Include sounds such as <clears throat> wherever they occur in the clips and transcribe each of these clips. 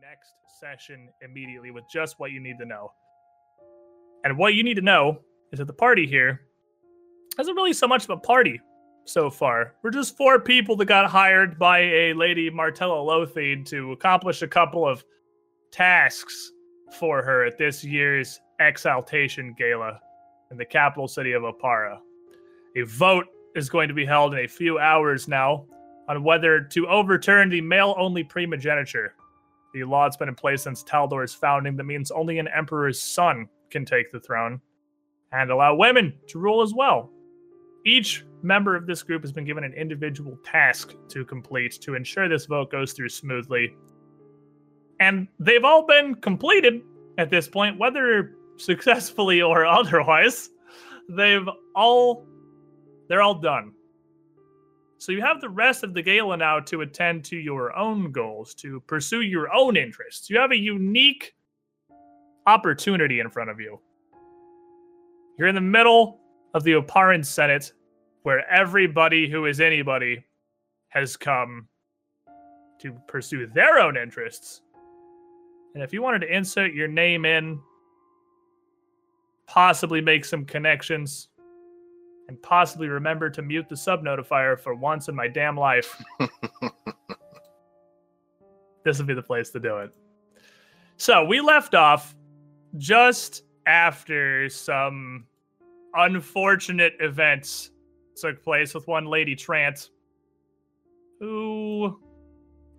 next session immediately with just what you need to know. And what you need to know is that the party here hasn't really so much of a party so far. We're just four people that got hired by a lady, Martella Lothine, to accomplish a couple of tasks for her at this year's Exaltation Gala in the capital city of Oppara. A vote is going to be held in a few hours now on whether to overturn the male only primogeniture. The law that's been in place since Taldor's founding that means only an emperor's son can take the throne and allow women to rule as well. Each member of this group has been given an individual task to complete to ensure this vote goes through smoothly. And they've all been completed at this point, whether successfully or <laughs> otherwise. They've all they're all done. So you have the rest of the gala now to attend to your own goals, to pursue your own interests. You have a unique opportunity in front of you. You're in the middle of the Opparan Senate, where everybody who is anybody has come to pursue their own interests. And if you wanted to insert your name in, possibly make some connections, and possibly remember to mute the sub notifier for once in my damn life, <laughs> this would be the place to do it. So we left off just after some unfortunate events took place with one lady Trant, who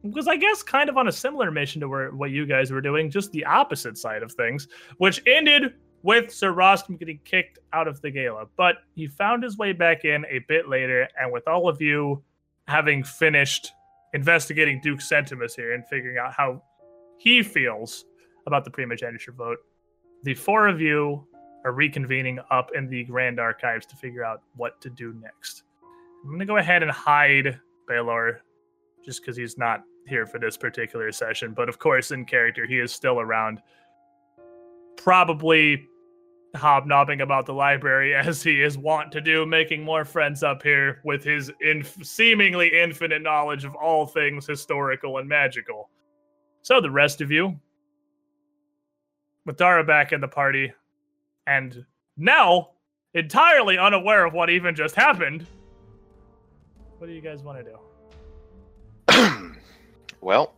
was, I guess, kind of on a similar mission to where, what you guys were doing, just the opposite side of things, which ended with Sir Rostam getting kicked out of the gala. But he found his way back in a bit later, and with all of you having finished investigating Duke Sentimus here and figuring out how he feels about the primogeniture vote, the four of you are reconvening up in the Grand Archives to figure out what to do next. I'm going to go ahead and hide Baylor just because he's not here for this particular session. But of course, in character, he is still around. Probably hobnobbing about the library <laughs> as he is wont to do, making more friends up here with his inf- seemingly infinite knowledge of all things historical and magical. So, the rest of you, with Dara back in the party, and now entirely unaware of what even just happened, what do you guys want to do? <clears throat> well,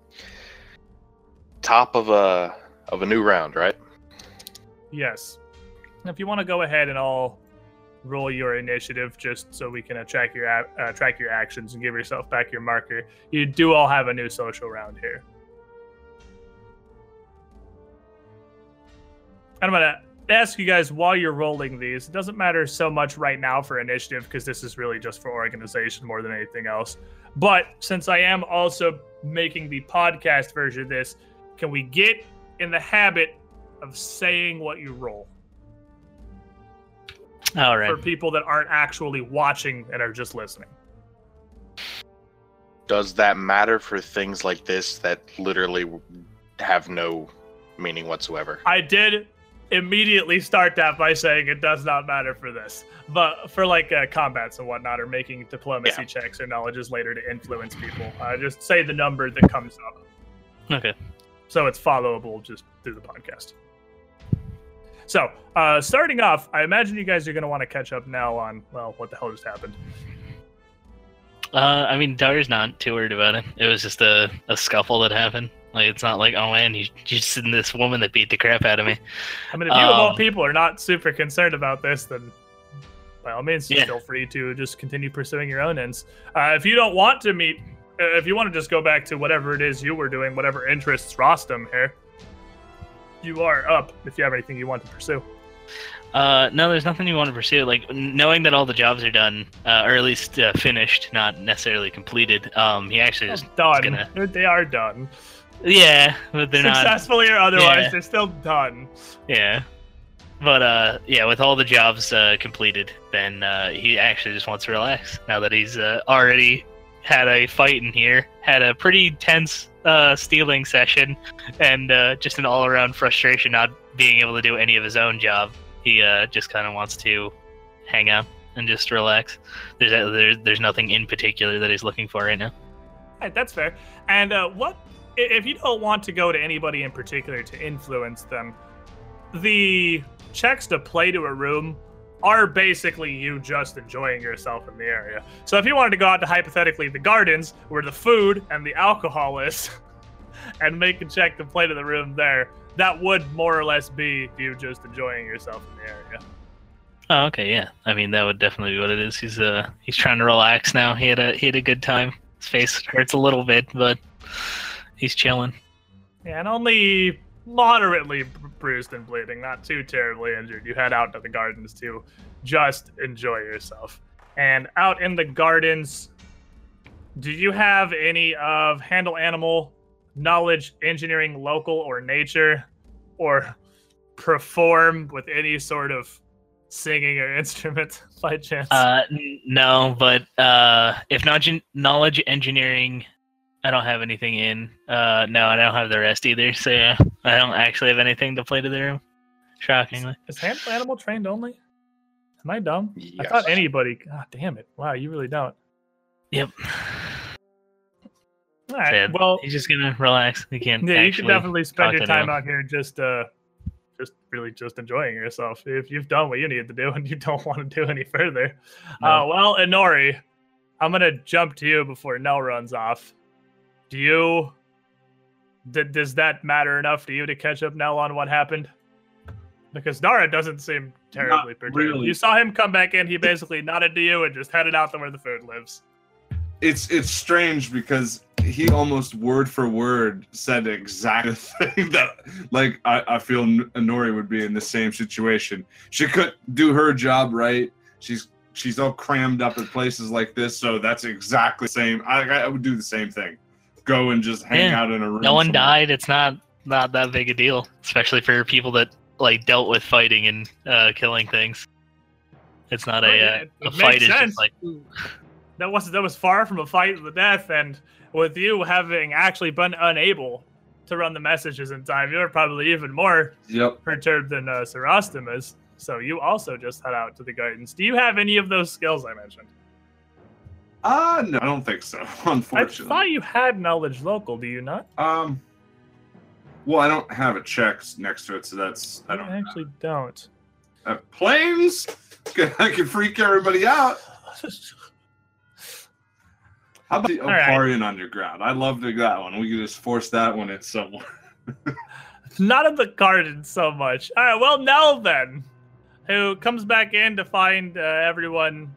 top of a of a new round, right? Yes. If you want to go ahead and I'll roll your initiative just so we can uh, track your uh, track your actions and give yourself back your marker. You do all have a new social round here. I'm gonna ask you guys while you're rolling these. It doesn't matter so much right now for initiative because this is really just for organization more than anything else. But since I am also making the podcast version of this, can we get in the habit of saying what you roll? All right. For people that aren't actually watching and are just listening. Does that matter for things like this that literally have no meaning whatsoever? I did immediately start that by saying it does not matter for this, but for like uh, combats and whatnot, or making diplomacy yeah. checks or knowledges later to influence people, uh, just say the number that comes up. Okay. So it's followable just through the podcast. So, uh, starting off, I imagine you guys are going to want to catch up now on, well, what the hell just happened. Uh, I mean, Dar's not too worried about it. It was just a, a scuffle that happened. Like, it's not like, oh man, you, you just seen this woman that beat the crap out of me. I mean, if you um, of all um, people are not super concerned about this, then by all means, yeah. feel free to just continue pursuing your own ends. Uh, if you don't want to meet, uh, if you want to just go back to whatever it is you were doing, whatever interests Rostam here, you are up if you have anything you want to pursue. Uh, no, there's nothing you want to pursue. Like knowing that all the jobs are done, uh, or at least uh, finished, not necessarily completed. Um, he actually is done. Gonna... They are done. Yeah, but they're not successfully not... or otherwise. Yeah. They're still done. Yeah, but uh, yeah, with all the jobs uh, completed, then uh, he actually just wants to relax now that he's uh, already had a fight in here, had a pretty tense uh, stealing session, and uh, just an all-around frustration not being able to do any of his own job. He uh, just kind of wants to hang out and just relax. There's a, there's there's nothing in particular that he's looking for right now. Right, that's fair. And uh, what if you don't want to go to anybody in particular to influence them, the checks to play to a room are basically you just enjoying yourself in the area. So if you wanted to go out to hypothetically the gardens where the food and the alcohol is <laughs> and make a check to play to the room there, that would more or less be you just enjoying yourself in the area. Oh, okay, yeah. I mean, that would definitely be what it is. He's uh he's trying to relax now. He had a he had a good time. His face hurts a little bit, but he's chilling. Yeah, and only moderately bruised and bleeding, not too terribly injured. You head out to the gardens to just enjoy yourself. And out in the gardens, do you have any of handle animal knowledge, engineering, local, or nature, or perform with any sort of singing or <laughs> instrument by chance? Uh, no, but uh, if not knowledge engineering, I don't have anything in. Uh, no, I don't have the rest either. So yeah, I don't actually have anything to play to the room. Shockingly. Is handle animal trained only? Am I dumb? I thought anybody. God damn it! Wow, you really don't. Yep. All right. Sad. Well, He's just gonna relax. He can't. yeah, you actually can definitely spend your time out here just uh just really just enjoying yourself. If you've done what you need to do and you don't <laughs> want to do any further. Uh No. well, Inori, I'm gonna jump to you before Nell runs off. Do you d- does that matter enough to you to catch up now on what happened? Because Nara doesn't seem terribly perturbed. really. You saw him come back in, he basically nodded to you and just headed out to where the food lives. It's it's strange because he almost word for word said exactly <laughs> the thing that like I, I feel Nori would be in the same situation. She couldn't do her job right. She's she's all crammed up at places like this, so that's exactly the same. I I would do the same thing. Go and just hang Yeah. out in a room. No one somewhere. died. It's not not that big a deal, especially for people that like dealt with fighting and uh, killing things. It's not Oh, a yeah, uh, it- a fight. makes Is sense. just like <laughs> that was that was far from a fight to the death and with you having actually been unable to run the messages in time you're probably even more Yep. perturbed than uh, Sir Rostam is so you also just head out to the gardens do you have any of those skills i mentioned Uh no, I don't think so. <laughs> Unfortunately, I thought you had knowledge local do you not Um. Well, I don't have a check next to it, so that's I I don't actually don't Uh, planes. <laughs> I can freak everybody out. How about the All right. Oparian Underground? I love that one. We could just force that one in somewhere. <laughs> not in the garden so much. All right, well, Nell then, who comes back in to find uh, everyone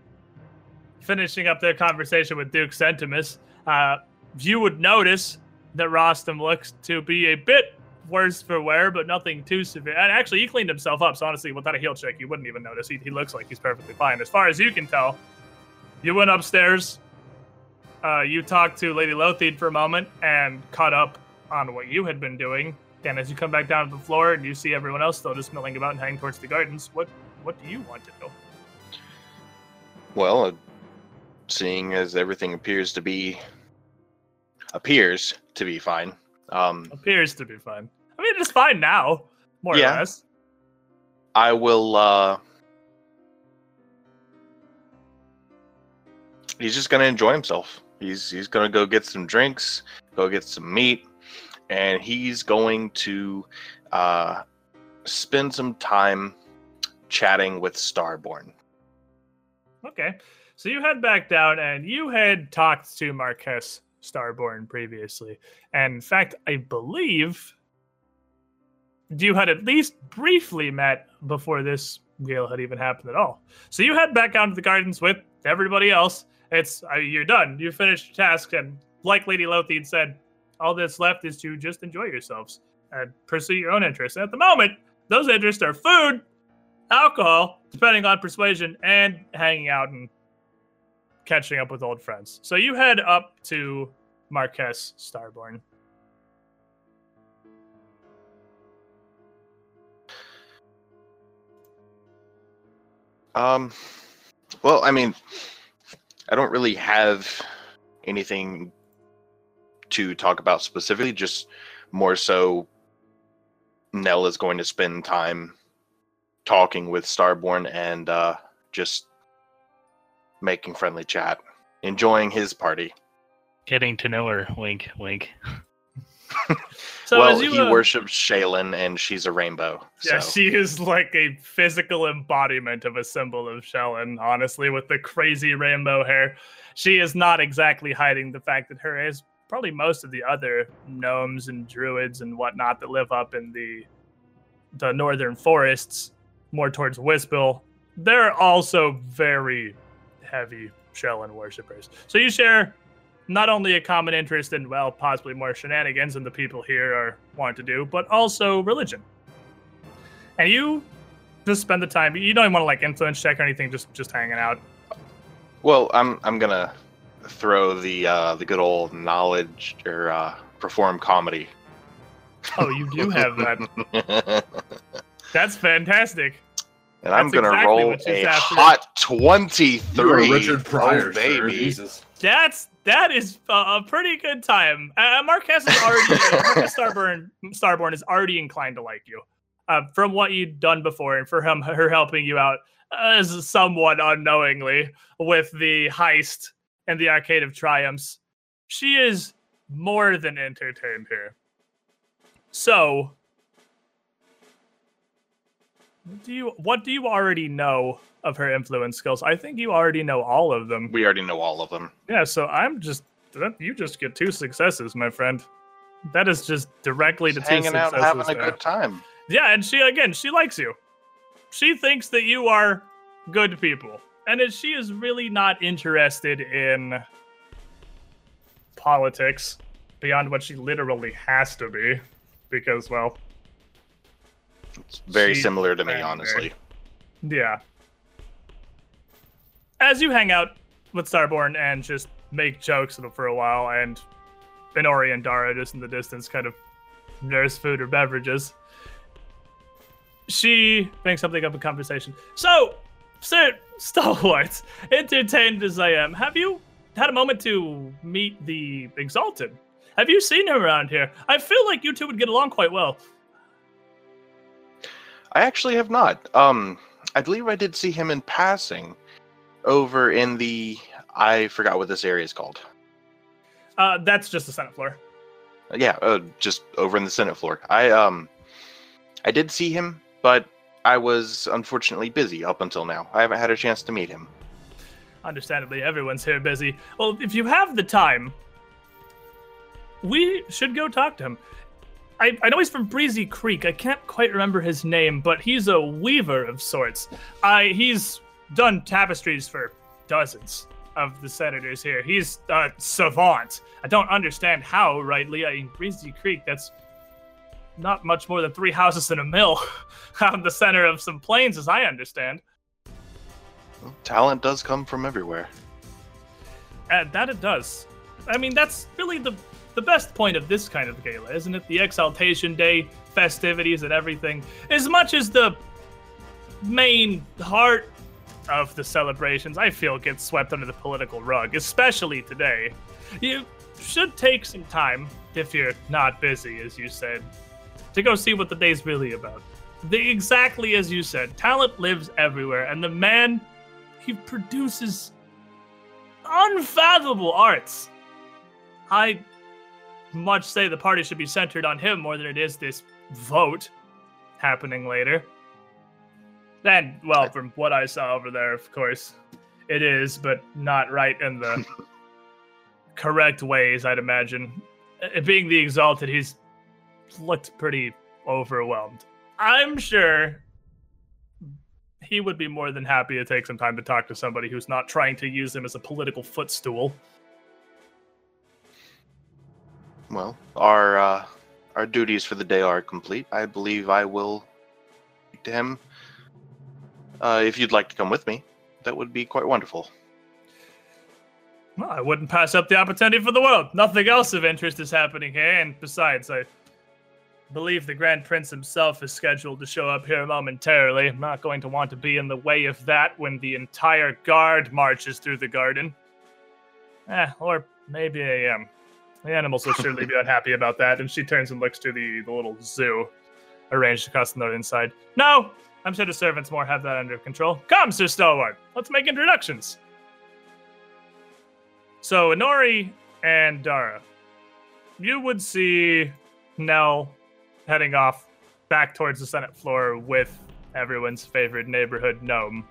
finishing up their conversation with Duke Centimus, uh, you would notice that Rostam looks to be a bit worse for wear, but nothing too severe. And actually, he cleaned himself up, so honestly, without a heel check, you wouldn't even notice. He, he looks like he's perfectly fine. As far as you can tell, you went upstairs. Uh, you talked to Lady Lotheed for a moment and caught up on what you had been doing. And as you come back down to the floor and you see everyone else still just milling about and heading towards the gardens, what what do you want to do? Well, seeing as everything appears to be appears to be fine. Um, Appears to be fine. I mean, it's fine now, more Yeah. or less. I will. uh He's just gonna enjoy himself. He's he's gonna go get some drinks, go get some meat, and he's going to uh spend some time chatting with Starborn. Okay. So you head back down and you had talked to Marquess Starborn previously. And in fact, I believe you had at least briefly met before this deal had even happened at all. So you head back down to the gardens with everybody else. It's you're done. You finished your task, and like Lady Lothian said, all that's left is to just enjoy yourselves and pursue your own interests. And at the moment, those interests are food, alcohol, depending on persuasion, and hanging out and catching up with old friends. So you head up to Marquess Starborn. Um, well, I mean, I don't really have anything to talk about specifically, just more so Nell is going to spend time talking with Starborn and uh, just making friendly chat, enjoying his party. getting to know her. Wink, wink. <laughs> So well, you he uh, worships Shelyn, and she's a rainbow. Yeah, so. she is like a physical embodiment of a symbol of Shelyn, honestly, with the crazy rainbow hair. She is not exactly hiding the fact that her is probably most of the other gnomes and druids and whatnot that live up in the the northern forests, more towards Wispil. They're also very heavy Shelyn worshippers. So you share not only a common interest in, well, possibly more shenanigans than the people here are wanting to do, but also religion. And you just spend the time. You don't even want to like influence check or anything. Just just hanging out. Well, I'm I'm gonna throw the uh, the good old knowledge or uh, perform comedy. Oh, you do have that. <laughs> and That's. I'm gonna exactly roll a after. hot twenty-three. You're Richard Pryor, oh, sir. baby. Jesus. That's that is a, a pretty good time. Uh, Marquess is already Marquess <laughs> Starborn. Starborn is already inclined to like you, uh, from what you've done before, and for him her helping you out as somewhat unknowingly with the heist and the Arcade of Triumphs. She is more than entertained here. So, do you what do you already know of her influence skills? I think you already know all of them. We already know all of them. Yeah, so I'm just you just get two successes, my friend. That is just directly to Just two hanging out, successes. having a good time. Yeah, and she again, she likes you. She thinks that you are good people, and that she is really not interested in politics beyond what she literally has to be, because well, It's very She's similar to me, honestly. Yeah. As you hang out with Starborn and just make jokes for a while, and Benori and Dara just in the distance kind of nurse food or beverages, she brings something up in conversation. So, Sir Stalwarts, <laughs> entertained as I am, have you had a moment to meet the Exalted? Have you seen him around here? I feel like you two would get along quite well. I actually have not. Um, I believe I did see him in passing over in the. I forgot what this area is called. Uh, that's just the Senate floor. Yeah, uh, just over in the Senate floor. I um, I did see him, but I was unfortunately busy up until now. I haven't had a chance to meet him. Understandably, everyone's here busy. Well, if you have the time, we should go talk to him. I, I know he's from Breezy Creek. I can't quite remember his name, but he's a weaver of sorts. I he's done tapestries for dozens of the senators here. He's a savant. I don't understand how, rightly. I mean, Breezy Creek, that's not much more than three houses and a mill <laughs> out in the center of some plains, as I understand. Talent does come from everywhere. And that it does. I mean, that's really the the best point of this kind of gala, isn't it? The Exaltation Day festivities and everything. As much as the main heart of the celebrations, I feel gets swept under the political rug, especially today. You should take some time, if you're not busy, as you said, to go see what the day's really about. The, exactly as you said, talent lives everywhere, and the man, he produces unfathomable arts. I much say the party should be centered on him more than it is this vote happening later. And, well, from what I saw over there, of course, it is, but not right in the <laughs> correct ways, I'd imagine. Uh, Being the exalted, he's looked pretty overwhelmed. I'm sure he would be more than happy to take some time to talk to somebody who's not trying to use him as a political footstool. Well, our uh, our duties for the day are complete. I believe I will speak to him. Uh, if you'd like to come with me, that would be quite wonderful. Well, I wouldn't pass up the opportunity for the world. Nothing else of interest is happening here, and besides, I believe the Grand Prince himself is scheduled to show up here momentarily. I'm not going to want to be in the way of that when the entire guard marches through the garden. Eh, or maybe I am. The animals will surely be unhappy about that, and she turns and looks to the, the little zoo arranged across the northern side. No, I'm sure the servants more have that under control. Come, Sir Stalwart, let's make introductions. So Inori and Dara, you would see Nell heading off back towards the Senate floor with everyone's favorite neighborhood gnome.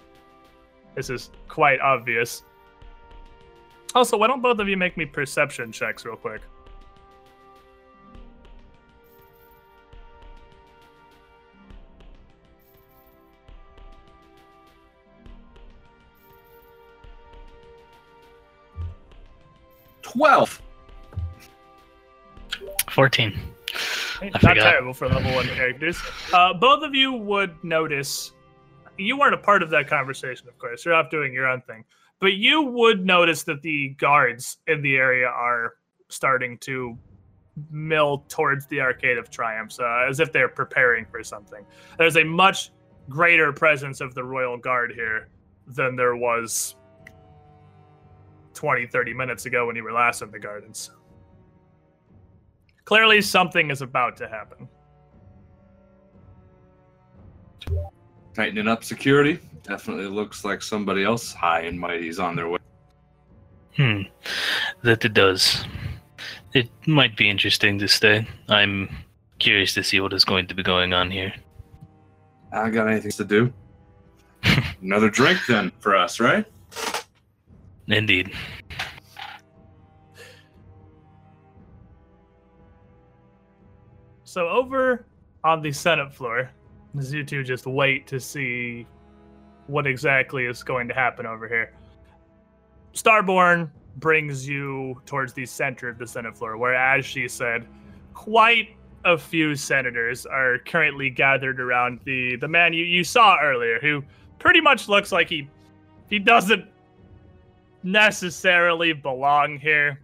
This is quite obvious. Also, why don't both of you make me perception checks real quick? Twelve. 14. Hey, I Not forgot. terrible for level one characters. Uh, both of you would notice. You weren't a part of that conversation, of course. You're off doing your own thing. But you would notice that the guards in the area are starting to mill towards the Arcade of Triumphs uh, as if they're preparing for something. There's a much greater presence of the Royal Guard here than there was 20, 30 minutes ago when you were last in the gardens. Clearly, something is about to happen. Tightening up security. Definitely looks like somebody else high and mighty's on their way. Hmm. That it does. It might be interesting to stay. I'm curious to see what is going to be going on here. I got anything to do. <laughs> Another drink then for us, right? Indeed. So over on the Senate floor, as you two just wait to see what exactly is going to happen over here. Starborn brings you towards the center of the Senate floor, where, as she said, quite a few senators are currently gathered around the the man you, you saw earlier, who pretty much looks like he he doesn't necessarily belong here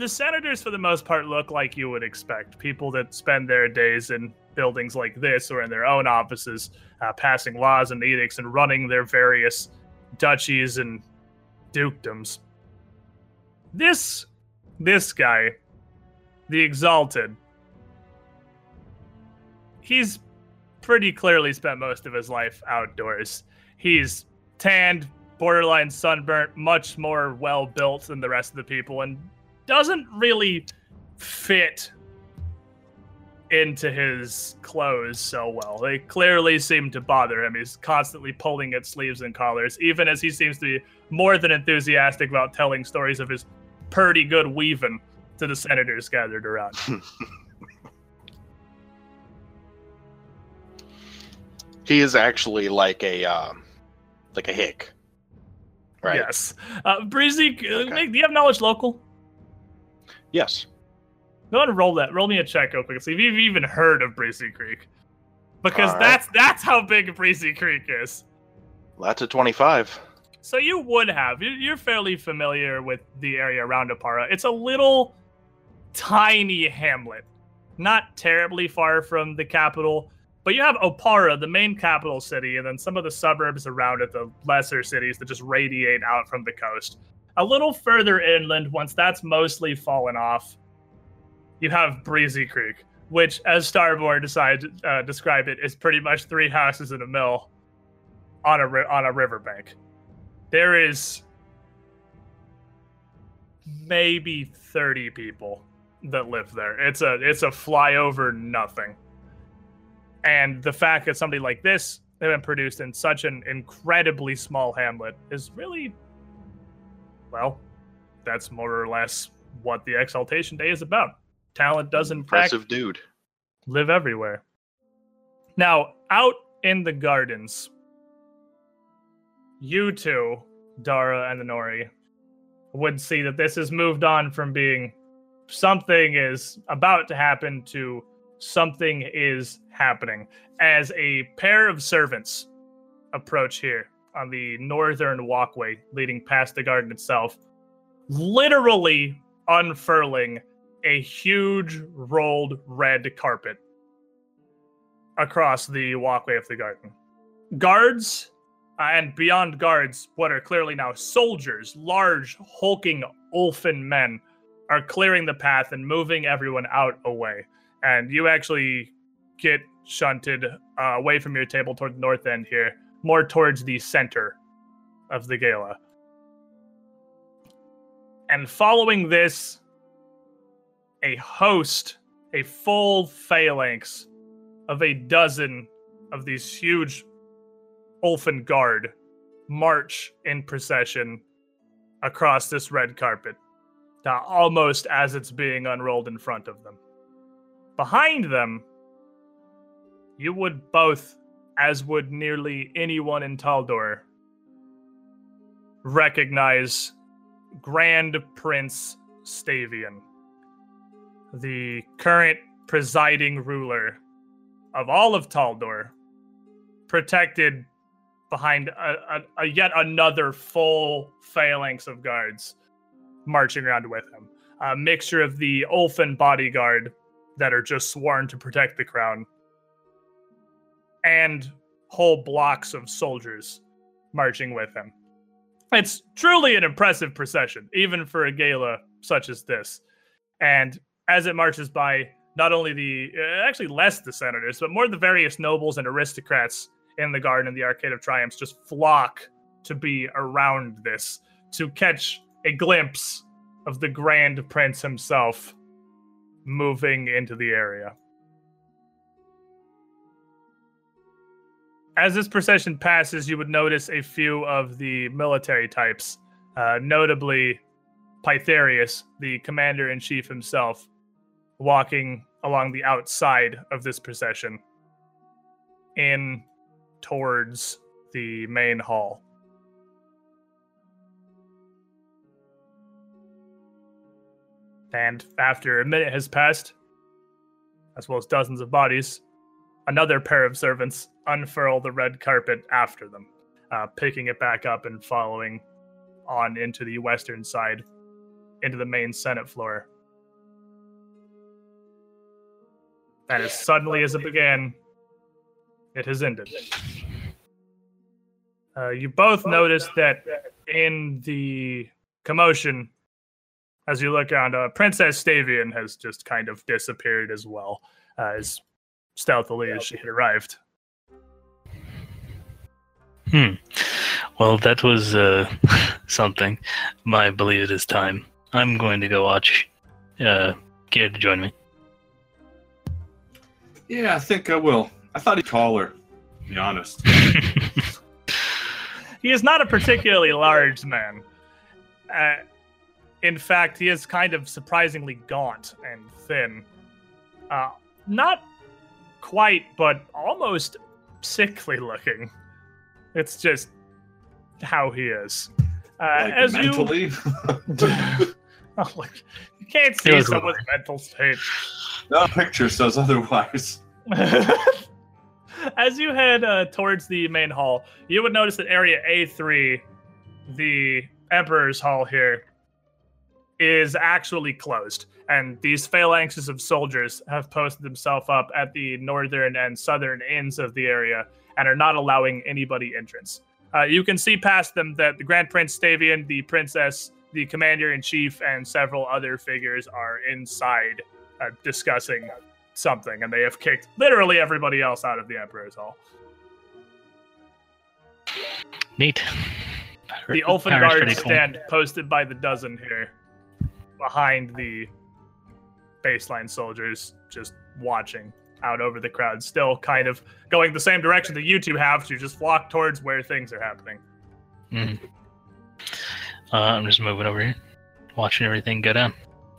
the senators for the most part look like you would expect people that spend their days in buildings like this or in their own offices uh, passing laws and edicts and running their various duchies and dukedoms. This this guy the exalted he's pretty clearly spent most of his life outdoors. He's tanned borderline sunburnt much more well built than the rest of the people and doesn't really fit into his clothes so well. They clearly seem to bother him. He's constantly pulling at sleeves and collars, even as he seems to be more than enthusiastic about telling stories of his pretty good weaving to the senators gathered around. <laughs> He is actually like a um, like a hick, right? Yes. Uh, Breezy, uh, Okay. do you have knowledge local? Yes. Go ahead and roll that. Roll me a check real quick. See if you've even heard of Breezy Creek. Because right. that's that's how big Breezy Creek is. That's a twenty-five. So you would have. You- You're fairly familiar with the area around Oppara. It's a little tiny hamlet, not terribly far from the capital. But you have Oppara, the main capital city, and then some of the suburbs around it, the lesser cities that just radiate out from the coast. A little further inland, once that's mostly fallen off, you have Breezy Creek, which, as Starborn decided uh, described it, is pretty much three houses and a mill on a ri- on a riverbank. There is maybe 30 people that live there. It's a it's a flyover nothing. And the fact that somebody like this has been produced in such an incredibly small hamlet is really well, that's more or less what the Exaltation Day is about. Talent does in fact Impressive dude. live everywhere. Now, out in the gardens, you two, Dara and Nori, would see that this has moved on from being something is about to happen to something is happening as a pair of servants approach here on the northern walkway leading past the garden itself, literally unfurling a huge rolled red carpet across the walkway of the garden. Guards, uh, and beyond guards, what are clearly now soldiers, large, hulking, Ulfen men, are clearing the path and moving everyone out away. And you actually get shunted uh, away from your table toward the north end here, more towards the center of the gala. And following this, a host, a full phalanx of a dozen of these huge Ulfen guard march in procession across this red carpet, uh, almost as it's being unrolled in front of them. Behind them, you would both, as would nearly anyone in Taldor, recognize Grand Prince Stavian, the current presiding ruler of all of Taldor, protected behind a, a, a yet another full phalanx of guards marching around with him. A mixture of the Ulfen bodyguard that are just sworn to protect the crown and whole blocks of soldiers marching with him. It's truly an impressive procession, even for a gala such as this. And as it marches by, not only the uh, actually less the senators, but more the various nobles and aristocrats in the garden and the Arcade of Triumphs just flock to be around this to catch a glimpse of the Grand Prince himself moving into the area. As this procession passes, you would notice a few of the military types, uh, notably Pythareus, the commander in chief himself, walking along the outside of this procession in towards the main hall. And after a minute has passed, as well as dozens of bodies, another pair of servants unfurl the red carpet after them, uh, picking it back up and following on into the western side, into the main Senate floor. And as suddenly as it began, it has ended. Uh, you both noticed that in the commotion, as you look around, uh, Princess Stavian has just kind of disappeared as well, uh, as stealthily as she had arrived. Hmm. Well, that was uh, <laughs> something. I believe it is time. I'm going to go watch. Uh, care to join me? Yeah, I think I will. I thought he'd call her. To be honest. <laughs> He is not a particularly large man. Uh, in fact, he is kind of surprisingly gaunt and thin. Uh, not quite, but almost sickly looking. It's just how he is. Uh, like as you, <laughs> <laughs> mentally. oh, look, you can't see was someone's mental state. no picture says otherwise. <laughs> As you head uh, towards the main hall, you would notice that area A3, the Emperor's Hall here, is actually closed. And these phalanxes of soldiers have posted themselves up at the northern and southern ends of the area and are not allowing anybody entrance. Uh, you can see past them that the Grand Prince Stavian, the Princess, the Commander in Chief, and several other figures are inside uh, discussing something, and they have kicked literally everybody else out of the Emperor's Hall. Neat. The Power's Ulfen Guard cool. stand posted by the dozen here behind the baseline soldiers, just watching out over the crowd, still kind of going the same direction that you two have to just flock towards where things are happening. Mhm. Uh, I'm just moving over here, watching everything go down.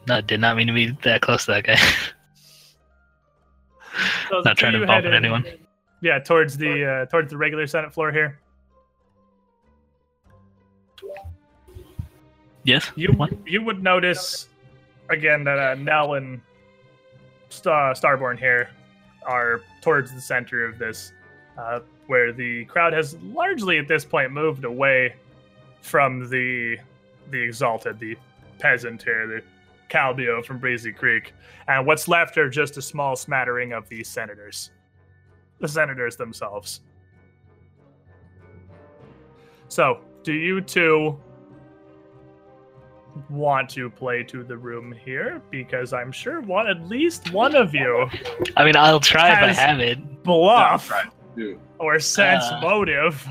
No, did not mean to be that close to that guy. <laughs> So not trying to bump head at in- anyone. Yeah, towards the uh, towards the regular Senate floor here. Yes. You What? you would notice again that uh, Nell and Star, Starborn here are towards the center of this, uh, where the crowd has largely at this point moved away from the the exalted, the peasant here, the Calbio from Breezy Creek, and what's left are just a small smattering of the senators, the senators themselves. So, do you two want to play to the room here? Because I'm sure one, at least one of you, I mean, I'll try if I have it. bluff Yeah, or sense Uh, motive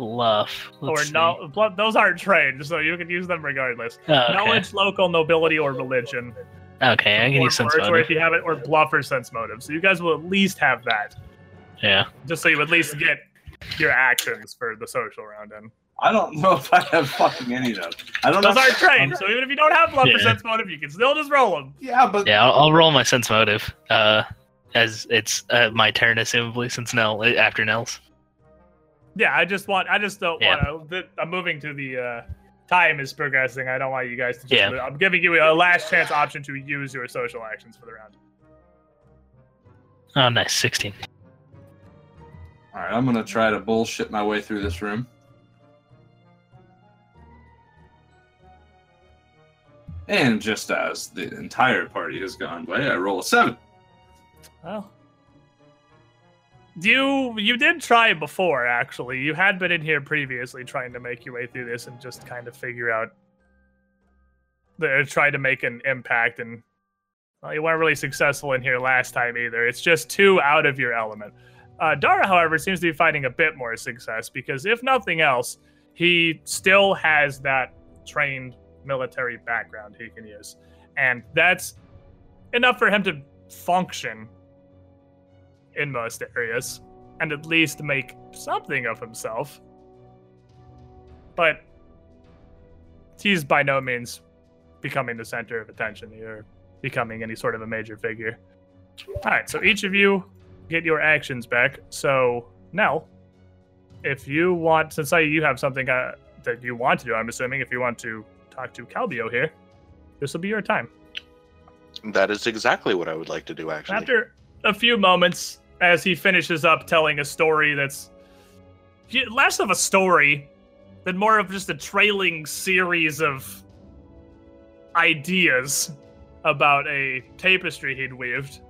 Bluff. Let's or see. no. bluff- Those aren't trained, so you can use them regardless. Oh, okay. Knowledge, local nobility, or religion. Okay, I can or, use sense or, or if you have it, or bluff or sense motive. So you guys will at least have that, Yeah. just so you at least get your actions for the social round in. I don't know if I have fucking any of those. I don't Those know. are trained, so even if you don't have bluff or sense motive, you can still just roll them. Yeah, but Yeah, I'll, I'll roll my sense motive. Uh, as it's uh, my turn, assumably, since Nell after Nell's. Yeah, I just want. I just don't Yeah. want to. I'm moving to the uh, time is progressing. I don't want you guys to. Just, Yeah. I'm giving you a last chance option to use your social actions for the round. Oh, nice, sixteen. all right, I'm gonna try to bullshit my way through this room. And just as the entire party has gone away, I roll a seven. Well, you you did try before. Actually, you had been in here previously trying to make your way through this and just kind of figure out. The, try to make an impact, and well, you weren't really successful in here last time either. It's just too out of your element. Uh, Dara, however, seems to be finding a bit more success because, if nothing else, he still has that trained military background he can use, and that's enough for him to function in most areas and at least make something of himself. But he's by no means becoming the center of attention or becoming any sort of a major figure. All right, so each of you get your actions back. So, Nell, if you want, since I, you have something uh, that you want to do, I'm assuming if you want to talk to Calbio here, this will be your time. That is exactly what I would like to do, actually. After a few moments, as he finishes up telling a story that's less of a story than more of just a trailing series of ideas about a tapestry he'd weaved.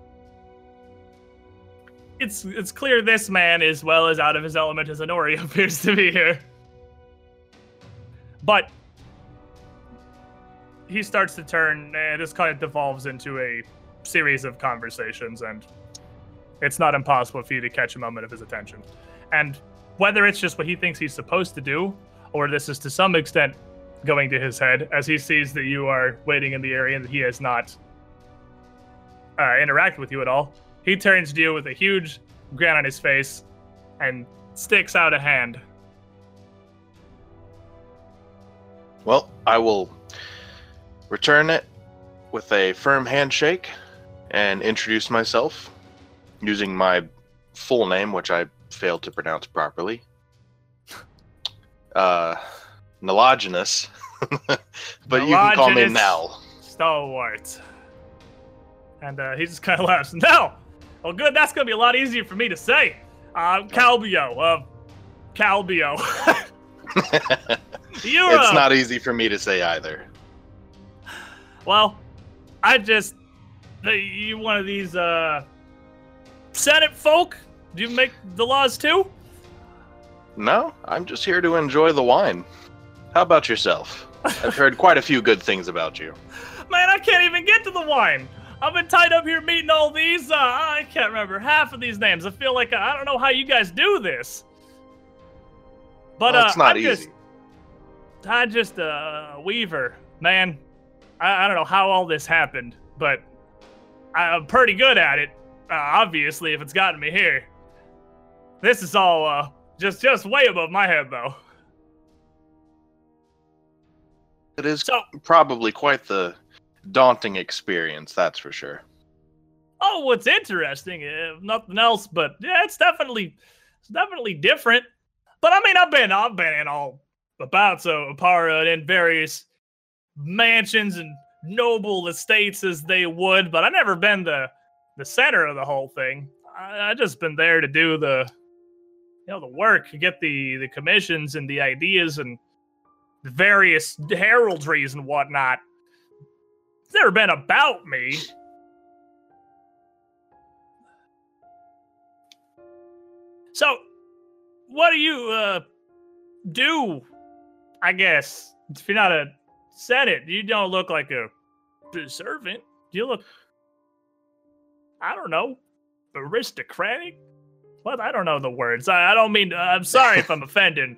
It's it's clear this man, as well as out of his element as Honori, <laughs> appears to be here. But he starts to turn, and this kind of devolves into a series of conversations, and it's not impossible for you to catch a moment of his attention. And whether it's just what he thinks he's supposed to do, or this is to some extent going to his head as he sees that you are waiting in the area and that he has not uh, interacted with you at all, he turns to you with a huge grin on his face and sticks out a hand. Well, I will return it with a firm handshake and introduce myself using my full name, which I failed to pronounce properly. <laughs> Uh, Nilogenous. <laughs> but you can call me. Nell. Stalwart. And uh, he just kind of laughs. <laughs> No! Well, good. That's going to be a lot easier for me to say. Uh, Calbio. Uh, Calbio. You're it's uh, not easy for me to say either. Well, I just. uh, You one of these uh, Senate folk? Do you make the laws too? No, I'm just here to enjoy the wine. How about yourself? I've heard quite a few good things about you. <laughs> Man, I can't even get to the wine. I've been tied up here meeting all these. Uh, I can't remember half of these names. I feel like I don't know how you guys do this. But Well, uh, not I'm easy. just, I'm just uh, a weaver, man. I, I don't know how all this happened, but I'm pretty good at it. Uh, obviously, if it's gotten me here, this is all uh, just just way above my head, though. It is So, probably quite the daunting experience, that's for sure. oh, what's interesting, if nothing else, but yeah, it's definitely it's definitely different. But I mean, I've been I've been in all about so Oppara in various mansions and noble estates as they would, but I never been the the center of the whole thing. I, I just been there to do the you know the work, get the the commissions and the ideas and the various heraldries and whatnot. It's never been about me. So, what do you uh do? I guess if you're not a senate, you don't look like a servant. You look, I don't know, aristocratic. What? I don't know the words. I, I don't mean. I'm sorry if I'm <laughs> offending.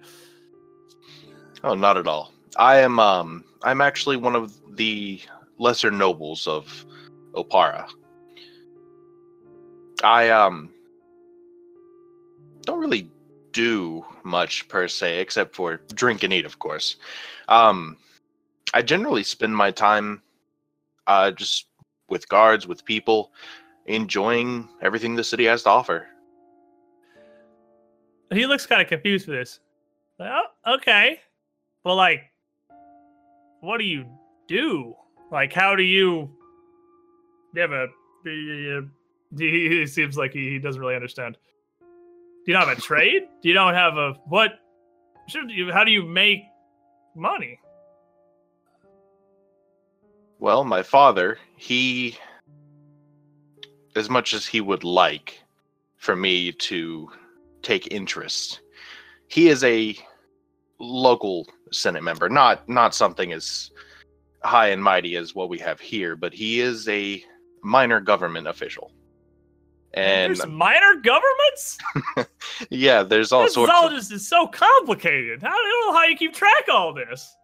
Oh, not at all. I am um I'm actually one of the lesser nobles of Oppara. I um don't really do much per se, except for drink and eat, of course. Um, I generally spend my time uh, just with guards, with people, enjoying everything the city has to offer. He looks kind of confused for this. Like, oh, okay. But like, what do you do? Like, how do you? You have a? <laughs> He, seems like he, he doesn't really understand. Do you not have a <laughs> trade? Do you don't have a what? Should you? How do you make money? Well, my father, he, as much as he would like for me to take interest, he is a local Senate member, not not something as high and mighty as what we have here, but he is a minor government official. And There's minor governments. <laughs> yeah, there's all this sorts. all Of, just is so complicated. I don't know how you keep track of all this.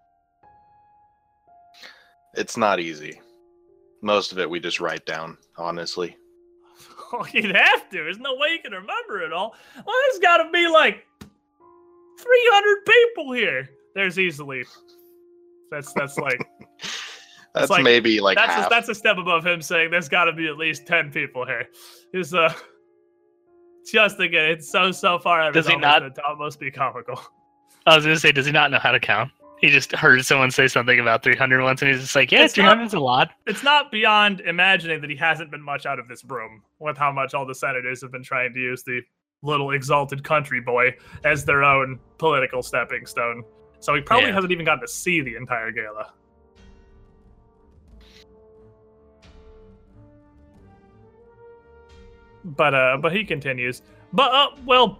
it's not easy. Most of it we just write down, honestly. Well, <laughs> you'd have to. There's no way you can remember it all. Well, there's got to be like 300 people here. There's easily. That's that's like <laughs> That's like- maybe like that's half. a, that's a step above him saying there's got to be at least 10 people here. Is uh just again, it's so so far out of Does his he not- almost almost be comical. I was gonna say, does he not know how to count? He just heard someone say something about 300 once, and he's just like, "Yeah, It's not- 300 is a lot." It's not beyond imagining that he hasn't been much out of this room with how much all the senators have been trying to use the little exalted country boy as their own political stepping stone. So he probably Yeah. hasn't even gotten to see the entire gala. But uh, but he continues. But uh, well,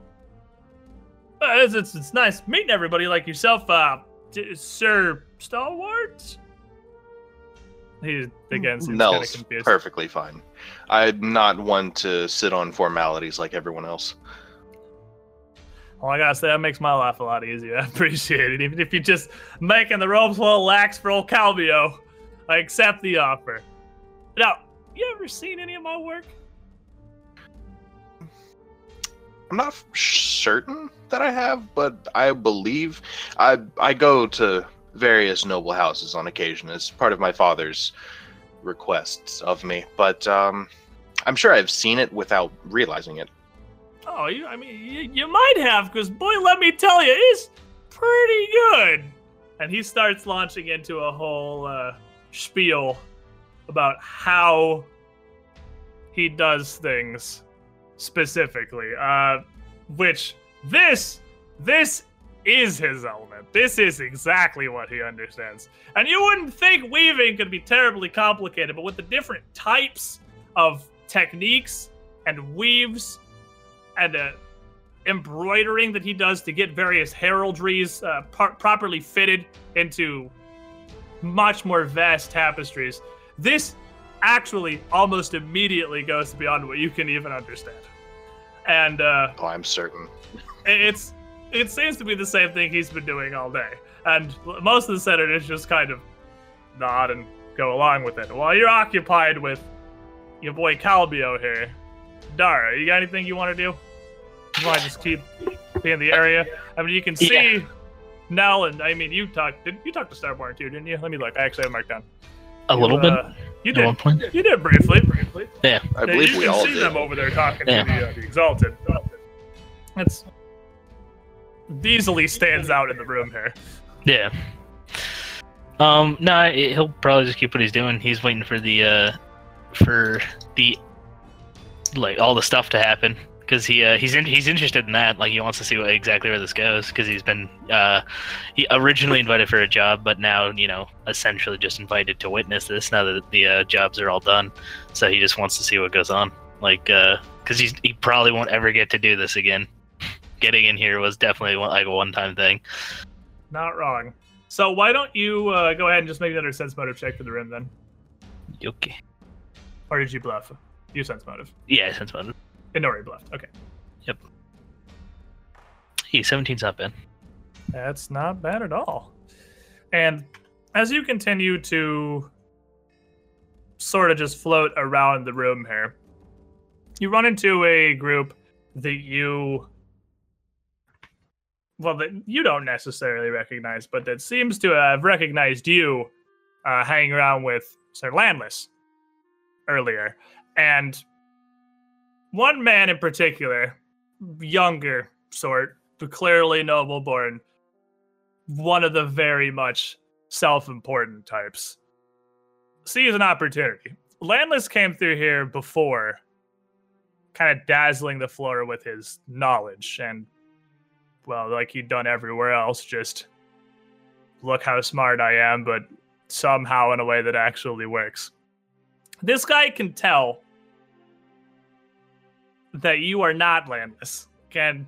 uh, it's, it's it's nice meeting everybody like yourself, uh, d- Sir Stalwart. He again seems kind of Nell's confused. perfectly fine. I'm not one to sit on formalities like everyone else. Well, I gotta say that makes my life a lot easier. <laughs> I appreciate it, even if you're just making the ropes a little lax for old Calbio. I accept the offer. Now, you ever seen any of my work? I'm not certain that I have, but I believe I I go to various noble houses on occasion as part of my father's requests of me. But um, I'm sure I've seen it without realizing it. Oh, you, I mean, you, you might have, because boy, let me tell you, it's pretty good. And he starts launching into a whole uh, spiel about how he does things specifically. Uh, which this this is his element. This is exactly what he understands. And you wouldn't think weaving could be terribly complicated, but with the different types of techniques and weaves and uh, embroidering that he does to get various heraldries uh, par- properly fitted into much more vast tapestries. This actually almost immediately goes beyond what you can even understand. And uh, Oh, I'm certain. it's it seems to be the same thing he's been doing all day. And most of the senators just kind of nod and go along with it. While you're occupied with your boy Calbio here, Dara, you got anything you want to do? You want to just keep be in the area? I mean, you can see Yeah. Nell and I mean, you talked. Did you talk to Starborn too? Didn't you? Let me look. I actually have marked down. A You, little bit You at one did. point. You did briefly. Briefly. I Yeah, believe you we can all see did. them over there talking Yeah. to the, uh, the exalted. That's easily stands out in the room here. Yeah. Um. No, I- he'll probably just keep what he's doing. He's waiting for the uh, for the like all the stuff to happen because he uh, he's in, he's interested in that. Like he wants to see what exactly where this goes because he's been uh he originally invited for a job, but now you know essentially just invited to witness this now that the uh, jobs are all done. So he just wants to see what goes on. Like uh, because he's he probably won't ever get to do this again. <laughs> Getting in here was definitely one, like a one time thing. Not wrong. So why don't you uh, go ahead and just make another sense motive check for the rim then? Okay. Or did you bluff? You sense motive. Yeah, sense motive. Inori bluffed. Okay. Yep. Hey, 17's not bad. That's not bad at all. And as you continue to sort of just float around the room here. You run into a group that you well that you don't necessarily recognize, but that seems to have recognized you uh, hanging around with Sir Landless earlier. And one man in particular, younger sort, but clearly noble born, one of the very much self important types, sees an opportunity. Landless came through here before, kind of dazzling the floor with his knowledge and well, like he'd done everywhere else, just look how smart I am, but somehow in a way that actually works. This guy can tell that you are not landless. Can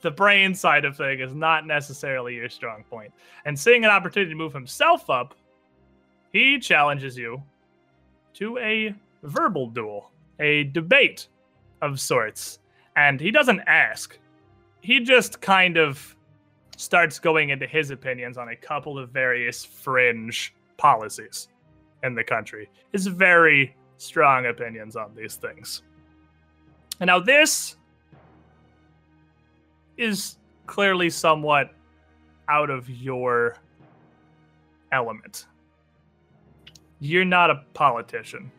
the brain side of thing is not necessarily your strong point. And seeing an opportunity to move himself up, he challenges you to a verbal duel, a debate of sorts. And he doesn't ask, he just kind of starts going into his opinions on a couple of various fringe policies in the country. His very strong opinions on these things. And now this is clearly somewhat out of your element. You're not a politician.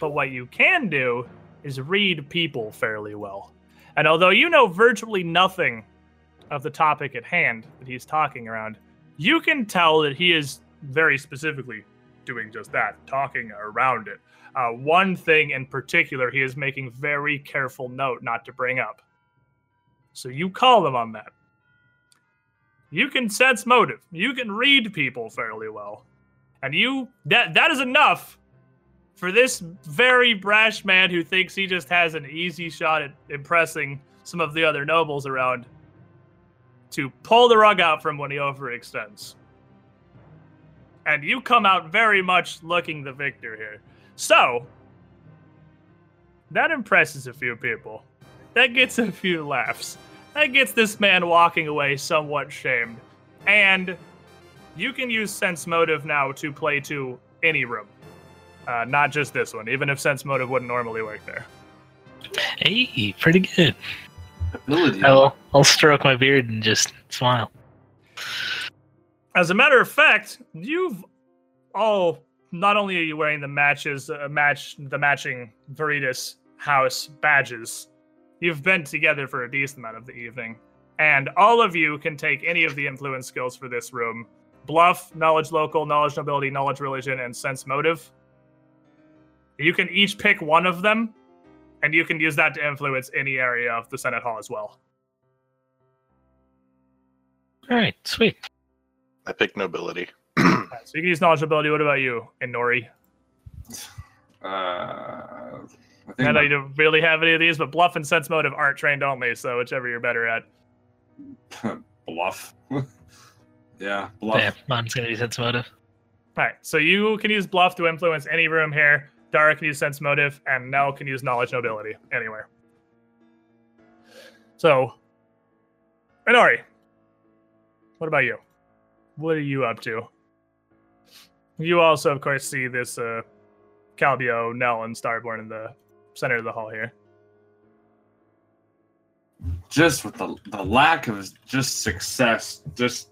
But what you can do is read people fairly well. And although you know virtually nothing of the topic at hand that he's talking around, you can tell that he is very specifically doing just that, talking around it. Uh, one thing in particular, he is making very careful note not to bring up. So you call them on that. You can sense motive. You can read people fairly well. And you that that is enough for this very brash man who thinks he just has an easy shot at impressing some of the other nobles around to pull the rug out from when he overextends. And you come out very much looking the victor here. So, that impresses a few people. That gets a few laughs. That gets this man walking away somewhat shamed. And you can use Sense Motive now to play to any room, uh, not just this one, even if Sense Motive wouldn't normally work there. Hey, pretty good. Ability. I'll, I'll stroke my beard and just smile. As a matter of fact, you've all not only are you wearing the matches, uh, match the matching Veritas House badges, you've been together for a decent amount of the evening, and all of you can take any of the influence skills for this room: bluff, knowledge local, knowledge nobility, knowledge religion, and sense motive. You can each pick one of them, and you can use that to influence any area of the Senate Hall as well. All right, sweet. I picked nobility. <clears throat> Alright, so you can use knowledge nobility. What about you, Inori? Uh, I think I know my- you don't really have any of these, but bluff and sense motive aren't trained only, so whichever you're better at. <laughs> bluff. <laughs> yeah, bluff. Yeah, mine's gonna be sense motive. All right, so you can use bluff to influence any room here. Dara can use sense motive, and Nell can use knowledge nobility anywhere. So, Inori, what about you? What are you up to? You also, of course, see this uh, Calbio, Nell, and Starborn in the center of the hall here. just with the the lack of just success, just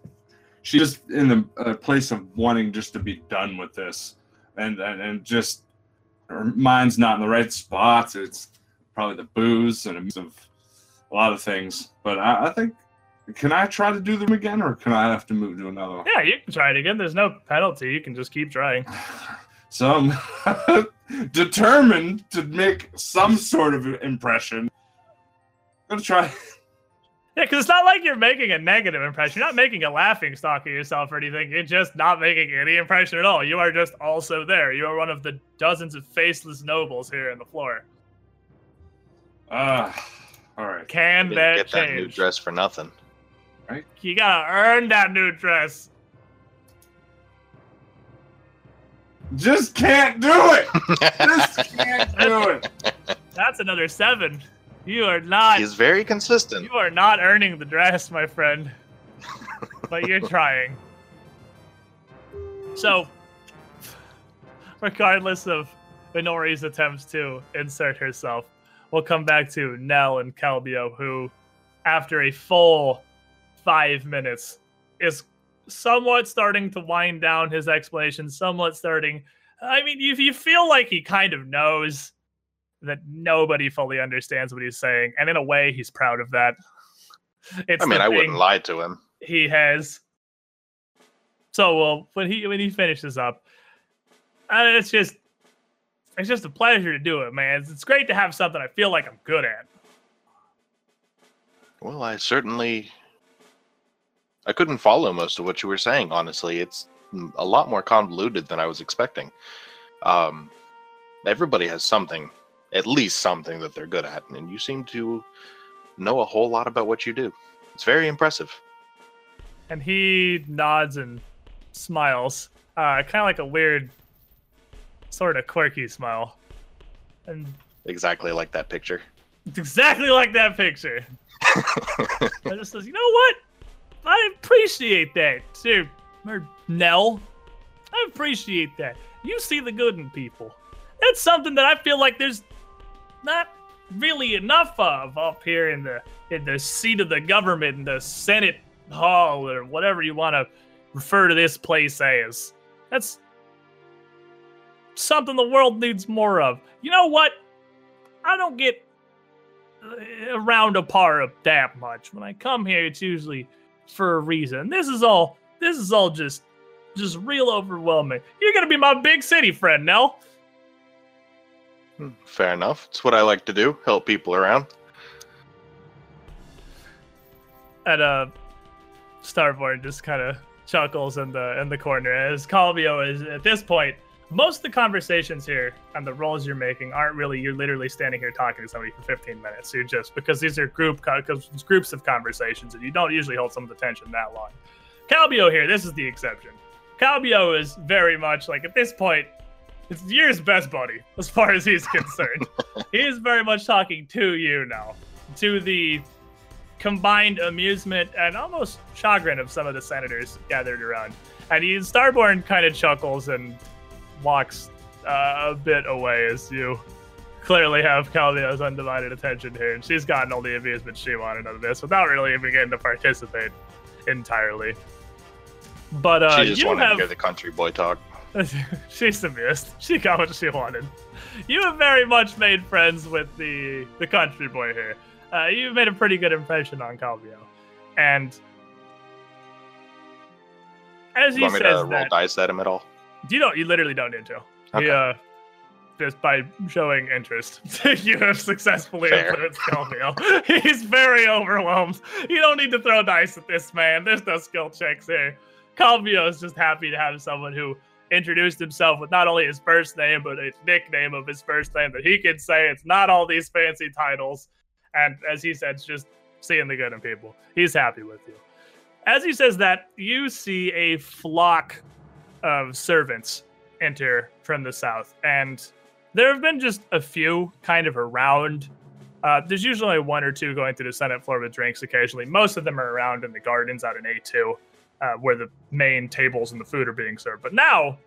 she's just in the uh, place of wanting just to be done with this, and and and just her mind's not in the right spots. It's probably the booze and a of a lot of things. But I, I think, can I try to do them again, or can I have to move to another one? Yeah, you can try it again. There's no penalty. You can just keep trying. <sighs> So I'm <laughs> determined to make some sort of impression. I'm gonna try. Yeah, because it's not like you're making a negative impression. You're not making a laughing stock of yourself or anything. You're just not making any impression at all. You are just also there. You are one of the dozens of faceless nobles here in the floor. Uh, all right. Can Didn't that get that new dress for nothing. You gotta earn that new dress. Just can't do it. Just <laughs> can't do it. That's another seven. You are not. He's very consistent. You are not earning the dress, my friend. but you're <laughs> trying. So, regardless of Inori's attempts to insert herself, we'll come back to Nell and Calbio, who, after a full five minutes, is somewhat starting to wind down his explanation, somewhat starting. I mean, you, you feel like he kind of knows that nobody fully understands what he's saying, and in a way, he's proud of that. It's I mean, I wouldn't lie to him. he has. So well, when he when he finishes up, uh, it's just it's just a pleasure to do it, man. It's, it's great to have something I feel like I'm good at. Well, I certainly. I couldn't follow most of what you were saying, honestly. It's a lot more convoluted than I was expecting. Um, everybody has something, at least something that they're good at, and you seem to know a whole lot about what you do. It's very impressive. And he nods and smiles, uh, kind of like a weird, sort of quirky smile, and Exactly like that picture. it's exactly like that picture. <laughs> I just says, you know what? I appreciate that, sir. Or Nell. I appreciate that. You see the good in people. That's something that I feel like there's not really enough of up here in the in the seat of the government in the Senate Hall or whatever you want to refer to this place as. That's something the world needs more of. You know what? I don't get uh, around a par of that much. When I come here, it's usually for a reason. This is all. This is all just, just real overwhelming. You're gonna be my big city friend, Nell. Fair enough. It's what I like to do help people around. And uh, Starborn just kind of chuckles in the in the corner as Calvio is at this point. Most of the conversations here and the roles you're making aren't really you're literally standing here talking to somebody for 15 minutes. You're just because these are group 'cause it's groups of conversations and you don't usually hold someone's attention that long. Calbio here, this is the exception. Calbio is very much like at this point, it's year's best buddy as far as he's concerned. <laughs> he is very much talking to you now, to the combined amusement and almost chagrin of some of the senators gathered around. And he Starborn kind of chuckles and walks uh, a bit away as you clearly have Calvio's undivided attention here, and she's gotten all the amusement she wanted out of this without really even getting to participate entirely. But uh, she just you wanted have to hear the country boy talk. <laughs> she's amused. She got what she wanted. You have very much made friends with the the country boy here. Uh, you've made a pretty good impression on Calvio, and as You he want me says to roll that, dice at him at all? You don't. You literally don't need to. He, Okay. uh, just by showing interest, <laughs> you have successfully Fair. influenced Calvio. <laughs> He's very overwhelmed. You don't need to throw dice at this man. There's no skill checks here. Calvio is just happy to have someone who introduced himself with not only his first name but a nickname of his first name that he can say. It's not all these fancy titles. And as he said, it's just seeing the good in people. He's happy with you. As he says that, you see a flock of servants enter from the south, and there have been just a few kind of around. Uh, there's usually one or two going through the Senate floor with drinks occasionally. Most of them are around in the gardens out in A2, uh, where the main tables and the food are being served. But now,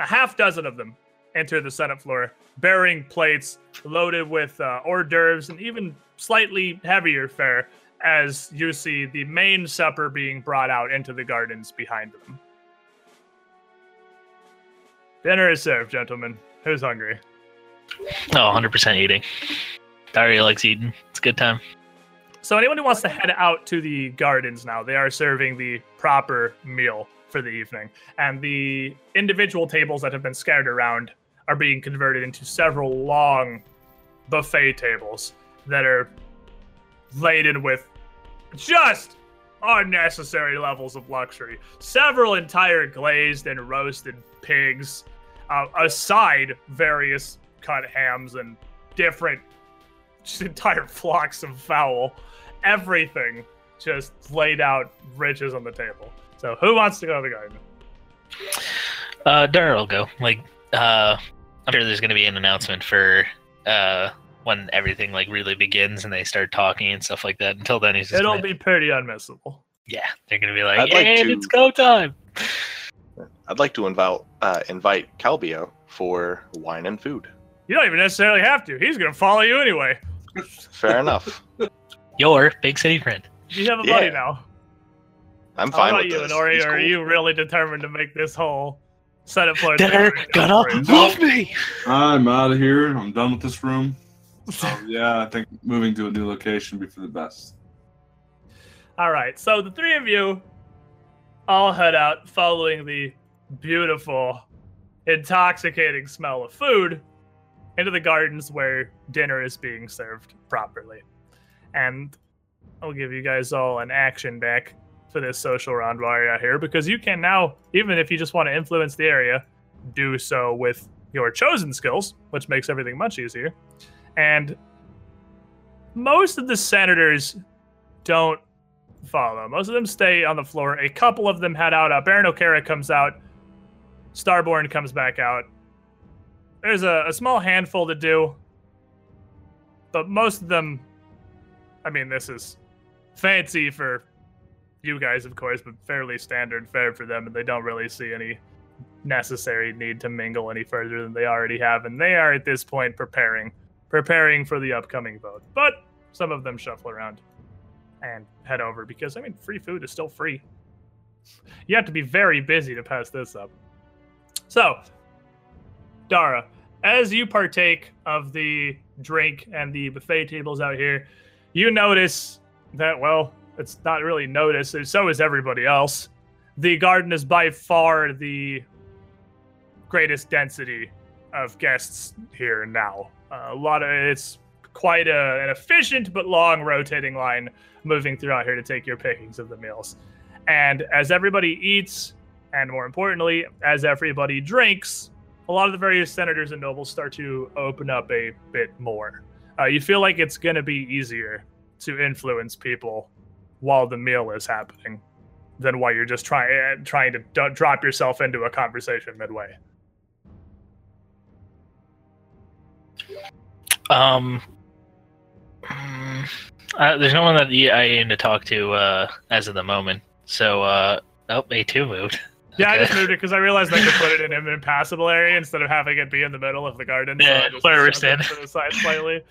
a half dozen of them enter the Senate floor bearing plates loaded with uh, hors d'oeuvres and even slightly heavier fare as you see the main supper being brought out into the gardens behind them. Dinner is served, gentlemen. Who's hungry? Oh, 100% eating. Daria likes eating. It's a good time. So, anyone who wants to head out to the gardens now, they are serving the proper meal for the evening. And the individual tables that have been scattered around are being converted into several long buffet tables that are laden with just unnecessary levels of luxury. Several entire glazed and roasted pigs, uh, aside various cut hams and different just entire <laughs> flocks of fowl. Everything just laid out riches on the table. So who wants to go to the garden? Uh, Daria will go. Like, uh, I'm sure there's going to be an announcement for uh when everything like really begins and they start talking and stuff like that. Until then, he's just It'll gonna- be pretty unmissable. yeah, they're going to be like, I'd like and to- it's go time. I'd like to invite uh, invite Calbio for wine and food. You don't even necessarily have to. He's gonna follow you anyway. Fair enough. <laughs> Your big city friend. You have a buddy now. I'm How fine about with you, this. Nori? He's are you really determined to make this whole setup for They're gonna love me. I'm out of here. I'm done with this room. <laughs> So yeah, I think moving to a new location would be for the best. All right, so the three of you all head out following the beautiful, intoxicating smell of food into the gardens where dinner is being served properly. And I'll give you guys all an action back for this social round while you're out here because you can now, even if you just want to influence the area, do so with your chosen skills, which makes everything much easier. And most of the senators don't follow. Most of them stay on the floor. A couple of them head out. Uh, Baron O'Kara comes out. Starborn comes back out. There's a, a small handful to do, but most of them, I mean, this is fancy for you guys, of course, but fairly standard fare for them, and they don't really see any necessary need to mingle any further than they already have, and they are at this point preparing, preparing for the upcoming vote. But some of them shuffle around and head over because I mean, free food is still free. You have to be very busy to pass this up. So, Dara, as you partake of the drink and the buffet tables out here, you notice that, well, it's not really noticed, so is everybody else. The garden is by far the greatest density of guests here now. Uh, a lot of it's quite a, an efficient but long rotating line moving throughout here to take your pickings of the meals. And as everybody eats, and more importantly, as everybody drinks, a lot of the various senators and nobles start to open up a bit more. Uh, you feel like it's going to be easier to influence people while the meal is happening than while you're just trying trying to d- drop yourself into a conversation midway. Um, mm, uh, there's no one that I aim to talk to uh, as of the moment. So, uh, oh, A2 moved. <laughs> Yeah, I just moved it because I realized I could put it in an impassable area instead of having it be in the middle of the garden. so Yeah, I just where we're it to the side slightly.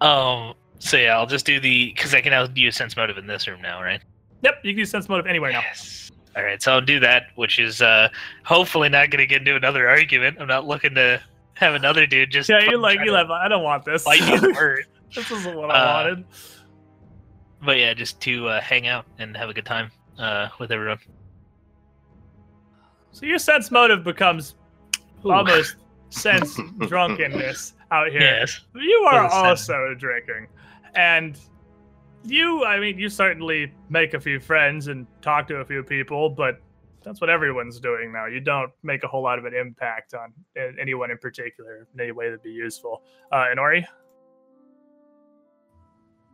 Um, so yeah, I'll just do the because I can now use sense motive in this room now, right? Yep, you can use sense motive anywhere now. Yes. All right, so I'll do that, which is uh hopefully not going to get into another argument. I'm not looking to have another dude just Yeah, you fucking like you like. I don't want this. bite you word. this isn't what Uh, I wanted. But yeah, just to uh, hang out and have a good time uh, with everyone. So your sense motive becomes Ooh. almost <laughs> sense drunkenness out here. Yes. You are also drinking, and you. I mean, you certainly make a few friends and talk to a few people, but that's what everyone's doing now. You don't make a whole lot of an impact on anyone in particular in any way that'd be useful. Uh, Inori, Ha,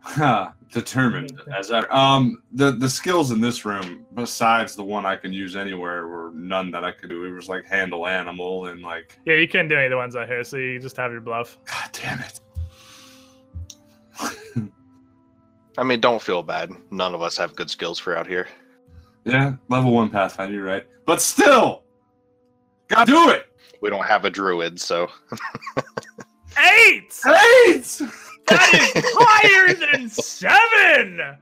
<laughs> Determined as ever. Um, the the skills in this room, besides the one I can use anywhere, were none that I could do. It was like handle animal and like, yeah, you can't do any of the ones out here, so you just have your bluff. God damn it. <laughs> I mean, don't feel bad. None of us have good skills for out here. Yeah, level one Pathfinder, you're right. But still, gotta do it. We don't have a druid, so <laughs> Eight. Eight. That is <laughs> higher than seven,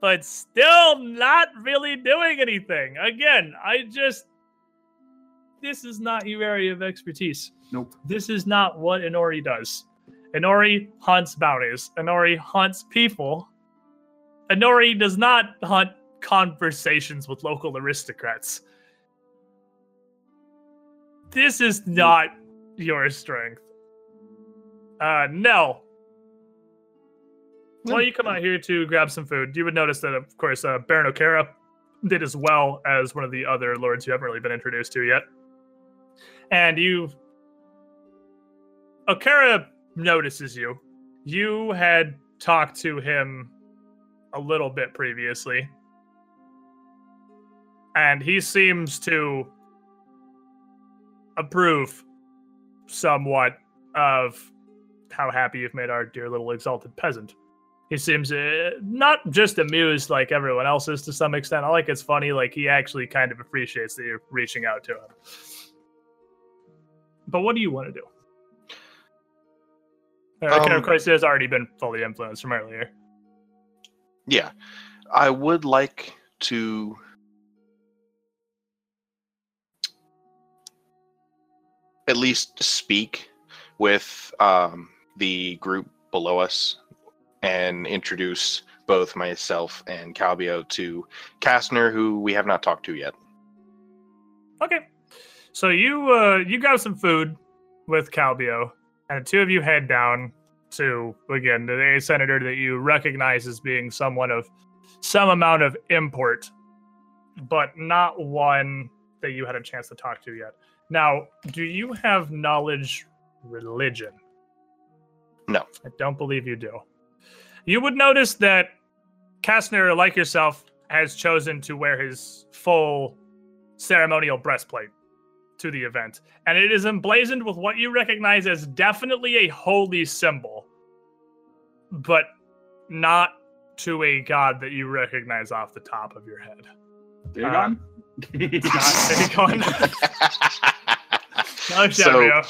but still not really doing anything. Again, I just this is not your area of expertise. Nope. This is not what Inori does. Inori hunts bounties. Inori hunts people. Inori does not hunt conversations with local aristocrats. This is not your strength. Uh, no. Well, you come out here to grab some food. You would notice that, of course, uh, Baron O'Kara did as well as one of the other lords you haven't really been introduced to yet. And you. O'Kara notices you. You had talked to him a little bit previously. And he seems to approve somewhat of how happy you've made our dear little exalted peasant. He seems uh, not just amused like everyone else is to some extent. I like it's funny, like he actually kind of appreciates that you're reaching out to him. But what do you want to do? Uh, Um, of course, has already been fully influenced from earlier. Yeah, I would like to. At least speak with um, the group below us and introduce both myself and Calbio to Kastner, who we have not talked to yet. Okay. So you uh you grab some food with Calbio, and the two of you head down to again the senator that you recognize as being someone of some amount of import, but not one that you had a chance to talk to yet. Now, do you have knowledge religion? No. I don't believe you do. You would notice that Kastner, like yourself, has chosen to wear his full ceremonial breastplate to the event, and it is emblazoned with what you recognize as definitely a holy symbol, but not to a god that you recognize off the top of your head. Dagon? <laughs> Not Dagon. <laughs> No, So,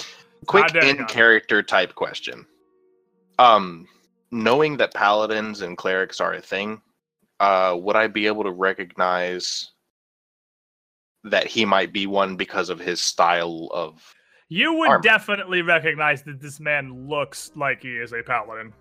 quick in character type question. Um, knowing that paladins and clerics are a thing, uh, would I be able to recognize that he might be one because of his style of? You would armor. definitely recognize that this man looks like he is a paladin.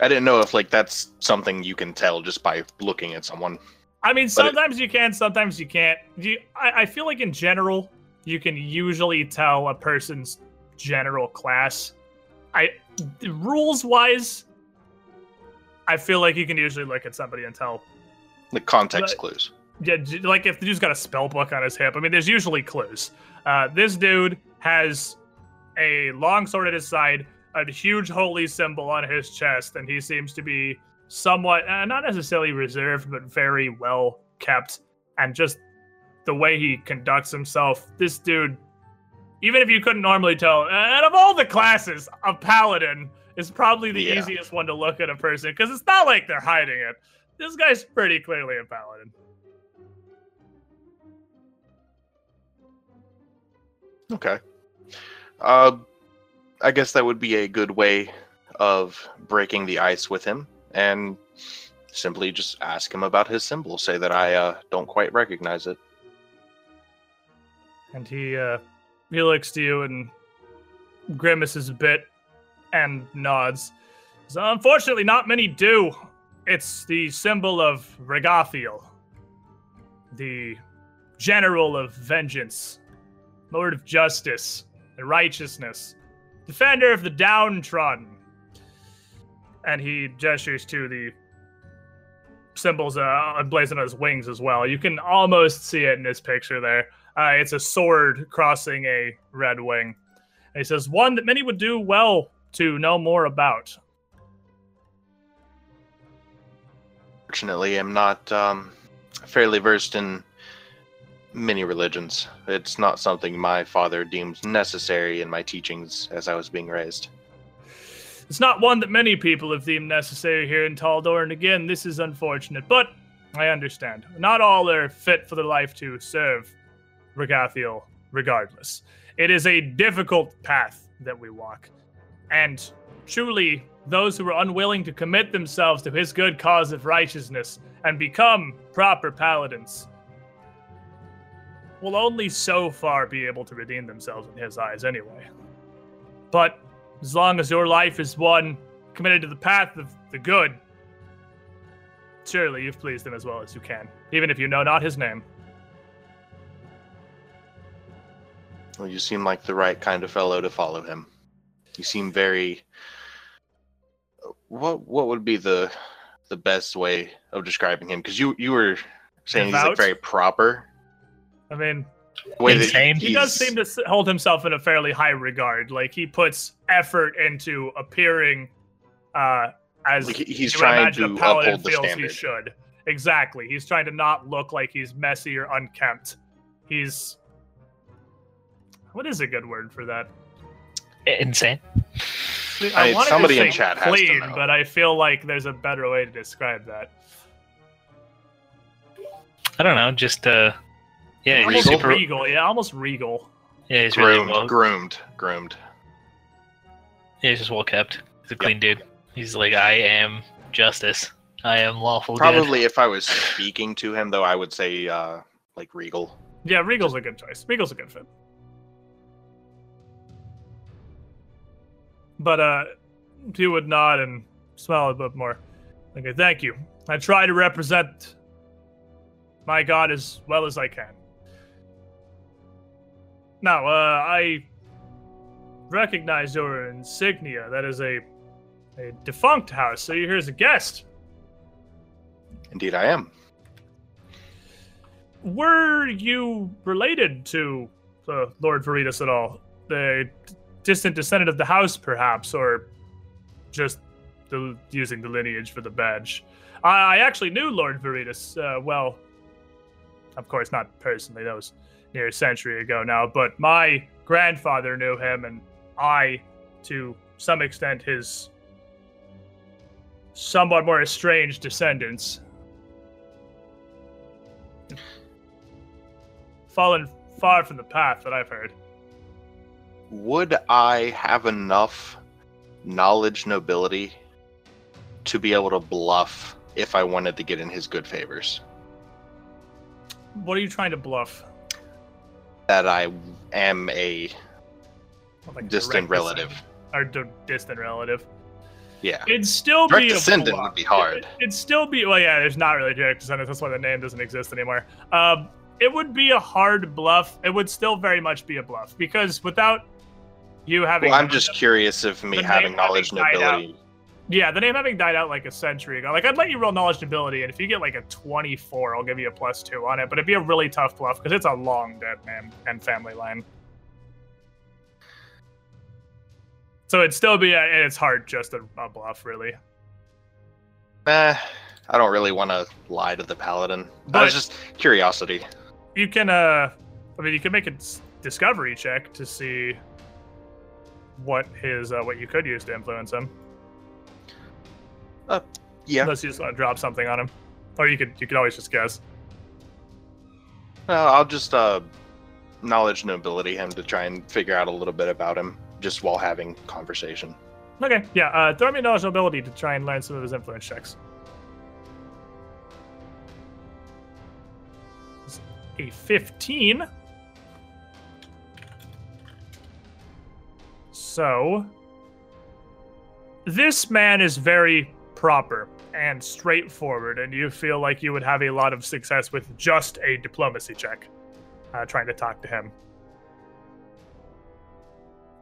I didn't know if like that's something you can tell just by looking at someone. I mean, But it- sometimes you can, sometimes you can't. You, I, I feel like in general, you can usually tell a person's general class. I rules wise, I feel like you can usually look at somebody and tell. The context But- clues. Yeah, like if the dude's got a spell book on his hip. I mean, there's usually clues. Uh, this dude has a long sword at his side, a huge holy symbol on his chest, and he seems to be somewhat, uh, not necessarily reserved, but very well kept. And just the way he conducts himself, this dude, even if you couldn't normally tell, and of all the classes, a paladin is probably the Yeah. easiest one to look at a person because it's not like they're hiding it. This guy's pretty clearly a paladin. Okay. Uh, I guess that would be a good way of breaking the ice with him, and simply just ask him about his symbol. Say that I uh, don't quite recognize it. and he uh he looks to you and grimaces a bit and nods. So unfortunately, not many do. It's the symbol of Ragathiel, the general of vengeance, lord of justice and righteousness, defender of the downtrodden. And he gestures to the symbols uh, emblazoned on his wings as well. You can almost see it in this picture there. Uh, it's a sword crossing a red wing. And he says, one that many would do well to know more about. Fortunately, I'm not um, fairly versed in many religions. It's not something my father deemed necessary in my teachings as I was being raised. It's not one that many people have deemed necessary here in Taldor, and again, this is unfortunate, but I understand. Not all are fit for the life to serve Ragathiel, regardless. It is a difficult path that we walk, and truly, those who are unwilling to commit themselves to his good cause of righteousness and become proper paladins will only so far be able to redeem themselves in his eyes anyway. But as long as your life is one committed to the path of the good, surely you've pleased him as well as you can, even if you know not his name. Well, you seem like the right kind of fellow to follow him. You seem very. What what would be the the best way of describing him? Because you you were saying he's like very proper. I mean, The way that Insane? he does seem to hold himself in a fairly high regard. Like he puts effort into appearing uh, as like, he's you trying imagine to a paladin uphold the feels standard. he should. Exactly. He's trying to not look like he's messy or unkempt. He's what is a good word for that? Insane. I mean, wanted to somebody in say chat has to clean, know. but I feel like there's a better way to describe that. I don't know, just uh Yeah, he's almost super. regal. Yeah, almost regal. Yeah, he's really groomed, well. groomed, groomed. Yeah, he's just well kept. He's a clean dude. He's like, I am justice. I am lawful good. Probably, if I was speaking to him, though, I would say uh, like regal. Yeah, regal's a good choice. Regal's a good fit. But uh, he would nod and smile a bit more. Okay, thank you. I try to represent my god as well as I can. Now, uh, I recognize your insignia. That is a a defunct house, so you're here as a guest. Indeed, I am. Were you related to uh, Lord Veritas at all? The distant descendant of the house, perhaps, or just the, using the lineage for the badge? I, I actually knew Lord Veritas uh, well. Of course, not personally. That was near a century ago now. But my grandfather knew him, and I, to some extent, his somewhat more estranged descendants. Fallen far from the path that I've heard. Would I have enough knowledge, nobility, to be able to bluff if I wanted to get in his good favors? What are you trying to bluff? That I am a Like distant relative. Or d- distant relative. Yeah. It'd still Direct be a descendant would be hard. It'd still be well, yeah. There's not really direct descendants. That's why the name doesn't exist anymore. Um, it would be a hard bluff. It would still very much be a bluff because without you having, Well, I'm just curious if me having knowledge, having died out. nobility. yeah, the name having died out like a century ago. Like I'd let you roll knowledge and ability, and if you get like a 24, I'll give you a plus two on it. But it'd be a really tough bluff because it's a long dead name and family line. So it'd still be at its heart just a, a bluff, really. Eh, I don't really want to lie to the paladin. But- was just curiosity. You can, uh, I mean, you can make a discovery check to see what his, uh, what you could use to influence him. Uh, yeah. Unless you just want to drop something on him, or you could, you could always just guess. Well, I'll just uh, knowledge, nobility him to try and figure out a little bit about him just while having conversation. Okay, yeah. Uh, throw me knowledge and ability to try and learn some of his influence checks. A 15. So, this man is very proper and straightforward, and you feel like you would have a lot of success with just a diplomacy check, uh, trying to talk to him.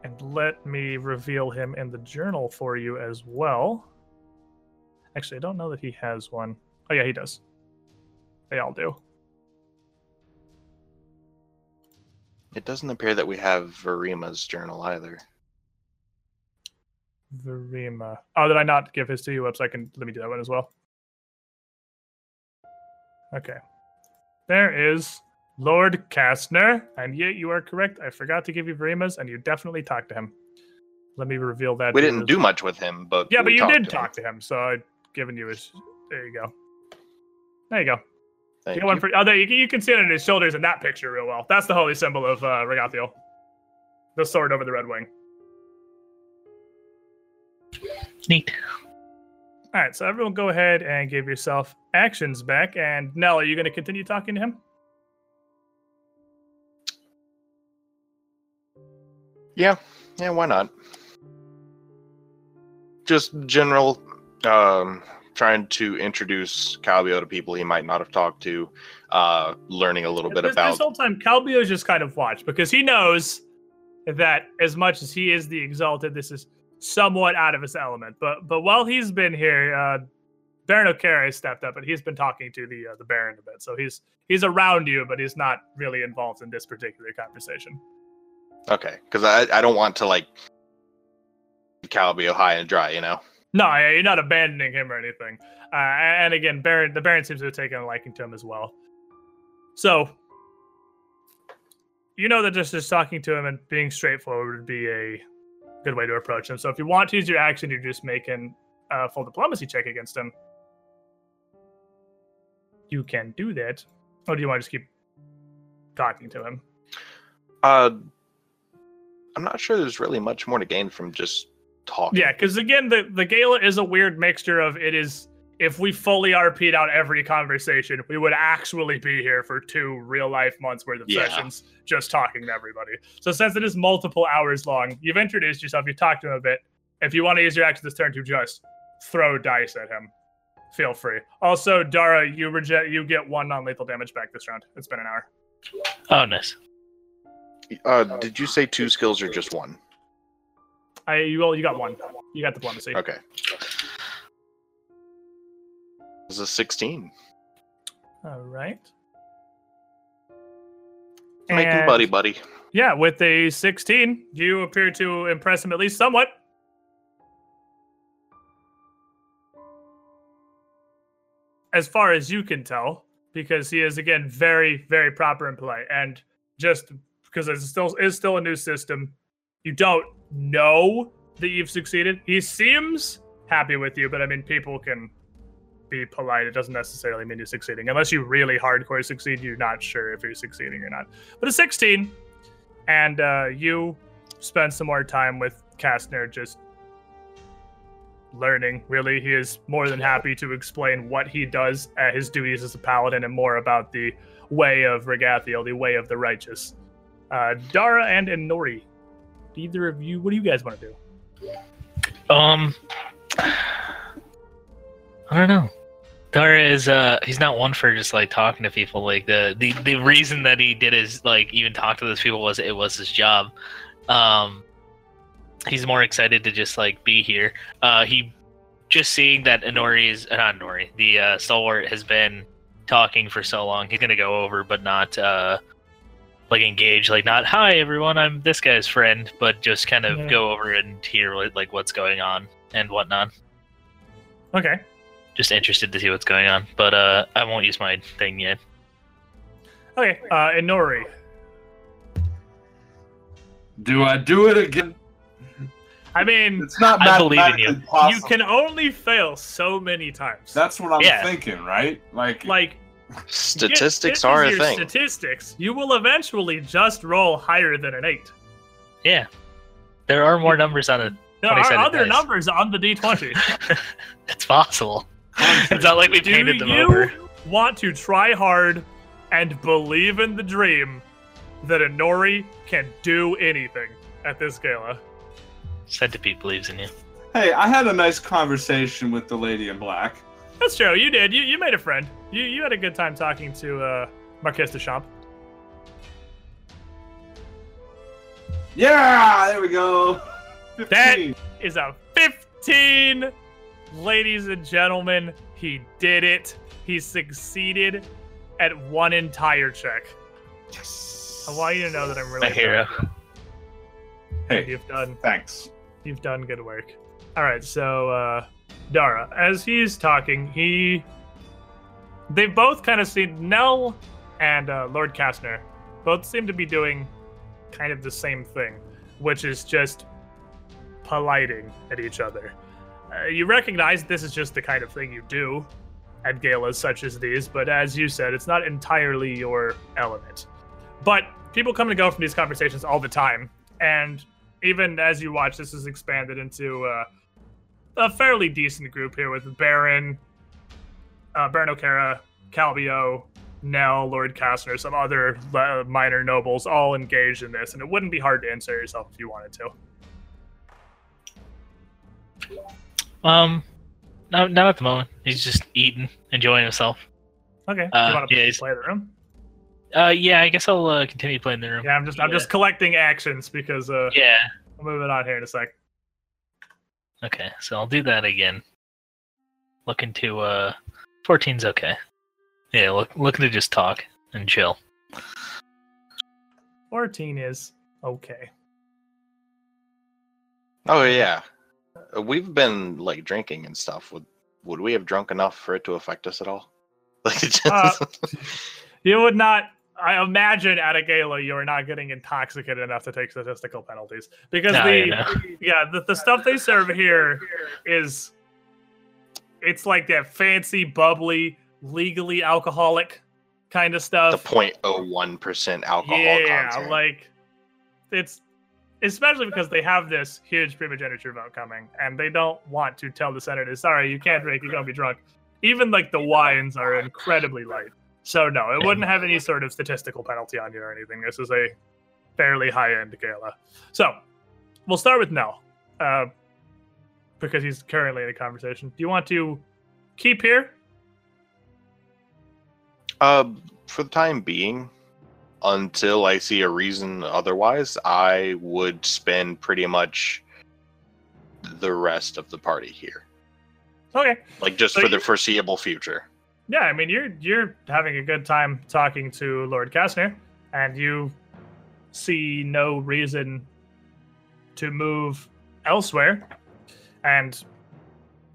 And let me reveal him in the journal for you as well. Actually, I don't know that he has one. Oh, yeah, he does. They all do. It doesn't appear that we have Verima's journal either. Verima. Oh, did I not give his to you? Whoops, I can let me do that one as well. Okay. There is Lord Kastner, and yet you are correct. I forgot to give you Verima's, and you definitely talked to him. Let me reveal that. We didn't do much with him, but Yeah, but you did to him. talk to him, so I've given you his. There you go. There you go. Thank You one for, oh, there, you, can- you can see it on his shoulders in that picture real well. That's the holy symbol of uh, Ragathiel. The sword over the red wing. Neat. All right, so everyone go ahead and give yourself actions back. And Nell, are you going to continue talking to him? Yeah, yeah, why not? Just general, um, trying to introduce Calbio to people he might not have talked to, uh, learning a little bit this, about. this whole time, Calbio's just kind of watched because he knows that as much as he is the exalted, this is somewhat out of his element. But but while he's been here, uh, Baron O'Cara has stepped up and he's been talking to the uh, the Baron a bit. So he's he's around you, but he's not really involved in this particular conversation. Okay, because I I don't want to like Calbio high and dry, you know. No, yeah, you're not abandoning him or anything. Uh, and again, Baron, the Baron seems to have taken a liking to him as well. So, you know that just just talking to him and being straightforward would be a good way to approach him. So, if you want to use your action, you're just making a full diplomacy check against him. You can do that. Or do you want to just keep talking to him. Uh, I'm not sure there's really much more to gain from just talking. Yeah, because again, the the gala is a weird mixture of it is. If we fully RP'd out every conversation, we would actually be here for two real life months worth of Yeah. sessions just talking to everybody. So since it is multiple hours long, you've introduced yourself, you've talked to him a bit. If you want to use your action this turn to just throw dice at him, feel free. Also, Dara, you reject you get one non-lethal damage back this round. It's been an hour. Oh, nice. Uh, did you say two skills or just one? I you well, you got one. You got diplomacy. Okay. Is 16. All right. Making And- buddy buddy. Yeah, with a 16, you appear to impress him at least somewhat. As far as you can tell, because he is again very, very proper and polite, and just because it's still is still a new system, you don't know that you've succeeded. He seems happy with you, but I mean, people can be polite. It doesn't necessarily mean you're succeeding, unless you really hardcore succeed. You're not sure if you're succeeding or not. But a 16, and uh, you spend some more time with Kastner just learning. Really, he is more than happy to explain what he does at his duties as a paladin and more about the way of Ragathiel, the way of the righteous. Uh, Dara and Inori, either of you, what do you guys want to do? Um, I don't know. Dara is uh he's not one for just like talking to people. Like the the the reason that he did is like even talk to those people was it was his job. Um, he's more excited to just like be here. Uh, he just seeing that Inori is uh, not Inori, the uh, stalwart has been talking for so long. He's gonna go over, but not uh like engage. Like not hi everyone, I'm this guy's friend, but just kind of Yeah. go over and hear like what's going on and whatnot. Okay. Just interested to see what's going on, but uh, I won't use my thing yet. Okay. Uh, Inori. Do I do it again? I mean, It's not I believe in mathematically you. you can only fail so many times. That's what I'm Yeah. thinking, right? Like, like Statistics get- are a thing. Statistics. You will eventually just roll higher than an eight. Yeah, there are more numbers on it. There are other dice. numbers on the d20. <laughs> it's possible. It's not like we Do painted them you over. want to try hard and believe in the dream that Inori can do anything at this gala? Centipede believes in you. hey, I had a nice conversation with the lady in black. That's true. You did. You you made a friend. You you had a good time talking to uh, Marquess Deschamps. Yeah, there we go. 15. Is a 15, ladies and gentlemen. He did it. He succeeded at one entire check. Yes. I want you to know that I'm really My hero. you. Hey, You've done thanks. You've done good work. All right, so uh, Dara, as he's talking, he they've both kind of seen Nell and uh, Lord Kastner both seem to be doing kind of the same thing, which is just politing at each other. Uh, you recognize this is just the kind of thing you do at galas such as these, but as you said, it's not entirely your element. But people come and go from these conversations all the time, and even as you watch, this is expanded into uh, a fairly decent group here with Baron, uh, Baron O'Cara, Calbio, Nell, Lord Kastner, some other uh, minor nobles, all engaged in this, and it wouldn't be hard to insert yourself if you wanted to. Um, no, not at the moment. He's just eating, enjoying himself. Okay, Uh, you want to yeah, he's- play the room? Uh, yeah, I guess I'll uh, continue playing the room. Yeah, I'm just I'm just collecting actions because uh, Yeah. I'm moving on here in a sec. Okay, so I'll do that again. Looking to uh, 14's okay. Yeah, look, looking to just talk and chill. 14 is okay. Oh yeah, we've been like drinking and stuff. Would would we have drunk enough for it to affect us at all? <laughs> Like, just, Uh, <laughs> You would not. I imagine at a gala you are not getting intoxicated enough to take statistical penalties because No, the yeah, no. yeah the, the stuff they serve here is it's like that fancy bubbly legally alcoholic kind of stuff. The stuff. 0.01% alcohol yeah, content. like it's especially because they have this huge primogeniture vote coming, and they don't want to tell the senators, "Sorry, you can't drink. You're gonna be drunk." Even like the wines are incredibly light, so no, it wouldn't have any sort of statistical penalty on you or anything. This is a fairly high-end gala. So we'll start with Nell, uh, because he's currently in a conversation. Do you want to keep here? Uh, for the time being, until I see a reason otherwise, I would spend pretty much the rest of the party here. Okay. Like just So for the foreseeable future. Yeah, I mean you're you're having a good time talking to Lord Kastner, and you see no reason to move elsewhere. And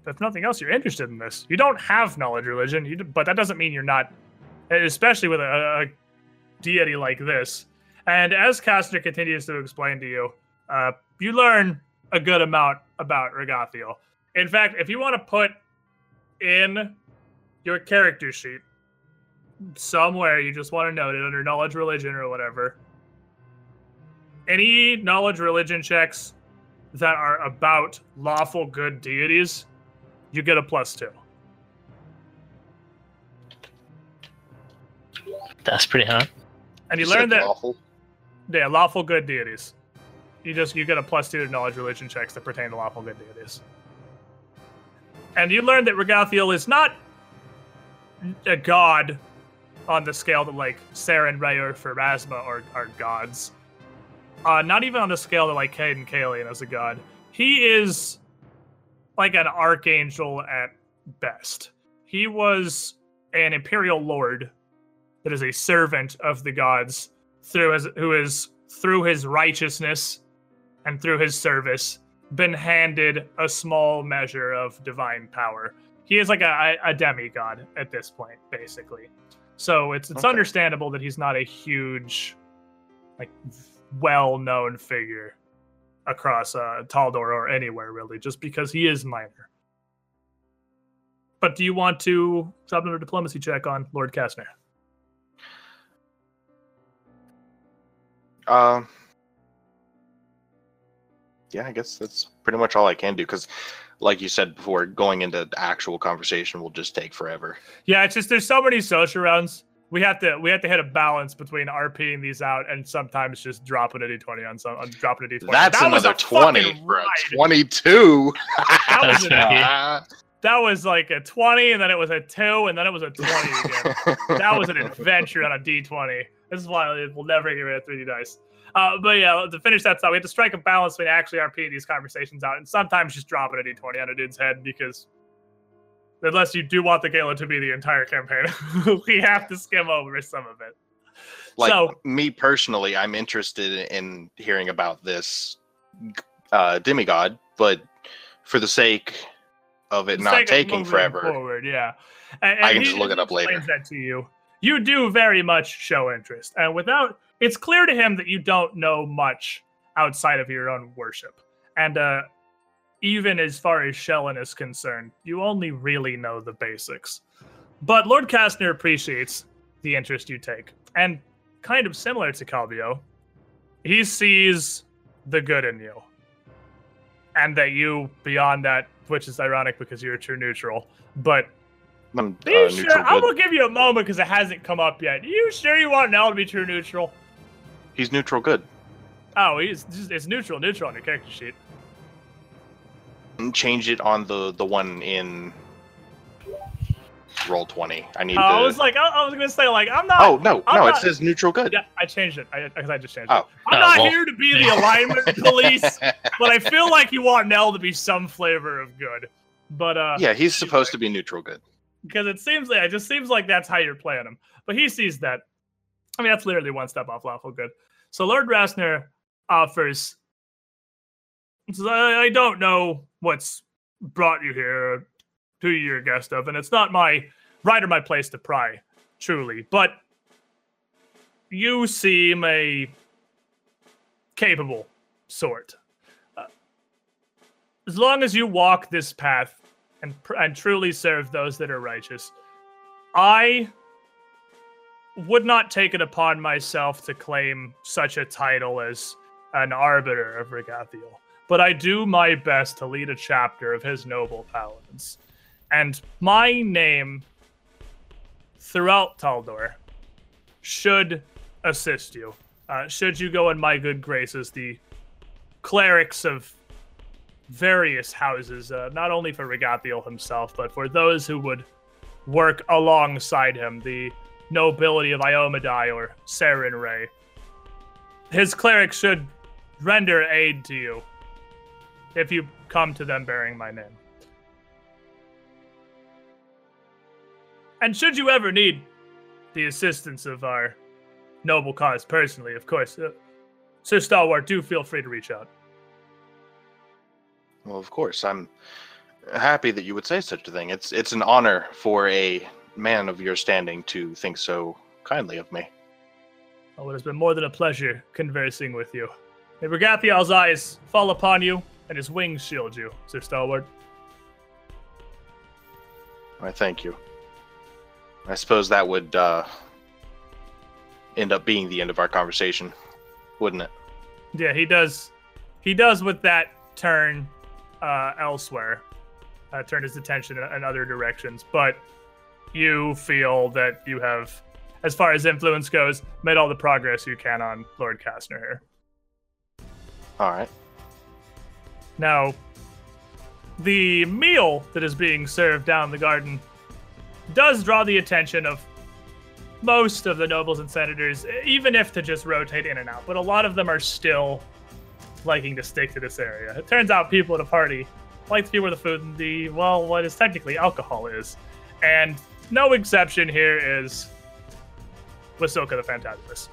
if nothing else, you're interested in this. You don't have knowledge religion, you, but that doesn't mean you're not, especially with a, a deity like this. And as Kastner continues to explain to you, uh, you learn a good amount about Ragathiel. In fact, if you want to put in your character sheet somewhere you just want to note it under knowledge religion or whatever any knowledge religion checks that are about lawful good deities you get a plus two That's pretty hot. And you said learn that lawful? yeah lawful good deities you just you get a plus two to knowledge religion checks that pertain to lawful good deities and you learn that Ragathiel is not a god on the scale that like Sarenrae, or Pharasma are, are gods. Uh, not even on the scale that like Cayden Cailean is a god. He is like an archangel at best. He was an imperial lord that is a servant of the gods through his who is through his righteousness and through his service been handed a small measure of divine power. He is like a, a demigod at this point, basically. So it's it's Okay. understandable that he's not a huge, like, well-known figure across uh, Taldor or anywhere really, just because he is minor. But do you want to drop another diplomacy check on Lord Kastner? Uh, yeah, I guess that's pretty much all I can do because, like you said before, going into the actual conversation will just take forever. Yeah, it's just there's so many social rounds. We have to we have to hit a balance between RPing these out and sometimes just dropping a d20 on some on dropping a d20. That's That was another a 20 fucking for a ride. 22. That was, a, <laughs> <laughs> that was like a 20 and then it was a 2 and then it was a 20 again. <laughs> that was an adventure on a d20. This is why we'll never get rid of 3d dice. Uh, but yeah, to finish that thought, we have to strike a balance between actually RPing these conversations out and sometimes just dropping a d20 on a dude's head because unless you do want the gala to be the entire campaign, <laughs> we have to skim over some of it. like So- me personally, I'm interested in hearing about this uh, demigod, but for the sake of it not taking forever, Forward, yeah. And, I can just look it up later. That to you, you do very much show interest, and without it's clear to him that you don't know much outside of your own worship, and uh, even as far as Shelyn is concerned, you only really know the basics. But Lord Kastner appreciates the interest you take, and kind of similar to Calvio, he sees the good in you, and that you, beyond that, which is ironic because you're a true neutral, but I'm are you uh, sure? neutral I'm gonna give you a moment because it hasn't come up yet. you sure you want Nell to be true neutral? He's neutral good. Oh, he's just, it's neutral, neutral on your character sheet. Change it on the the one in Roll20. I need Oh, I to. was like, I, I was gonna say, like, I'm not. oh no, I'm no! not- it says neutral good. Yeah, I changed it. I, I, I just changed Oh. it. I'm Oh, not well. here to be the alignment <laughs> police, but I feel like you want Nell to be some flavor of good. But uh, yeah, he's supposed to be neutral good. Because it seems like it just seems like that's how you're playing him. But he sees that. I mean, that's literally one step off lawful good. So Lord Rasner offers. I, don't know what's brought you here, to you're guest of, and it's not my right or my place to pry, truly. But you seem a capable sort. Uh, as long as you walk this path and and truly serve those that are righteous, I would not take it upon myself to claim such a title as an arbiter of Ragathiel, but I do my best to lead a chapter of his noble paladins. And my name throughout Taldor should assist you. Uh, should you go in my good graces, the clerics of various houses, uh, not only for Ragathiel himself, but for those who would work alongside him, the nobility of Iomedae or Sarenrae. His clerics should render aid to you if you come to them bearing my name. And should you ever need the assistance of our noble cause personally, of course, uh, Sir Stalwart, do feel free to reach out. Well, of course, I'm happy that you would say such a thing. It's it's an honor for a man of your standing to think so kindly of me. Oh, it has been more than a pleasure conversing with you. May Ragathiel's eyes fall upon you and his wings shield you, Sir Stalwart. I thank you. I suppose that would uh, end up being the end of our conversation, wouldn't it? Yeah, he does. He does with that turn uh, elsewhere, uh, turn his attention in, in other directions. But you feel that you have, as far as influence goes, made all the progress you can on Lord Kastner here. All right. Now, the meal that is being served down the garden does draw the attention of most of the nobles and senators, even if to just rotate in and out. But a lot of them are still liking to stick to this area. It turns out people at a party like to be where the food and the, well, what is technically alcohol is. And no exception here is Wasilka the Fantabulous,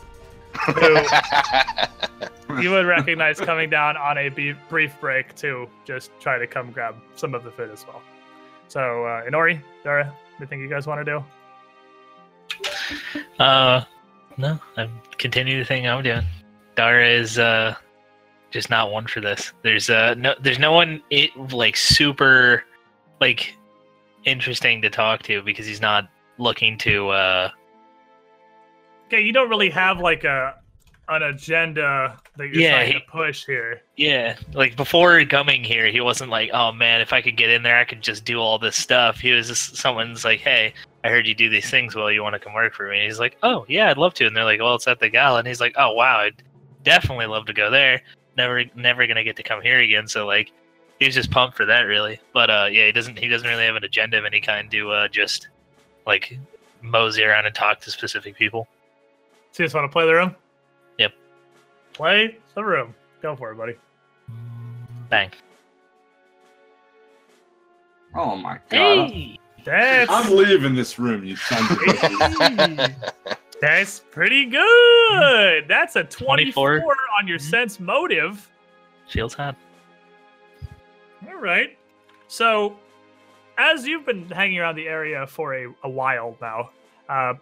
who <laughs> you would recognize coming down on a brief break to just try to come grab some of the food as well. So, uh, Inori, Dara, anything you guys want to do? Uh, no, I'm continue the thing I'm doing. Dara is uh just not one for this. There's uh no, there's no one it like super like interesting to talk to because he's not looking to uh Okay, you don't really have like a an agenda that you're Yeah, trying he- to push here. yeah like before coming here he wasn't like oh man if I could get in there I could just do all this stuff. He was just someone's like hey I heard you do these things well you want to come work for me. And he's like oh yeah I'd love to and they're like well it's at the gala and he's like oh wow I'd definitely love to go there. Never never gonna get to come here again so like he was just pumped for that really but uh yeah he doesn't he doesn't really have an agenda of any kind to uh just like mosey around and talk to specific people So you just want to play the room? Yep. Play the room. Go for it, buddy. bang Oh my god. hey That's I'm leaving this room, you son of a <laughs> bitch. <laughs> that's pretty good. That's a 24, 24. on your sense motive. feels hot All right. So, as you've been hanging around the area for a, a while now, uh,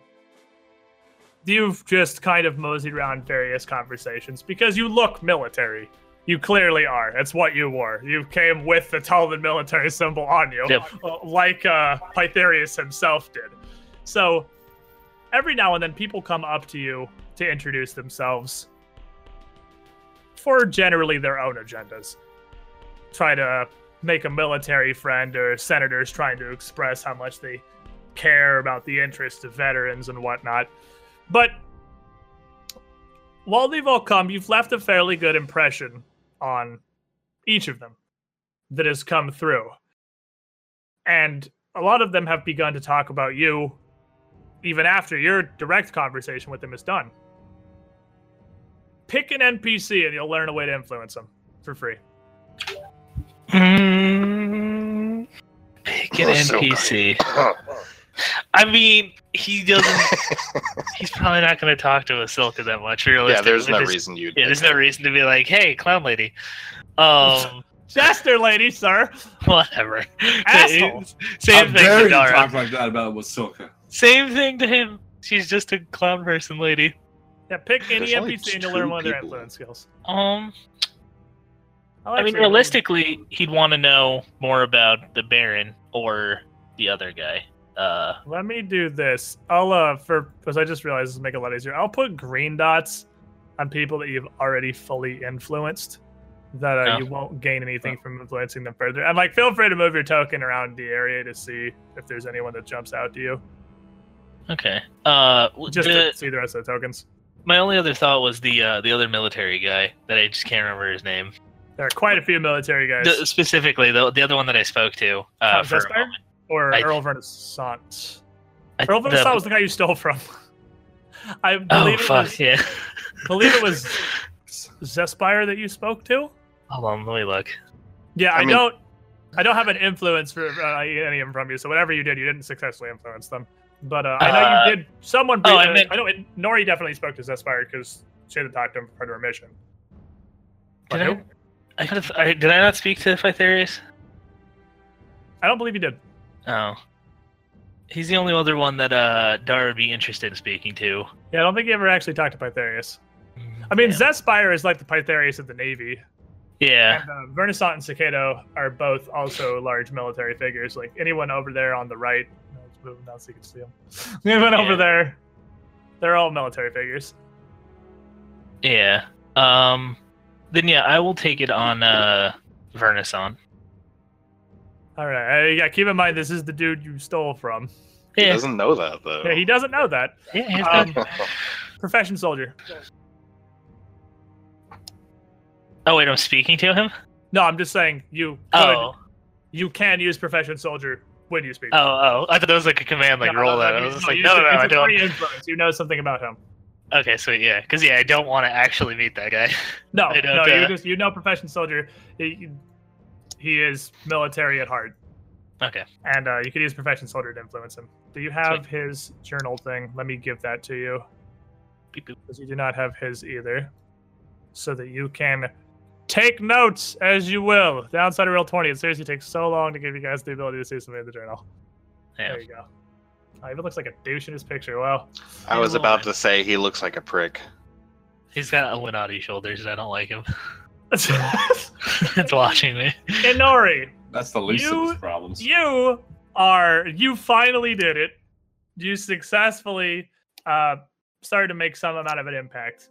you've just kind of moseyed around various conversations because you look military. You clearly are. It's what you wore. You came with the Taldan military symbol on you, Yep. uh, like uh, Pythareus himself did. So, every now and then, people come up to you to introduce themselves for generally their own agendas. Try to make a military friend or senators trying to express how much they care about the interests of veterans and whatnot. But while they've all come, you've left a fairly good impression on each of them that has come through. And a lot of them have begun to talk about you even after your direct conversation with them is done. Pick an NPC and you'll learn a way to influence them for free. Mm, pick an Oh, so NPC. I mean, he doesn't. <laughs> he's probably not going to talk to Asilka that much. yeah, there's no There's- reason you'd. Yeah, there's no reason to be like, "Hey, clown lady." Um, <laughs> Jester lady, sir. <laughs> whatever. Asshole. How Same thing dare you talk like that about Wasilka? Same thing to him. She's just a clown person lady. Yeah, pick any There's only NPC and you'll learn two one of their influence skills. Um, I'll I mean, actually- realistically, he'd want to know more about the Baron or the other guy. Uh, Let me do this. I'll uh for because I just realized this will make it a lot easier. I'll put green dots on people that you've already fully influenced. That uh, Oh. you won't gain anything from influencing them further. And like, feel free to move your token around the area to see if there's anyone that jumps out to you, okay. Uh, just the- to see the rest of the tokens. my only other thought was the uh, the other military guy that I just can't remember his name. There are quite a few military guys. The, specifically, the the other one that I spoke to uh, Count for a Zespire? moment. or I- Earl Vernissant. I- Earl the- was the guy you stole from. <laughs> I oh believe it fuck was yeah! believe it was <laughs> Zespire that you spoke to. Hold on, let me look. Yeah, I I, mean- don't. I don't have an influence for uh, any of them from you. So whatever you did, you didn't successfully influence them. But uh, I know Uh, you did. Someone. oh, I uh, meant- I know. it- Nori definitely spoke to Zespire because she had to talk to him for part of her mission. But Did? I? I, could have, I did I not speak to Pythareus? I don't believe you did. Oh, he's the only other one that uh Dara would be interested in speaking to. Yeah, I don't think you ever actually talked to Pythareus. I mean, Yeah. Zespire is like the Pythareus of the Navy. yeah, And uh, Vernissant and Cicado are both also large military figures. Like anyone over there on the right, no, let's move them down so you can see them. Anyone <laughs> Yeah. over there, they're all military figures. yeah. Um, then yeah, I will take it on uh Vernissant. All right, uh, yeah. Keep in mind, this is the dude you stole from. He Yeah, doesn't know that though. Yeah, he doesn't know that. yeah, he's Um. <laughs> Profession soldier. Oh wait, I'm speaking to him. No, I'm just saying you. Could, Oh, you can use profession soldier when you speak. oh, oh! I thought that was like a command, like No, roll no, that. I I was just no, like, you no, no, no, I it's a free don't. influence. You know something about him. Okay, sweet, yeah, because yeah, I don't want to actually meet that guy. No, <laughs> no, you uh, just you know profession soldier. He, he is military at heart. okay, and uh, you could use profession soldier to influence him. Do you have his journal thing? Let me give that to you because you do not have his either, so that you can take notes as you will. Downside of Roll20. It seriously takes so long to give you guys the ability to see something in the journal. yeah. There you go. Oh, he even looks like a douche in his picture. Wow. I was about to say he looks like a prick. He's got a Illuminati shoulders. and I don't like him. <laughs> <laughs> it's watching me. Inori, That's the least You- of his problems. you are you finally did it. You successfully uh, started to make some amount of an impact,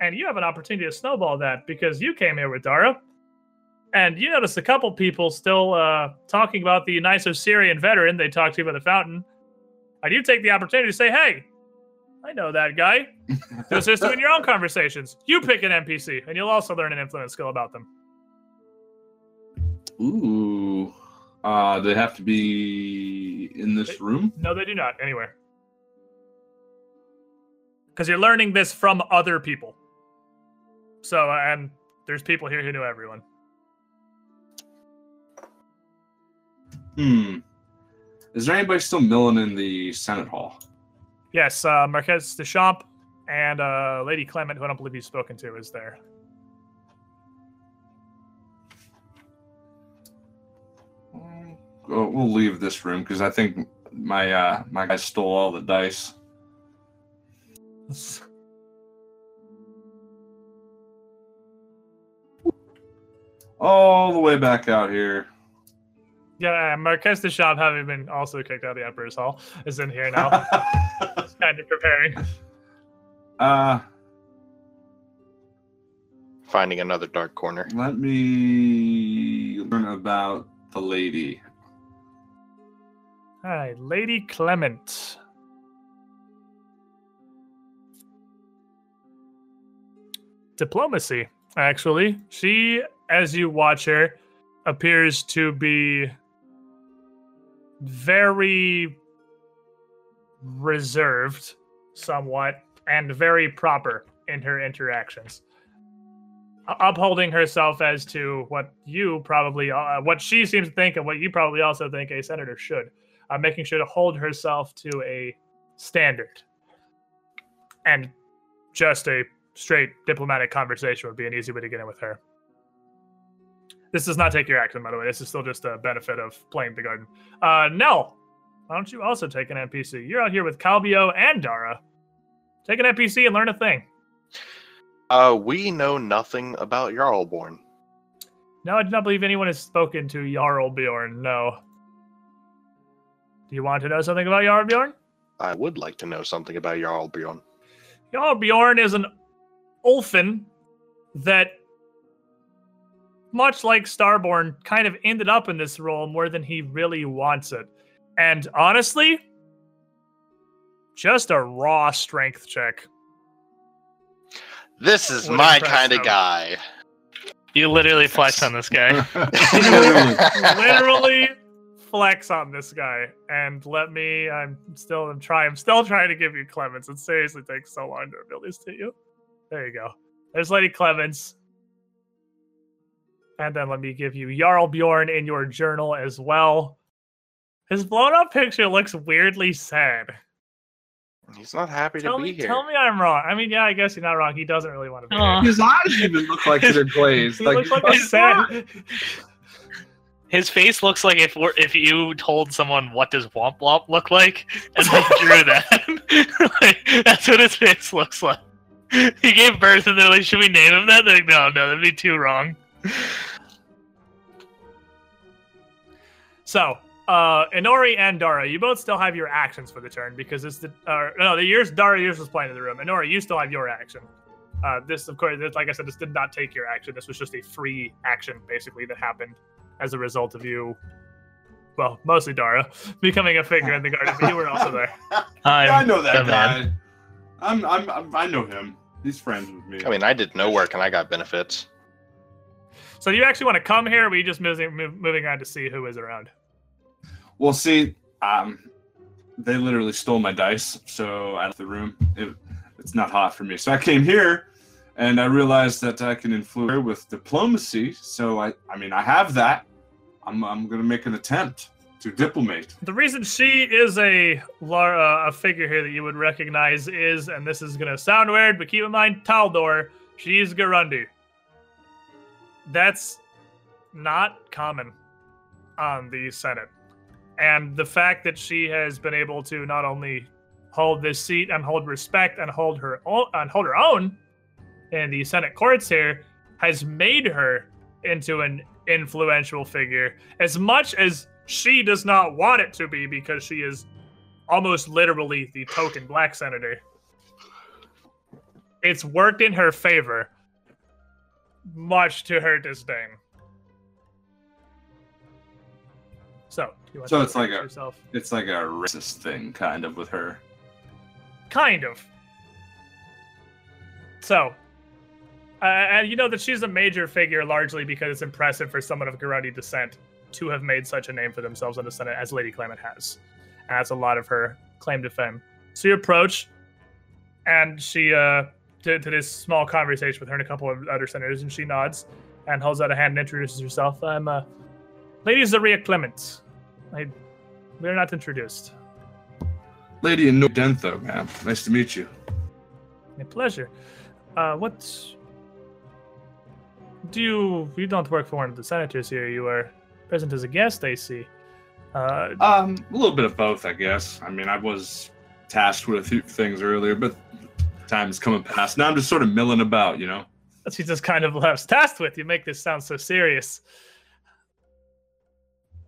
and you have an opportunity to snowball that because you came here with Dara, and you notice a couple people still uh, talking about the nice Syrian veteran they talked to by the fountain. And you take the opportunity to say, "Hey, I know that guy." To assist you in your own conversations. You pick an NPC, and you'll also learn an influence skill about them. Ooh. Uh, they have to be in this room? No, they do not. Anywhere. Because you're learning this from other people. So, uh, and there's people here who know everyone. Hmm. Is there anybody still milling in the Senate Hall? Yes, uh, Marquess Deschamps and uh, Lady Clement, who I don't believe you've spoken to, is there. Oh, we'll leave this room because I think my uh my guy stole all the dice. <laughs> All the way back out here. Yeah, Marquess Deschamps, having been also kicked out of the Emperor's Hall, is in here now, <laughs> kind of preparing. uh, Finding another dark corner. let me learn about the lady. All right, Lady Clement. Diplomacy, actually. She, as you watch her, appears to be very reserved, somewhat, and very proper in her interactions. Upholding herself as to what you probably, uh, what she seems to think, and what you probably also think a senator should uh, making sure to hold herself to a standard. And just a straight diplomatic conversation would be an easy way to get in with her. This does not take your action, by the way. This is still just a benefit of playing the garden. Uh, Nell, why don't you also take an NPC? You're out here with Calbio and Dara. Take an NPC and learn a thing. Uh, we know nothing about Jarlborn. No, I do not believe anyone has spoken to Jarl Bjorn. No. Do you want to know something about Jarl Bjorn? I would like to know something about Jarl Bjorn. Jarl Bjorn is an Ulfen that, much like Starborn, kind of ended up in this role more than he really wants it. And honestly, just a raw strength check. This is Would my kind of guy. You literally flex on this guy. <laughs> <laughs> Literally flex on this guy. And let me, I'm still, I'm trying, I'm still trying to give you Clemens. It seriously takes so long to reveal this to you. There you go. There's Lady Clemens. And then let me give you Jarl Bjorn in your journal as well. His blown up picture looks weirdly sad. He's not happy Tell to me, be here. tell me I'm wrong. I mean, yeah, I guess you're not wrong. He doesn't really want to be Aw. here. His eyes even look like they're <laughs> glazed. He like, looks like a He's sad. <laughs> His face looks like if we're, if you told someone what does Womp Womp look like, and they <laughs> drew that. like, that's what his face looks like. He gave birth, and they're like, "Should we name him that?" They're like, "No, no, that'd be too wrong." So, uh, Inori and Dara, you both still have your actions for the turn because it's the uh, no, the yours Dara yours was playing in the room. Inori, you still have your action. Uh, this, of course, this, like I said, this did not take your action. This was just a free action, basically, that happened as a result of you. Well, mostly Dara <laughs> becoming a figure in the garden, but you were also there. <laughs> I'm Yeah, I know that the man. guy. I'm, I'm, I'm, I know him. He's friends with me. I mean, I did no work and I got benefits. So, do you actually want to come here, or are you just moving move, moving on to see who is around? Well, see, um, they literally stole my dice, so I left the room. It, it's not hot for me. So I came here, and I realized that I can influence with diplomacy. So I, I mean, I have that. I'm, I'm gonna make an attempt to diplomate. The reason she is a lar- uh, a figure here that you would recognize is, and this is gonna sound weird, but keep in mind, Taldor, she's Garundi. That's not common on the Senate, and the fact that she has been able to not only hold this seat and hold respect and hold her own and hold her own in the Senate courts here has made her into an influential figure as much as she does not want it to be because she is almost literally the token black senator. It's worked in her favor, much to her disdain. So, do you want So to it's like a- yourself? It's like a racist thing, kind of, with her. Kind of. So, uh, and you know that she's a major figure largely because it's impressive for someone of Garundi descent to have made such a name for themselves in the Senate as Lady Clement has. And that's a lot of her claim to fame. So you approach, and she, uh, to, to this small conversation with her and a couple of other senators, and she nods and holds out a hand and introduces herself. I'm, uh, Lady Zaria Clement. I, we're not introduced. Lady in Dentho, ma'am. Nice to meet you. A pleasure. Uh, what do you? You don't work for one of the senators here. You are present as a guest, I see. Uh, Um, a little bit of both, I guess. I mean, I was tasked with a few things earlier, but time is coming past. Now I'm just sort of milling about, you know. <laughs> she just kind of left tasked with. You make this sound so serious.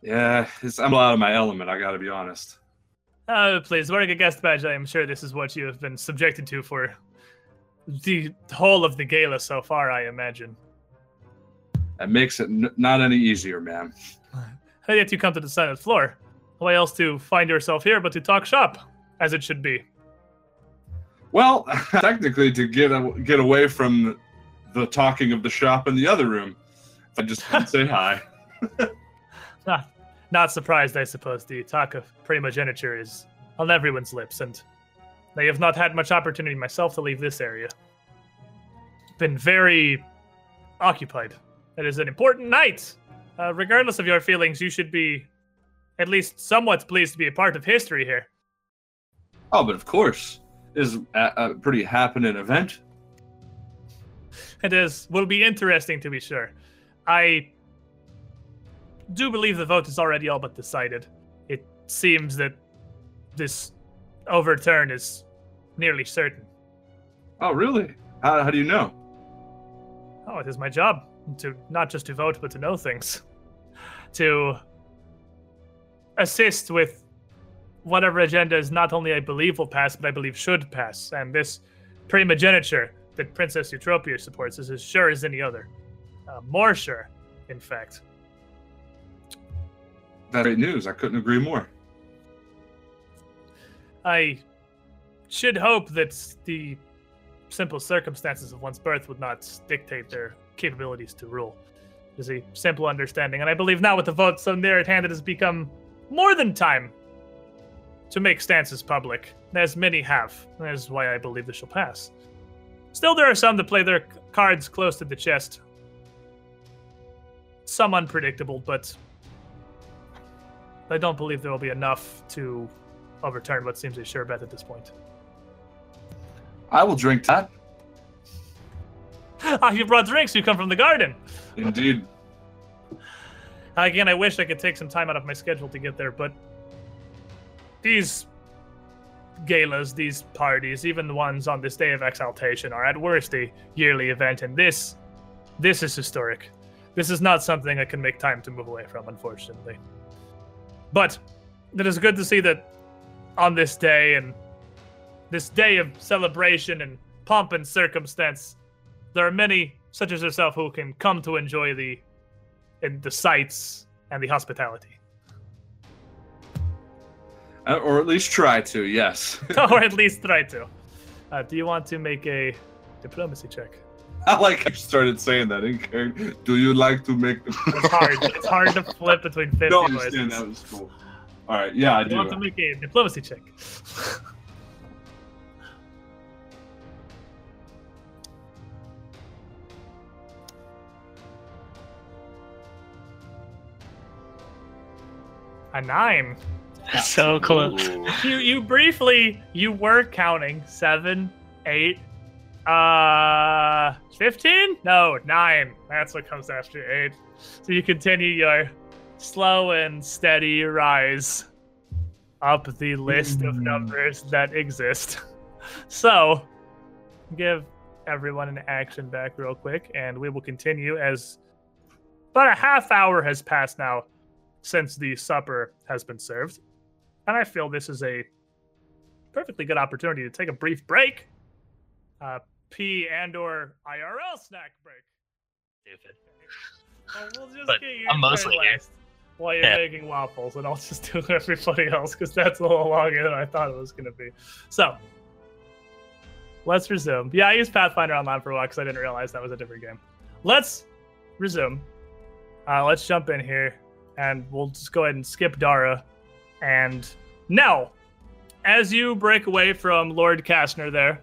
Yeah, it's, I'm out of my element. I got to be honest. Uh, please, wearing a guest badge, I am sure this is what you have been subjected to for the whole of the gala so far. I imagine. That makes it n- not any easier, ma'am. How yet you come to the Senate floor? Why else to find yourself here but to talk shop, as it should be? Well, <laughs> technically, to get a- get away from the talking of the shop in the other room, I just to say hi. Not, <laughs> <laughs> not surprised, I suppose. The talk of primogeniture is on everyone's lips, and I have not had much opportunity myself to leave this area. Been very occupied. It is an important night. Uh, regardless of your feelings, you should be at least somewhat pleased to be a part of history here. Oh, but of course, this is a, a pretty happening event. It is will be interesting to be sure. I do believe the vote is already all but decided. It seems that this overturn is nearly certain. Oh, really? How, how do you know? Oh, it is my job to not just to vote, but to know things, to assist with whatever agenda is not only I believe will pass, but I believe should pass. And this primogeniture that Princess Eutropia supports is as sure as any other. Uh, more sure, in fact. That's great news. I couldn't agree more. I should hope that the simple circumstances of one's birth would not dictate their capabilities to rule. Is a simple understanding, and I believe now with the vote so near at hand, it has become more than time to make stances public, as many have. That is why I believe this shall pass. Still, there are some that play their cards close to the chest. Some unpredictable, but I don't believe there will be enough to overturn what seems a sure bet at this point. I will drink that. <laughs> ah, you brought drinks. You come from the garden. Indeed. Again, I wish I could take some time out of my schedule to get there, but these galas, these parties, even the ones on this day of exaltation, are at worst a yearly event, and this, this is historic. This is not something I can make time to move away from, unfortunately. But it is good to see that on this day and this day of celebration and pomp and circumstance, there are many such as yourself who can come to enjoy the the sights and the hospitality. Uh, or at least try to, yes. <laughs> or <laughs> at least try to. Uh, do you want to make a diplomacy check? <laughs> I like you started saying that in character. Do you like to make the It's hard. it's hard to flip between <laughs> 50 No, I voices. understand that was cool. All right, yeah, I You want to make a diplomacy check. <laughs> A nine. so close. Ooh. You you briefly you were counting seven, eight, uh, fifteen? No, nine. That's what comes after eight. So you continue your slow and steady rise up the list of Hmm. numbers that exist. <laughs> So give everyone an action back real quick, and we will continue as about a half hour has passed now since the supper has been served. And I feel this is a perfectly good opportunity to take a brief break. Uh, P and or IRL snack break. Stupid. Well, we'll just But get your I'm mostly last while you're Yeah. making waffles, and I'll just do <laughs> everybody else because that's a little longer than I thought it was going to be. So, let's resume. Yeah, I used Pathfinder Online for a while because I didn't realize that was a different game. Let's resume. Uh, let's jump in here, and we'll just go ahead and skip Dara. And now, as you break away from Lord Kastner there,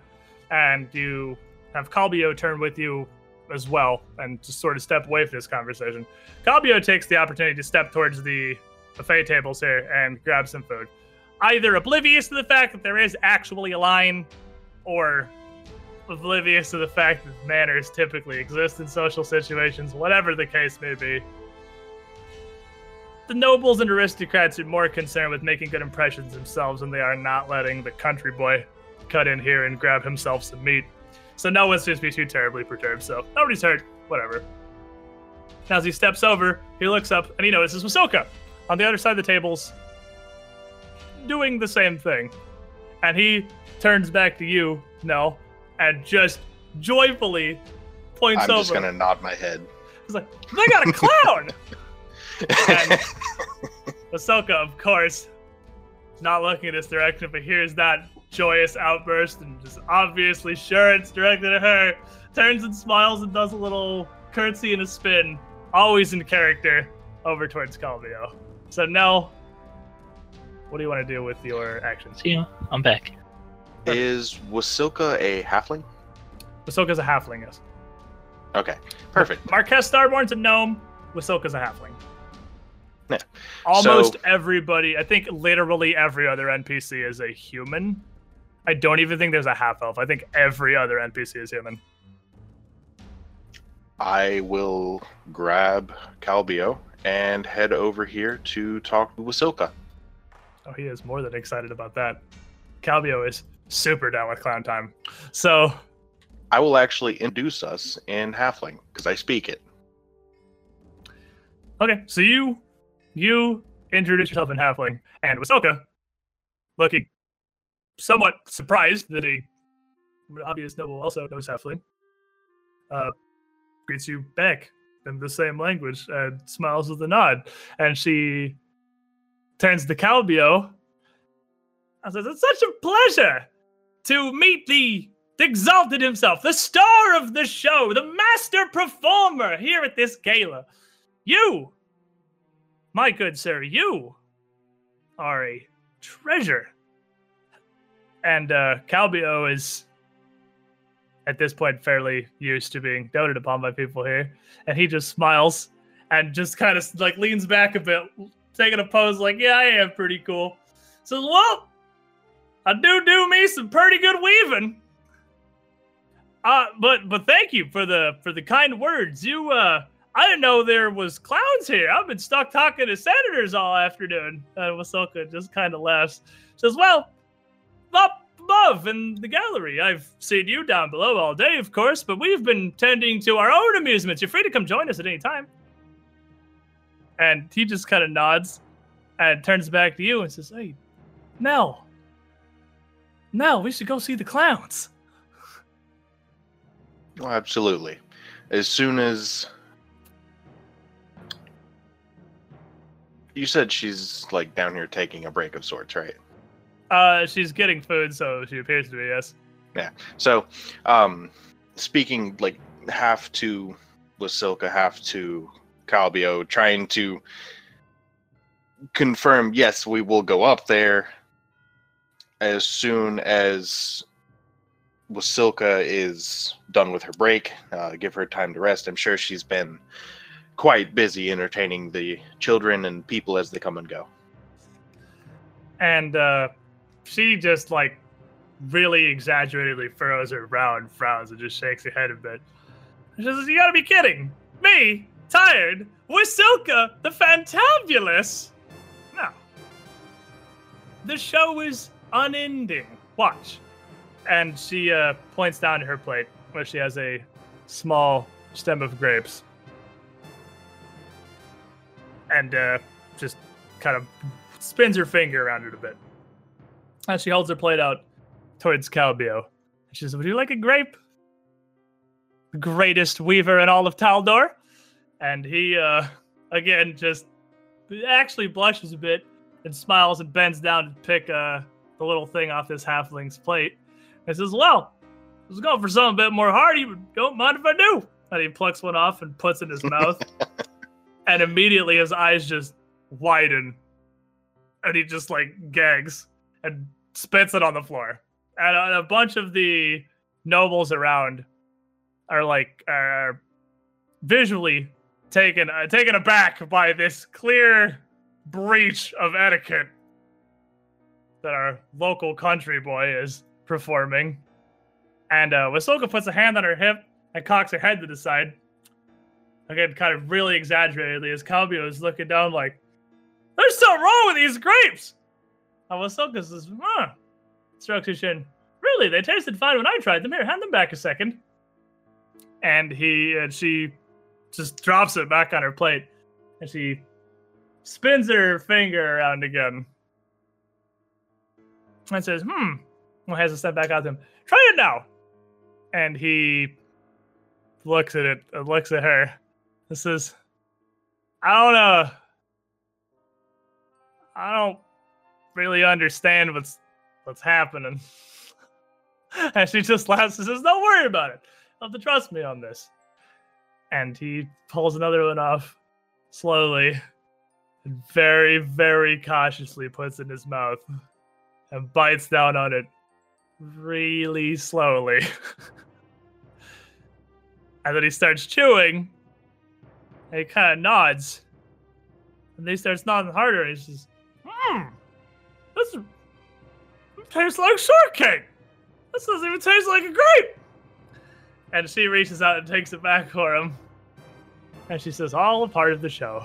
and you have Calbio turn with you as well, and just sort of step away from this conversation, Calbio takes the opportunity to step towards the buffet tables here and grab some food. Either oblivious to the fact that there is actually a line, or oblivious to the fact that manners typically exist in social situations, whatever the case may be. The nobles and aristocrats are more concerned with making good impressions themselves than they are not letting the country boy cut in here and grab himself some meat. So no one seems to be too terribly perturbed, so nobody's hurt, whatever. As he steps over, he looks up and he notices Masoka on the other side of the tables doing the same thing. And he turns back to you, Nell, and just joyfully points over. I'm just gonna nod my head. He's like, they got a clown! <laughs> And- Masoka, of course, not looking in this direction, but hears that joyous outburst and just obviously sure it's directed at her, turns and smiles and does a little curtsy and a spin, always in character, over towards Calvio. So, Nell, what do you want to do with your actions? See you. I'm back. Is Wasilka a halfling? Wasilka's a halfling, yes. Okay, perfect. Marquess Starborn's a gnome, Wasilka's a halfling. Yeah. Almost So- everybody, I think literally every other NPC is a human. I don't even think there's a half elf. I think every other NPC is human. I will grab Calbio and head over here to talk to Wasilka. Oh, he is more than excited about that. Calbio is super down with clown time. So, I will actually induce us in halfling because I speak it. okay, so you you introduce yourself in halfling, and Wasoka, looking somewhat surprised that a obvious noble also knows Halfling, uh, greets you back in the same language and smiles with a nod. And she turns to Calbio and says, It's such a pleasure to meet the exalted himself, the star of the show, the master performer here at this gala. You, my good sir, you are a treasure. And uh, Calbio is at this point fairly used to being doted upon by people here, and he just smiles and just kind of like leans back a bit, taking a pose like, "Yeah, I am pretty cool." Says, "Well, I do do me some pretty good weaving." Uh, but but thank you for the for the kind words. You uh, I didn't know there was clowns here. I've been stuck talking to senators all afternoon. Uh, Wasilka just kind of laughs. Says, "Well, up above in the gallery. I've seen you down below all day, of course, but we've been tending to our own amusements. You're free to come join us at any time." And he just kind of nods and turns back to you and says, "Hey, Nell, Nell, we should go see the clowns." Oh, absolutely. As soon as you said she's like down here taking a break of sorts, right? Uh, she's getting food, so she appears to be. Yes. Yeah. So, um, speaking like half to Wasilka, half to Calbio, trying to confirm, yes, we will go up there as soon as Wasilka is done with her break. Uh, give her time to rest. I'm sure she's been quite busy entertaining the children and people as they come and go. And uh, she just like really exaggeratedly furrows her brow and frowns and just shakes her head a bit. She says, "You gotta be kidding me, tired, Wasilka, the fantabulous." No, the show is unending. Watch, and she uh, points down to her plate where she has a small stem of grapes, and uh, just kind of spins her finger around it a bit. As she holds her plate out towards Calbio. She says, Would you like a grape? The greatest weaver in all of Taldor. And he, uh, again, just actually blushes a bit and smiles and bends down to pick uh, the little thing off this halfling's plate. And says, Well, I was going for something a bit more hearty, but don't mind if I do. And he plucks one off and puts it in his mouth. <laughs> and immediately his eyes just widen. And he just like gags and spits it on the floor. And a, a bunch of the nobles around are like are visually taken uh, taken aback by this clear breach of etiquette that our local country boy is performing. And uh, Wasilka puts a hand on her hip and cocks her head to the side. Again, kind of really exaggeratedly, as Calbio is looking down like, there's something wrong with these grapes. And Wasilka says, huh. Strokes his chin. Really, they tasted fine when I tried them. Here, hand them back a second. And he and she just drops it back on her plate. And she spins her finger around again. And says, hmm. Well, has to step back out to him. Try it now. And he looks at it, uh, looks at her. and says, I don't know. I don't really understand what's what's happening. <laughs> and she just laughs and says, Don't worry about it. You have to trust me on this. And he pulls another one off slowly and very, very cautiously puts it in his mouth and bites down on it really slowly. <laughs> and then he starts chewing and he kind of nods. And then he starts nodding harder and he says, Hmm, this tastes like shortcake. This doesn't even taste like a grape. And she reaches out and takes it back for him. And she says, all a part of the show.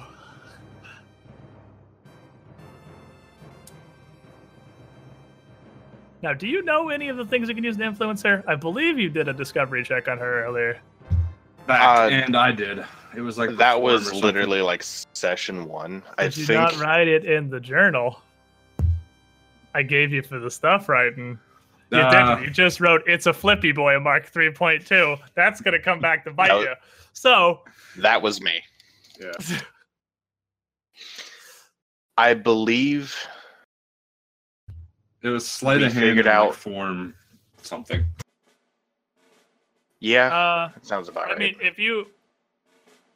Now, do you know any of the things you can use to influence her? I believe you did a discovery check on her earlier. Back, Uh, and I did. It was like that was literally like session one. I Did you think not write it in the journal? I gave you for the stuff writing. You Uh. You just wrote "It's a Flippy Boy" Mark 3.2. That's gonna come back to bite No. you. So That was me. yeah. I believe It was sleight We of hand figured in, like, out- form something. yeah, uh, that sounds about I right. I mean, if you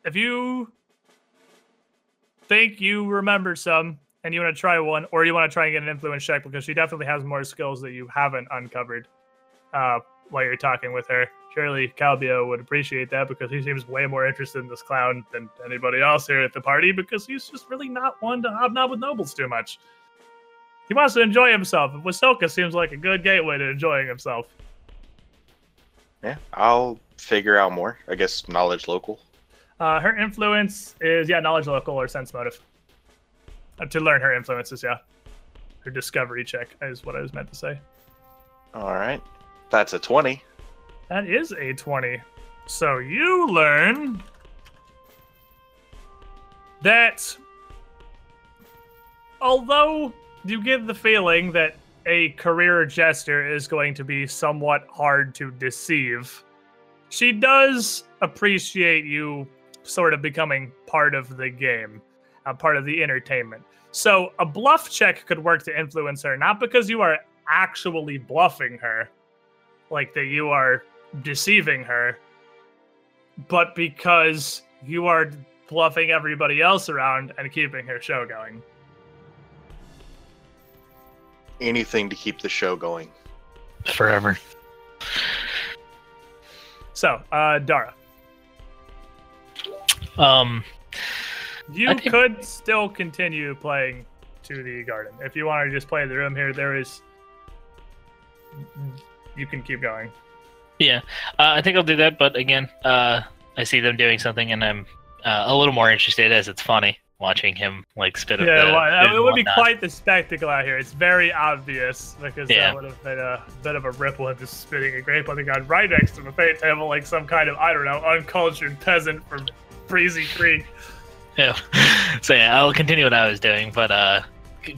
if you think you remember some and you want to try one, or you want to try and get an influence check because she definitely has more skills that you haven't uncovered uh, while you're talking with her. Surely Calbio would appreciate that because he seems way more interested in this clown than anybody else here at the party because he's just really not one to hobnob with nobles too much. He wants to enjoy himself, and Wasilka seems like a good gateway to enjoying himself. yeah, I'll figure out more. I guess knowledge local. Uh, her influence is yeah, knowledge local or sense motive. To learn her influences, yeah. Her discovery check is what I was meant to say. All right, that's a twenty. That is a twenty. So you learn that although you get the feeling that a career jester is going to be somewhat hard to deceive, she does appreciate you sort of becoming part of the game, uh, part of the entertainment. So a bluff check could work to influence her, not because you are actually bluffing her, like that you are deceiving her, but because you are bluffing everybody else around and keeping her show going. Anything to keep the show going. Forever. So, uh, Dara, Um, you think- could still continue playing to the garden if you want to just play the room here. There is, you can keep going. yeah, uh, I think I'll do that. But again, uh, I see them doing something, and I'm uh, a little more interested as it's funny watching him like spit. Yeah, the well, it would be quite the spectacle out here. It's very obvious because Yeah. that would have been a bit of a ripple of just spitting a grape on the ground right next to the fate table, like some kind of I don't know uncultured peasant from Breezy Creek. Yeah. <laughs> so yeah, I'll continue what I was doing, but uh,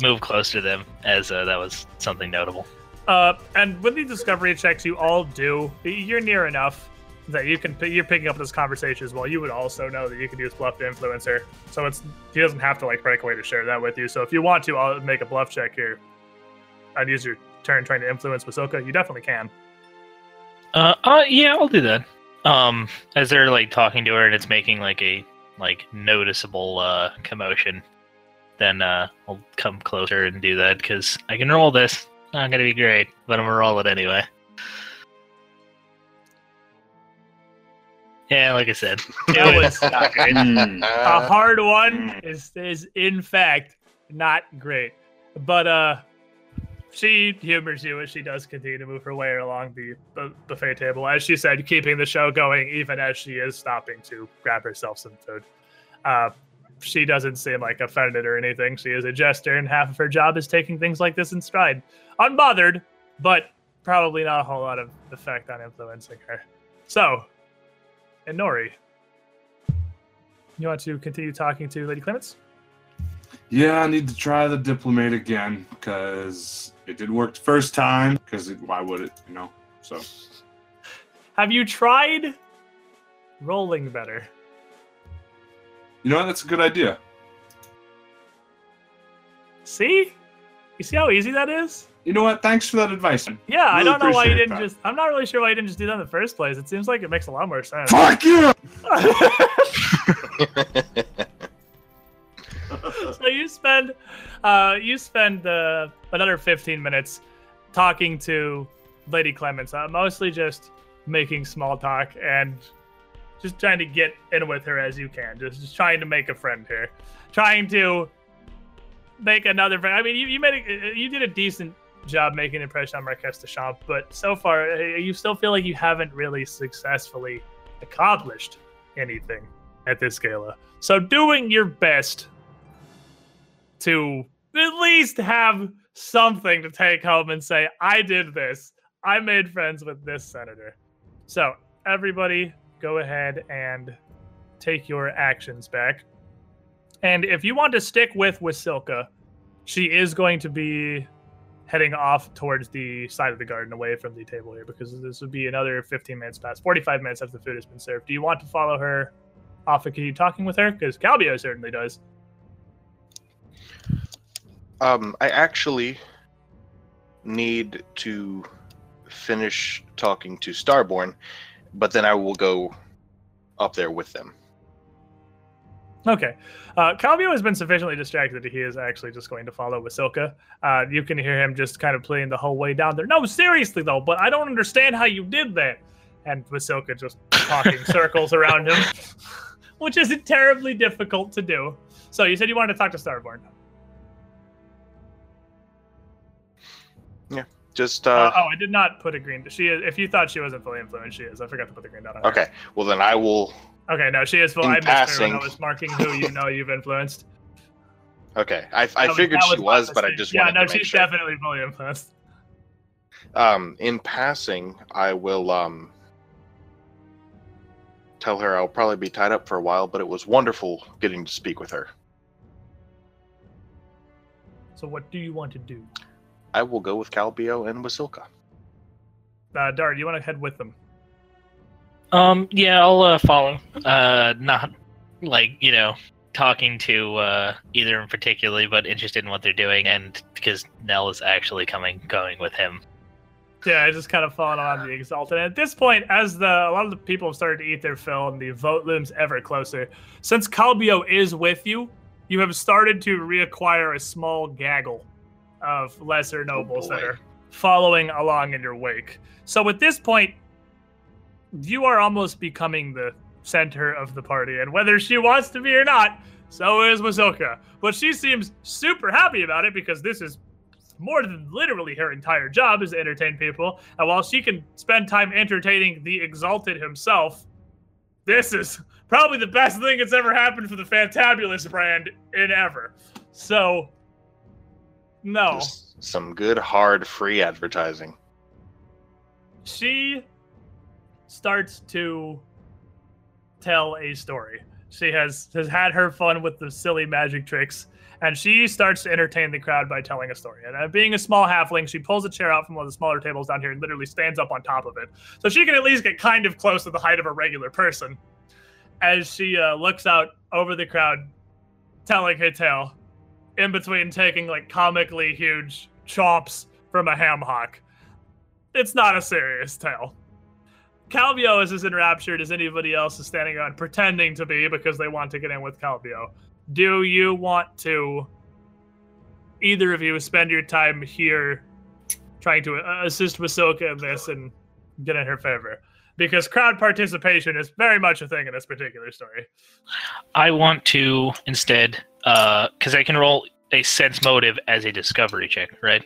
move close to them as uh, that was something notable. Uh, and with the discovery checks you all do, you're near enough that you can you're picking up this conversation as well. You would also know that you can use bluff to influence her, so it's he doesn't have to like break away to share that with you. So if you want to, I'll make a bluff check here. I'd use your turn trying to influence Wasilka. You definitely can. Uh, uh, yeah, I'll do that. Um, as they're like talking to her and it's making like a like noticeable uh commotion, then uh, I'll come closer and do that because I can roll this. Not gonna be great, but I'm gonna roll it anyway. Yeah, like I said, <laughs> That was not great. <laughs> Hmm. a hard one is is in fact not great but uh she humors you as she does continue to move her way along the, buffet table. As she said keeping the show going even as she is stopping to grab herself some food. Uh she doesn't seem like offended or anything. She is a jester and half of her job is taking things like this in stride. Unbothered but probably not a whole lot of effect on influencing her. So and Nori, you want to continue talking to Lady Clements? Yeah, I need to try the diplomat again because it did work the first time. Because why would it? You know. So Have you tried rolling better? you know what? That's a good idea. See? You see how easy that is? You know what? Thanks for that advice. Yeah, I don't know why you didn't that. just. I'm not really sure why you didn't just do that in the first place. It seems like it makes a lot more sense. Fuck you! <laughs> <laughs> so you spend, uh, you spend uh, another 15 minutes talking to Lady Clements, uh, mostly just making small talk and just trying to get in with her as you can. Just, just trying to make a friend here, trying to make another friend. I mean, you, you made a, you did a decent job making an impression on Marquess Deschamps, but so far uh, you still feel like you haven't really successfully accomplished anything at this gala. So doing your best to at least have something to take home and say, I did this. I made friends with this senator. So, everybody, go ahead and take your actions back. And if you want to stick with Wasilka, she is going to be heading off towards the side of the garden away from the table here because this would be another 15 minutes past 45 minutes after the food has been served. Do you want to follow her off and keep talking with her? Because Calbio certainly does. Um, I actually need to finish talking to Starborn, but then I will go up there with them. Okay. Uh, Calbio has been sufficiently distracted that he is actually just going to follow Wasilka. Uh, you can hear him just kind of playing the whole way down there. No, seriously, though, but I don't understand how you did that. And Wasilka just talking <laughs> circles around him, which isn't terribly difficult to do. So you said you wanted to talk to Starborn. Just Uh, uh, oh, I did not put a green. She is. If you thought she wasn't fully influenced, she is. I forgot to put the green dot on. her. okay. Well, then I will. Okay. No, she is full. I missed her when I was marking who you know you've influenced. Okay, I, I was- figured she was, but I just yeah. No, she's sure. definitely fully influenced. Um, in passing, I will um tell her I'll probably be tied up for a while, but it was wonderful getting to speak with her. So what do you want to do? I will go with Calbio and Wasilka. Uh, Dart, you want to head with them? Um, yeah, I'll uh, follow. Uh, not like you know talking to uh, either in particularly, but interested in what they're doing, and because Nell is actually coming, going with him. Yeah, I just kind of fallen on the exalted. And at this point, as the a lot of the people have started to eat their fill and the vote looms ever closer, since Calbio is with you, you have started to reacquire a small gaggle of lesser nobles that oh, are following along in your wake. So at this point, you are almost becoming the center of the party, and whether she wants to be or not, so is Wasilka. But she seems super happy about it because this is more than literally her entire job is to entertain people. And while she can spend time entertaining the exalted himself, this is probably the best thing that's ever happened for the Fantabulous brand in ever. So, no. Just some good hard free advertising. she starts to tell a story. She has has had her fun with the silly magic tricks, and she starts to entertain the crowd by telling a story. And uh, being a small halfling, she pulls a chair out from one of the smaller tables down here and literally stands up on top of it, so she can at least get kind of close to the height of a regular person. As she uh, looks out over the crowd, telling her tale, in between taking like comically huge chops from a ham hock. It's not a serious tale. Calbio is as enraptured as anybody else is standing around pretending to be because they want to get in with Calbio. Do you want to, either of you, spend your time here trying to uh, assist Wasilka in this and get in her favor? Because crowd participation is very much a thing in this particular story. I want to instead, because I can roll a sense motive as a discovery check, right?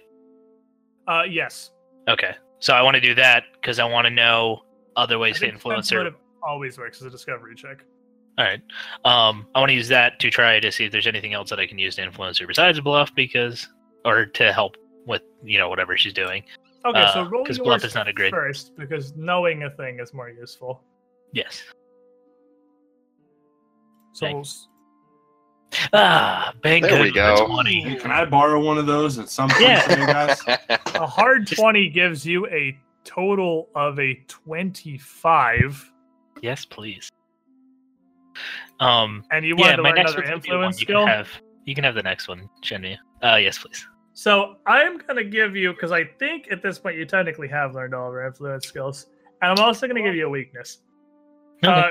Uh, yes. Okay, so I want to do that because I want to know other ways to influence sense her. motive always works as a discovery check. All right. Um, I want to use that to try to see if there's anything else that I can use to influence her besides bluff, because or to help with you know whatever she's doing. Okay, so Uh, roll 'cause yours bluff is not a great- first because knowing a thing is more useful. Yes. So Thank Ah, bang There we go. Twenty. Can I borrow one of those at some point Yeah. today, guys? <laughs> a hard 20 gives you a total of a 25 Yes, please. Um, and you want yeah, to my learn next another one would be one influence you skill can have. You can have the next one, Shenmue. Uh, yes, please. so i'm going to give you because i think at this point you technically have learned all of our influence skills and i'm also going to give you a weakness No, Uh,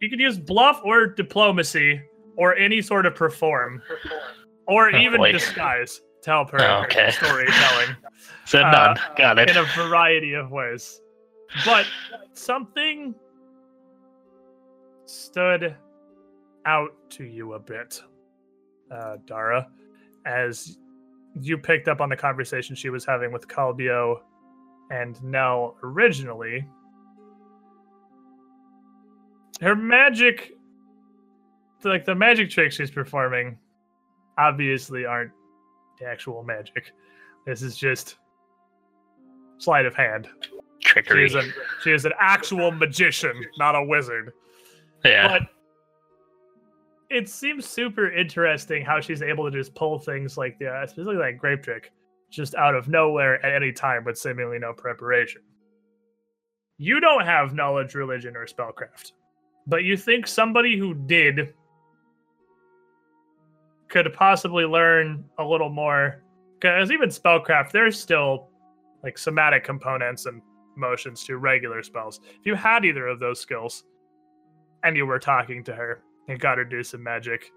you could use bluff or diplomacy or any sort of perform or Oh, even disguise to help her Oh, okay. storytelling <laughs> so uh, none. Got it. in a variety of ways. But something stood out to you a bit, uh, Dara, as you picked up on the conversation she was having with Calbio and Nell originally. Her magic, like the magic tricks she's performing, obviously aren't actual magic. This is just sleight of hand. She Trickery. is, an, she is an actual magician, not a wizard. yeah. But it seems super interesting how she's able to just pull things like the, uh, especially like grape trick, just out of nowhere at any time with seemingly no preparation. You don't have knowledge, religion, or spellcraft, but you think somebody who did could possibly learn a little more. Because even spellcraft, there's still like somatic components and motions to regular spells. If you had either of those skills and you were talking to her and got her to do some magic,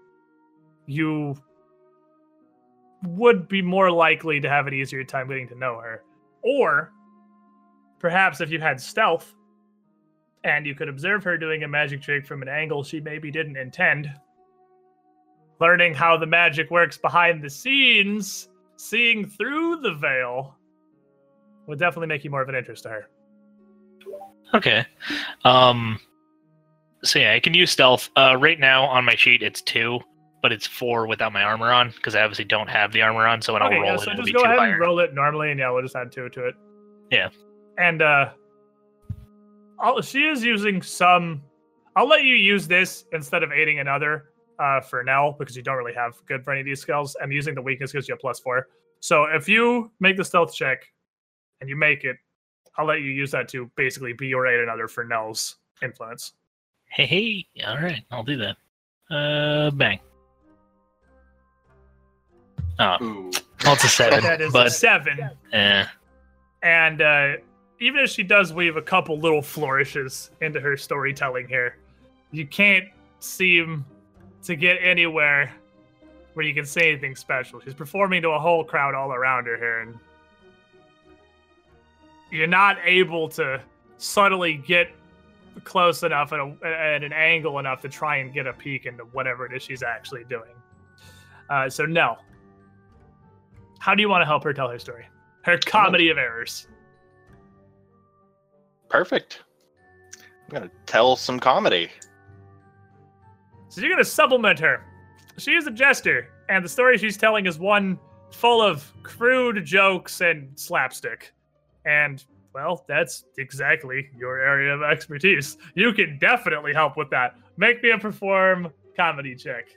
you would be more likely to have an easier time getting to know her. Or perhaps if you had stealth and you could observe her doing a magic trick from an angle she maybe didn't intend, learning how the magic works behind the scenes, seeing through the veil would definitely make you more of an interest to her. Okay. Um. So yeah, I can use stealth. Uh, right now on my sheet it's two, but it's four without my armor on because I obviously don't have the armor on. So when okay, I'll roll yeah, it, so it'll just be go two ahead and roll it normally, and yeah, we'll just add two to it. Yeah. And uh, I'll, she is using some. I'll let you use this instead of aiding another uh, for now because you don't really have good for any of these skills, and using the weakness gives you a plus four. So if you make the stealth check and you make it, I'll let you use that to basically be your aid another for Nell's influence. Hey, hey. All right, I'll do that. Uh, bang. Oh, Ooh. well, it's a seven, That is a seven. eh. And uh, even if she does weave a couple little flourishes into her storytelling here, you can't seem to get anywhere where you can say anything special. She's performing to a whole crowd all around her here, and you're not able to subtly get close enough at, a, at an angle enough to try and get a peek into whatever it is she's actually doing. Uh, so, no. How do you want to help her tell her story? Her comedy of errors. Perfect. I'm gonna tell some comedy. So you're gonna supplement her. She is a jester, and the story she's telling is one full of crude jokes and slapstick. And well, that's exactly your area of expertise. You can definitely help with that. Make me a perform comedy check.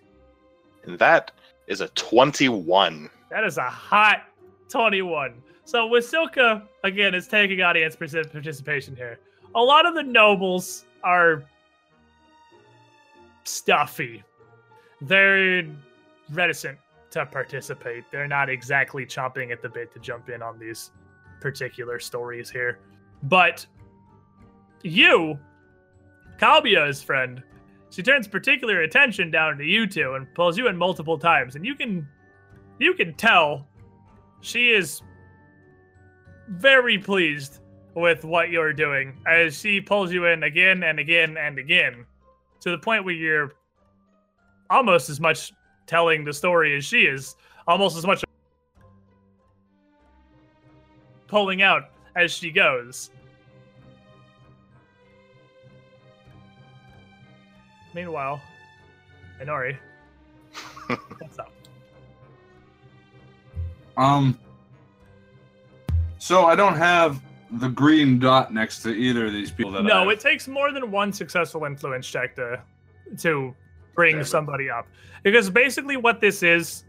And that is a 21. That is a hot 21. So Wasilka, again, is taking audience partic- participation here. A lot of the nobles are stuffy. They're reticent to participate. They're not exactly chomping at the bit to jump in on these particular stories here. But you, Calbio's friend, she turns particular attention down to you two and pulls you in multiple times, and you can you can tell she is very pleased with what you're doing as she pulls you in again and again and again to the point where you're almost as much telling the story as she is, almost as much pulling out as she goes. Meanwhile, Inori, <laughs> what's up? Um. So I don't have the green dot next to either of these people. That No, I it takes more than one successful influence check to to bring Damn somebody up. Because basically what this is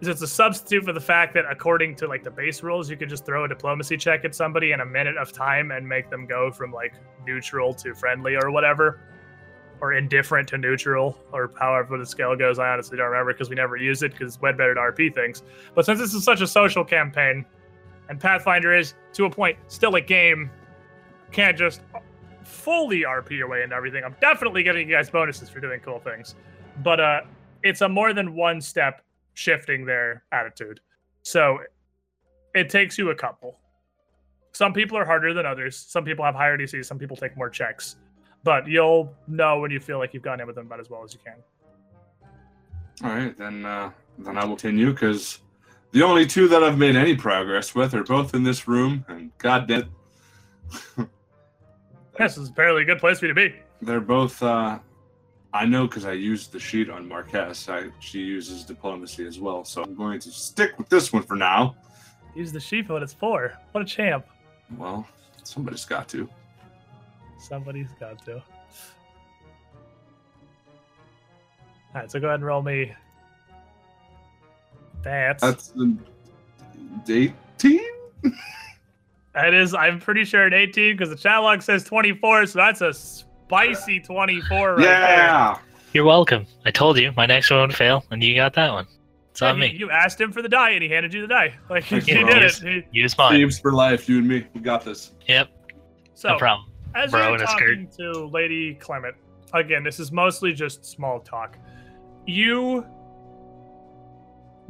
is it's a substitute for the fact that according to like the base rules, you could just throw a diplomacy check at somebody in a minute of time and make them go from like neutral to friendly or whatever. Or indifferent to neutral, or however the scale goes. I honestly don't remember because we never use it because it's better to RP things. But since this is such a social campaign, and Pathfinder is to a point still a game, can't just fully RP your way into everything. I'm definitely giving you guys bonuses for doing cool things, but uh, it's a more than one step shifting their attitude. So it takes you a couple. Some people are harder than others. Some people have higher DCs. Some people take more checks. But you'll know when you feel like you've gone in with them about as well as you can. All right, then. Uh, then I will continue because the only two that I've made any progress with are both in this room, and God damn it, <laughs> This is apparently a good place for you to be. they're both. Uh, I know because I used the sheet on Marquess. I, she uses diplomacy as well, so I'm going to stick with this one for now. Use the sheep what it's for. What a champ. Well, somebody's got to. Somebody's got to. All right, so go ahead and roll me. That's That's the 18? That is, I'm pretty sure an 18 because the chat log says 24, so that's a spicy 24 right there. yeah. You're welcome. I told you my next one would fail, and you got that one. It's on Yeah, you, me. you asked him for the die, and he handed you the die. <laughs> Like he Thank did Rose. it. He- Use mine. Thieves for life, you and me. We got this. Yep. So, no problem. as Bro you're talking to Lady Clement, again, this is mostly just small talk. You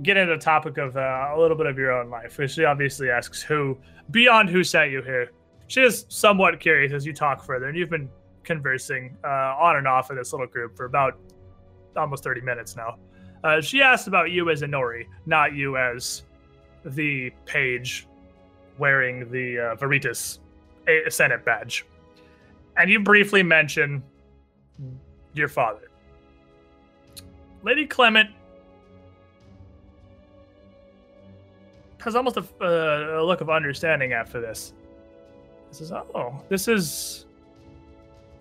get into the topic of uh, a little bit of your own life. She obviously asks who, beyond who sent you here. She is somewhat curious as you talk further, and you've been conversing uh, on and off in this little group for about almost 30 minutes now. Uh, she asked about you as Inori, not you as the page wearing the uh, Veritas Senate badge. And you briefly mention your father. Lady Clement has almost a, uh, a look of understanding after this. Says, "Oh, this is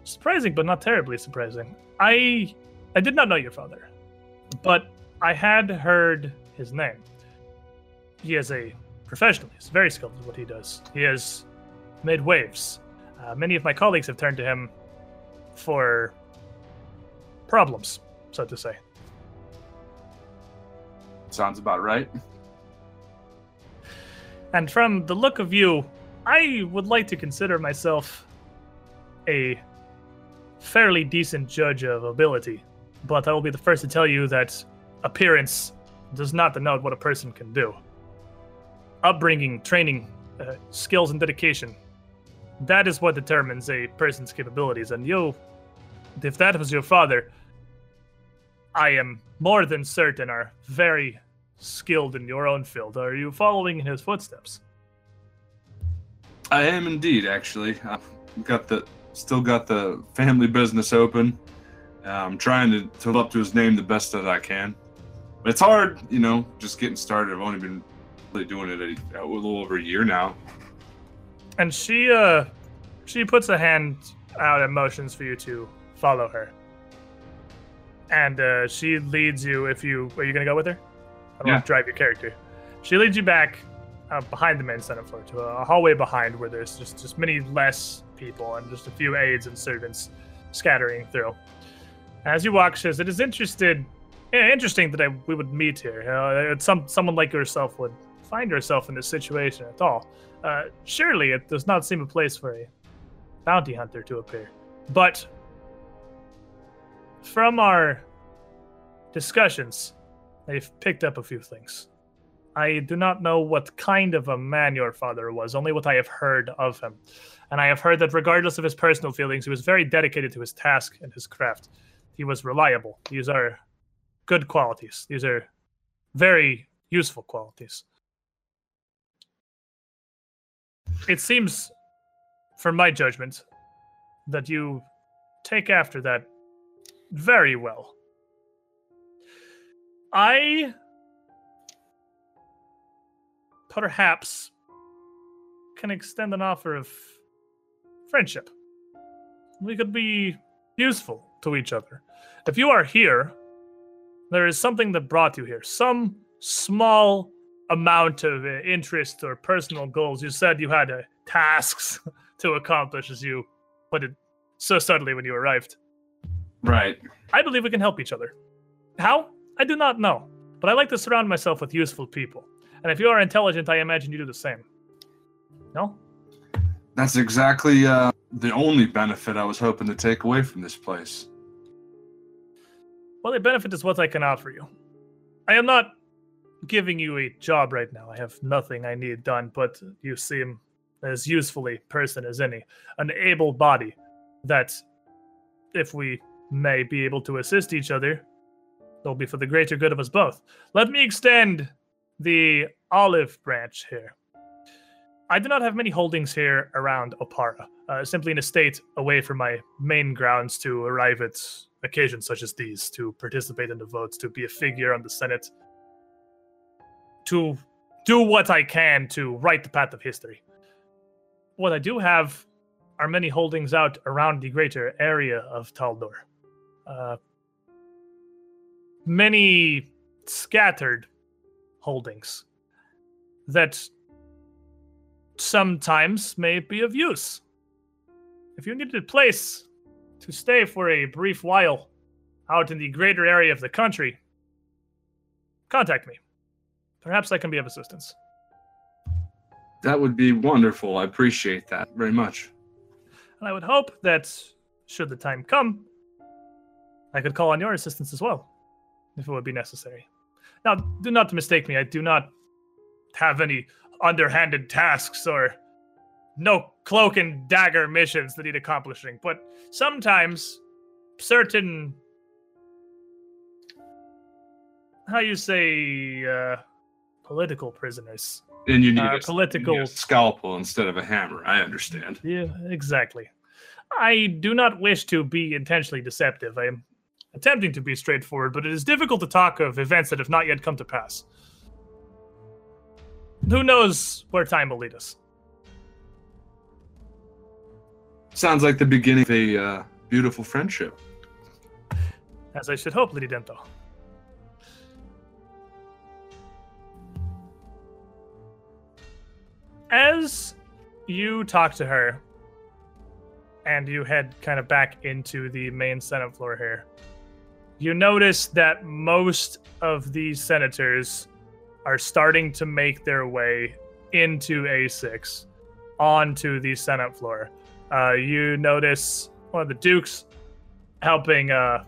surprising, but not terribly surprising. I I did not know your father, but I had heard his name. He is a professional. He's very skilled at what he does. He has made waves. Uh, many of my colleagues have turned to him for problems, so to say. Sounds about right. And from the look of you, I would like to consider myself a fairly decent judge of ability. But I will be the first to tell you that appearance does not denote what a person can do. Upbringing, training, uh, skills, and dedication that is what determines a person's capabilities. And you, if that was your father, I am more than certain are very skilled in your own field. Are you following in his footsteps? I am indeed, actually. I've got the still got the family business open. I'm trying to, to live up to his name the best that I can. But it's hard, you know, just getting started. I've only been really doing it a, a little over a year now. And she uh she puts a hand out and motions for you to follow her. And uh, she leads you if you are you gonna go with her? I don't Yeah. want to drive your character. She leads you back uh, behind the main senate floor to a hallway behind where there's just just many less people and just a few aides and servants scattering through. As you walk, she says, "It is interested, yeah, interesting that I, we would meet here. Uh, some someone like yourself would find yourself in this situation at all. Uh, surely it does not seem a place for a bounty hunter to appear. But from our discussions, I've picked up a few things. I do not know what kind of a man your father was, only what I have heard of him. And I have heard that regardless of his personal feelings, he was very dedicated to his task and his craft. He was reliable. These are good qualities. These are very useful qualities. It seems, from my judgment, that you take after that very well. I perhaps can extend an offer of friendship. We could be useful to each other. If you are here, there is something that brought you here. Some small amount of uh, interest or personal goals. You said you had uh, tasks <laughs> to accomplish, as you put it so subtly when you arrived. Right. I believe we can help each other. How? I do not know. But I like to surround myself with useful people. And if you are intelligent, I imagine you do the same. No? That's exactly uh, the only benefit I was hoping to take away from this place. Well, the benefit is what I can offer you. I am not giving you a job right now. I have nothing I need done, but you seem as usefully person as any. An able body that, if we may be able to assist each other, will be for the greater good of us both. Let me extend the olive branch here. I do not have many holdings here around Oppara, uh, simply an estate away from my main grounds to arrive at occasions such as these, to participate in the votes, to be a figure on the Senate, to do what I can to write the path of history. What I do have are many holdings out around the greater area of Taldor. Uh, many scattered holdings. that sometimes may be of use. If you needed a place to stay for a brief while out in the greater area of the country, contact me. Perhaps I can be of assistance. That would be wonderful. I appreciate that very much. And I would hope that, should the time come, I could call on your assistance as well, if it would be necessary. Now, do not mistake me. I do not have any underhanded tasks or no cloak and dagger missions that need accomplishing, but sometimes certain how you say uh, political prisoners. And you need, Uh, a, political- you need a scalpel instead of a hammer. I understand. Yeah, exactly. I do not wish to be intentionally deceptive. I am attempting to be straightforward, but it is difficult to talk of events that have not yet come to pass. Who knows where time will lead us? Sounds like the beginning of a uh, beautiful friendship. As I should hope, Lady Dento. As you talk to her and you head kind of back into the main Senate floor here, you notice that most of these senators are starting to make their way into A6 onto the Senate floor. Uh, you notice one of the dukes helping uh,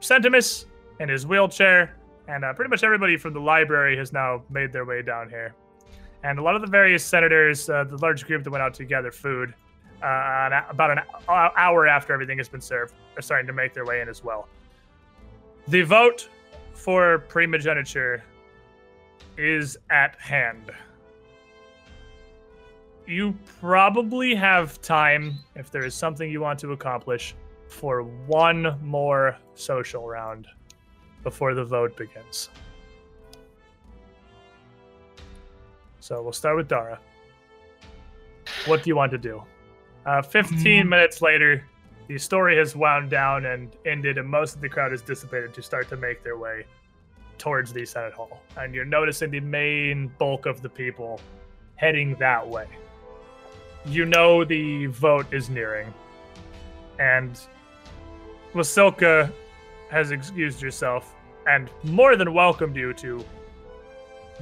Centimus in his wheelchair, and uh, pretty much everybody from the library has now made their way down here. And a lot of the various senators, uh, the large group that went out to gather food, uh, about an hour after everything has been served, are starting to make their way in as well. The vote for primogeniture is at hand. You probably have time, if there is something you want to accomplish, for one more social round before the vote begins. So we'll start with Dara. What do you want to do? Uh, 15 minutes later, the story has wound down and ended, and most of the crowd has dissipated to start to make their way towards the Senate Hall. And you're noticing the main bulk of the people heading that way. You know the vote is nearing. And Wasilka has excused herself and more than welcomed you to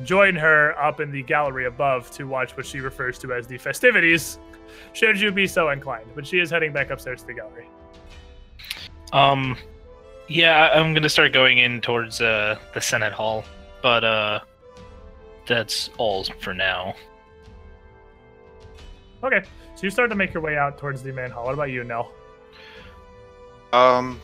join her up in the gallery above to watch what she refers to as the festivities, should you be so inclined. But she is heading back upstairs to the gallery. Um, yeah, I- I'm gonna start going in towards uh, the Senate Hall, but uh, that's all for now. Okay, so you start to make your way out towards the main hall. What about you, Nell? Um.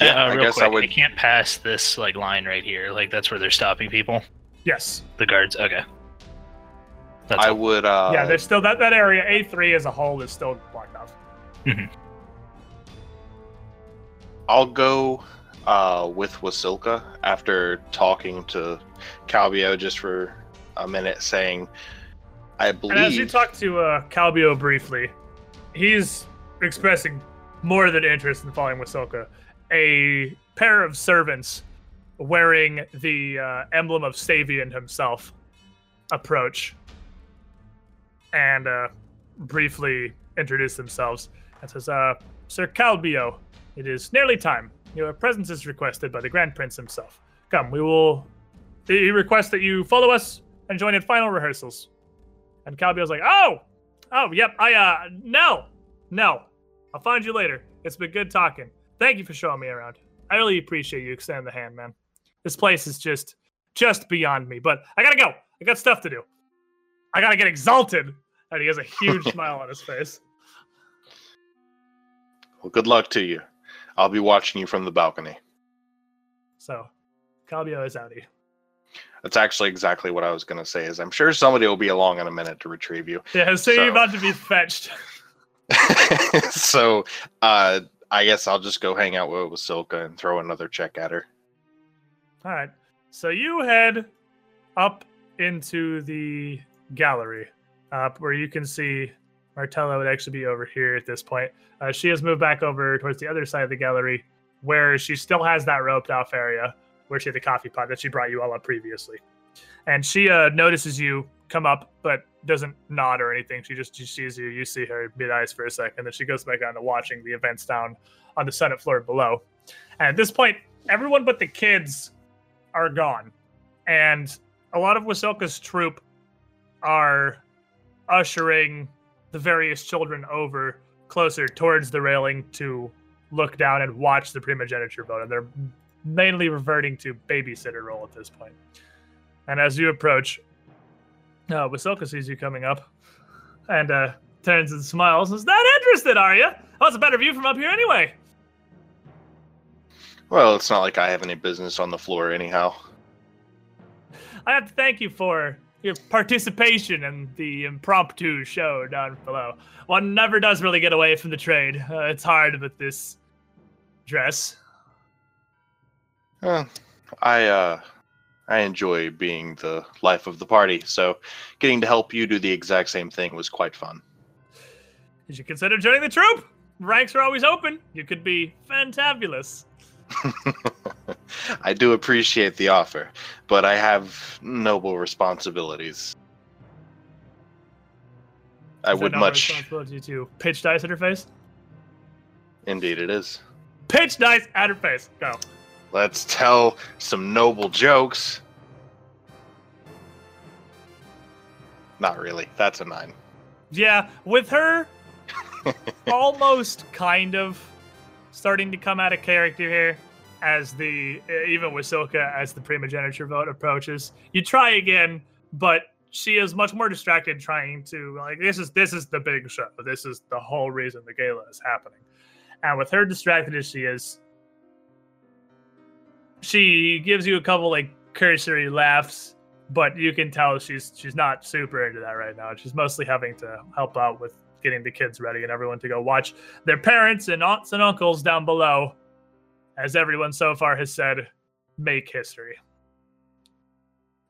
Yeah, uh, I real guess quick, I would. can't pass this like line right here. Like that's where they're stopping people. Yes. The guards. Okay. That's I all. would. Uh, yeah, there's still that, that area, A3 as a whole, is still blocked off. I'll go uh, with Wasilka after talking to Calbio just for a minute, saying, "I And as you believe." talk to uh, Calbio briefly, he's expressing more than interest in following Wasilka. A pair of servants wearing the uh, emblem of Stavian himself approach and uh, briefly introduce themselves and says, uh, Sir Calbio, it is nearly time. Your presence is requested by the Grand Prince himself. Come, we will. He requests that you follow us and join in final rehearsals. And Calbio's like, oh, oh, yep, I, uh, no, no. I'll find you later. It's been good talking. Thank you for showing me around. I really appreciate you extending the hand, man. This place is just, just beyond me. But I gotta go. I got stuff to do. I gotta get exalted. And he has a huge <laughs> smile on his face. Well, good luck to you. I'll be watching you from the balcony. So, Calbio is outie. That's actually exactly what I was going to say. Is I'm sure somebody will be along in a minute to retrieve you. Yeah, so, So- you're about to be fetched. <laughs> so uh, I guess I'll just go hang out with Wasilka and throw another check at her. All right. So you head up into the gallery, up where you can see Martella would actually be over here at this point. Uh, she has moved back over towards the other side of the gallery, where she still has that roped off area where she had the coffee pot that she brought you all up previously. and she uh, notices you come up, but doesn't nod or anything. She just she sees you. You see her mid eyes for a second, then she goes back down to watching the events down on the Senate floor below. And at this point, everyone but the kids are gone, and a lot of Wasilka's troop are ushering the various children over closer towards the railing to look down and watch the primogeniture vote. And they're mainly reverting to babysitter role at this point. And as you approach, uh, Wasilka sees you coming up and uh, turns and smiles. and Is that interested, are you? Oh, it's a better view from up here anyway. Well, it's not like I have any business on the floor, anyhow. I have to thank you for your participation in the impromptu show down below. One never does really get away from the trade. Uh, it's hard with this dress. Well, I uh, I enjoy being the life of the party, so getting to help you do the exact same thing was quite fun. Did you consider joining the troop? Ranks are always open. You could be fantabulous. <laughs> I do appreciate the offer, but I have noble responsibilities. I Is would much. responsibility to pitch dice at her face. Indeed, it is. Pitch dice at her face. Go. Let's tell some noble jokes. Not really. That's a nine. Yeah, with her <laughs> almost kind of starting to come out of character here as the uh, even Wasilka as the primogeniture vote approaches. You try again, but she is much more distracted trying to like this is this is the big show. This is the whole reason the gala is happening. And with her distracted as she is, she gives you a couple like cursory laughs but you can tell she's she's not super into that right now. She's mostly having to help out with getting the kids ready and everyone to go watch their parents and aunts and uncles down below, as everyone so far has said, make history.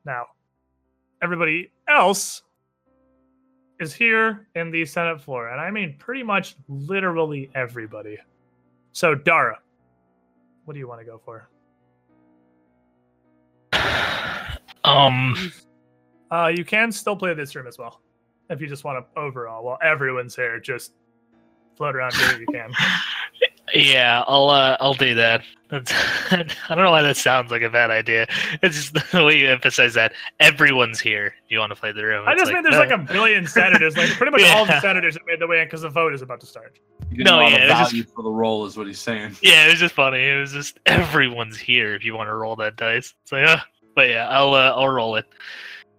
Now, everybody else is here in the Senate floor, and I mean pretty much literally everybody. So, Dara, what do you want to go for? Um, Uh, you can still play this room as well, if you just want to overall. While everyone's here, just float around here if you can. <laughs> yeah, I'll uh, I'll do that. <laughs> I don't know why that sounds like a bad idea. It's just <laughs> the way you emphasize that everyone's here. You want to play the room? I It's just mean there's like a billion senators, like pretty much <laughs> all the senators that made their way in because the vote is about to start. You No, yeah, the it was just- for the role is what he's saying. Yeah, it was just funny. It was just everyone's here if you want to roll that dice. So yeah, but yeah, I'll uh, I'll roll it.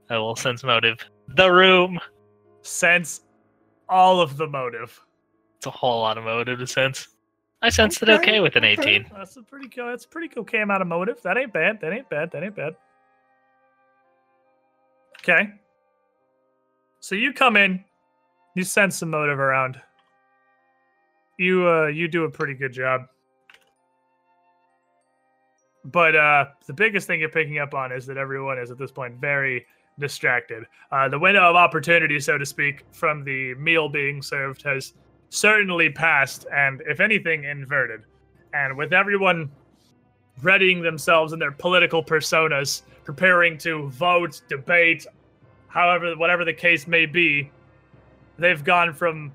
I will sense motive. The room. Sense all of the motive. It's a whole lot of motive to sense. I sensed it okay with an okay. 18. That's a pretty cool. That's a pretty cool okay amount of motive. That ain't bad. That ain't bad. That ain't bad. Okay. So you come in, you sense some motive around. You uh you do a pretty good job. But uh the biggest thing you're picking up on is that everyone is at this point very distracted. Uh the window of opportunity, so to speak, from the meal being served has certainly passed and if anything inverted. And with everyone readying themselves in their political personas preparing to vote debate however whatever the case may be they've gone from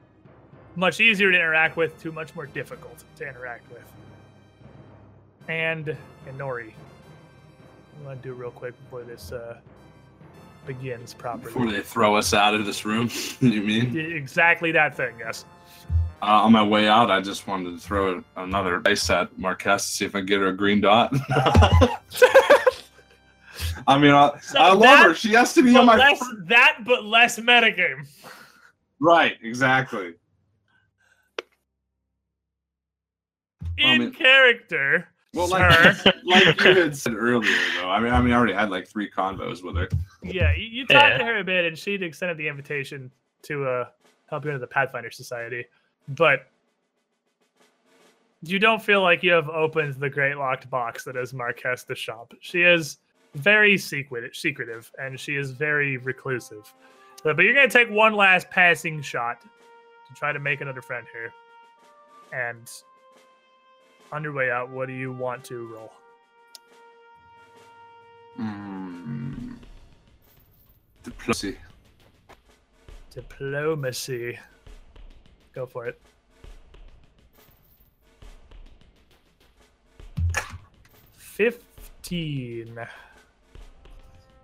much easier to interact with to much more difficult to interact with. And Inori I'm gonna do real quick before this uh, begins properly. Before they throw us out of this room, <laughs> you mean? exactly that thing yes Uh, on my way out, I just wanted to throw another dice at Marquess to see if I can get her a green dot. <laughs> I mean, I, So I love that- her. She has to be But on my less, fr- that but less metagame right. Exactly. in I mean- character Well, sir. like, <laughs> like you had <laughs> said earlier, though. I mean, I mean, I already had like three convos with her. Yeah, you, you talked Yeah. to her a bit, and she'd extended the invitation to uh, help you into the Pathfinder Society, but you don't feel like you have opened the great locked box that is Marquess Deschamps. She is very secret, secretive, and she is very reclusive. Uh, But you're gonna take one last passing shot to try to make another friend here, and on your way out, what do you want to roll? Mm. Diplomacy. Diplomacy. Go for it. Fifteen.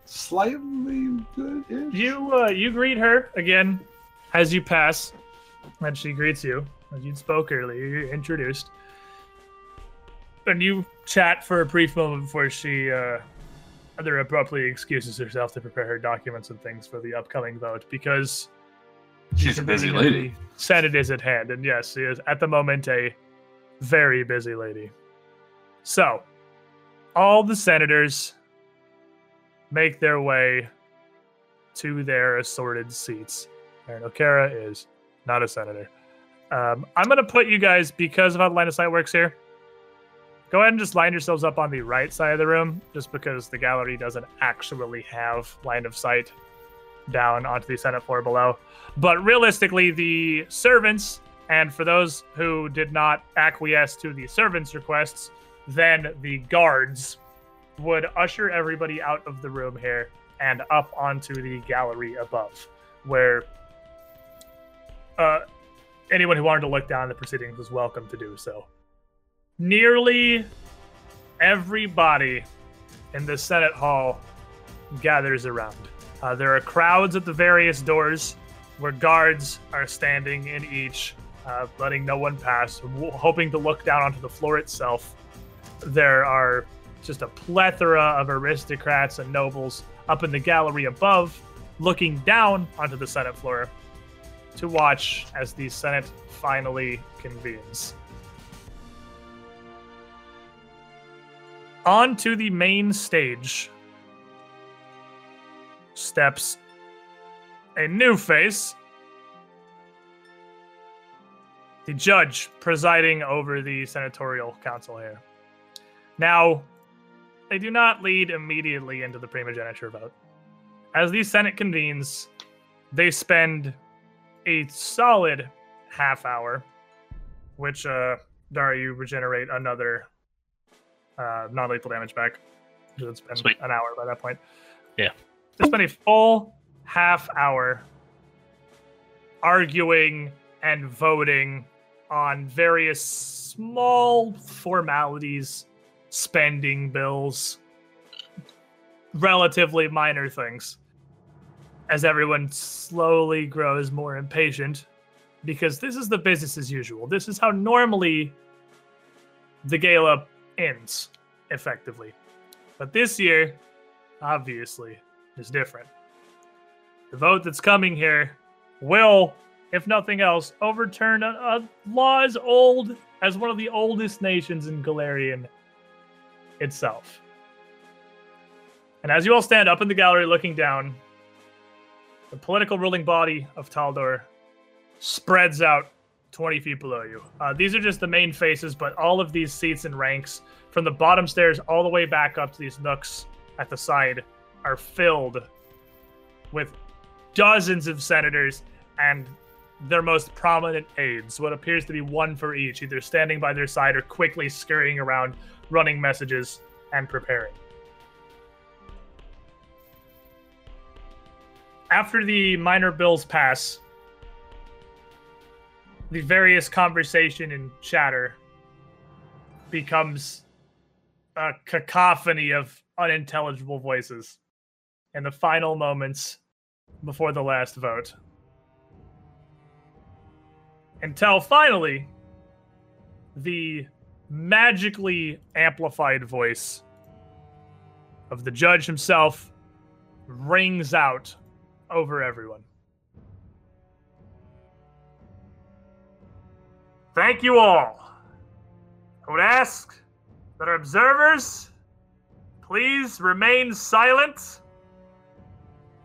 Slightly good. You uh, you greet her again as you pass, and she greets you as you spoke earlier. You're introduced, and you chat for a brief moment before she uh, rather abruptly excuses herself to prepare her documents and things for the upcoming vote because She's a busy lady. Senate is at hand, and yes, she is at the moment a very busy lady. So, all the senators make their way to their assorted seats. Aaron O'Kara is not a senator. Um, I'm going to put you guys, because of how the line of sight works here, go ahead and just line yourselves up on the right side of the room, just because the gallery doesn't actually have line of sight down onto the Senate floor below. But realistically, the servants, and for those who did not acquiesce to the servants' requests, then the guards would usher everybody out of the room here and up onto the gallery above, where uh, anyone who wanted to look down the proceedings was welcome to do so. Nearly everybody in the Senate Hall gathers around. Uh, there are crowds at the various doors where guards are standing in each, uh, letting no one pass, hoping to look down onto the floor itself. There are just a plethora of aristocrats and nobles up in the gallery above, looking down onto the Senate floor to watch as the Senate finally convenes. On to the main stage steps a new face. The judge presiding over the senatorial council here. Now, they do not lead immediately into the primogeniture vote. As the Senate convenes, they spend a solid half hour, which, uh, Dara, you regenerate another uh, non lethal damage back. It's been Sweet. an hour by that point. Yeah. They spend a full half hour arguing and voting on various small formalities, spending bills, relatively minor things. As everyone slowly grows more impatient, because this is the business as usual. This is how normally the gala ends, effectively. But this year, obviously, is different. The vote that's coming here will, if nothing else, overturn a, a law as old as one of the oldest nations in Golarion itself. And as you all stand up in the gallery looking down, the political ruling body of Taldor spreads out 20 feet below you. Uh, these are just the main faces, but all of these seats and ranks, from the bottom stairs all the way back up to these nooks at the side, are filled with dozens of senators and their most prominent aides, what appears to be one for each, either standing by their side or quickly scurrying around, running messages and preparing. After the minor bills pass, the various conversation and chatter becomes a cacophony of unintelligible voices in the final moments before the last vote. Until finally, the magically amplified voice of the judge himself rings out over everyone. Thank you all. I would ask that our observers please remain silent.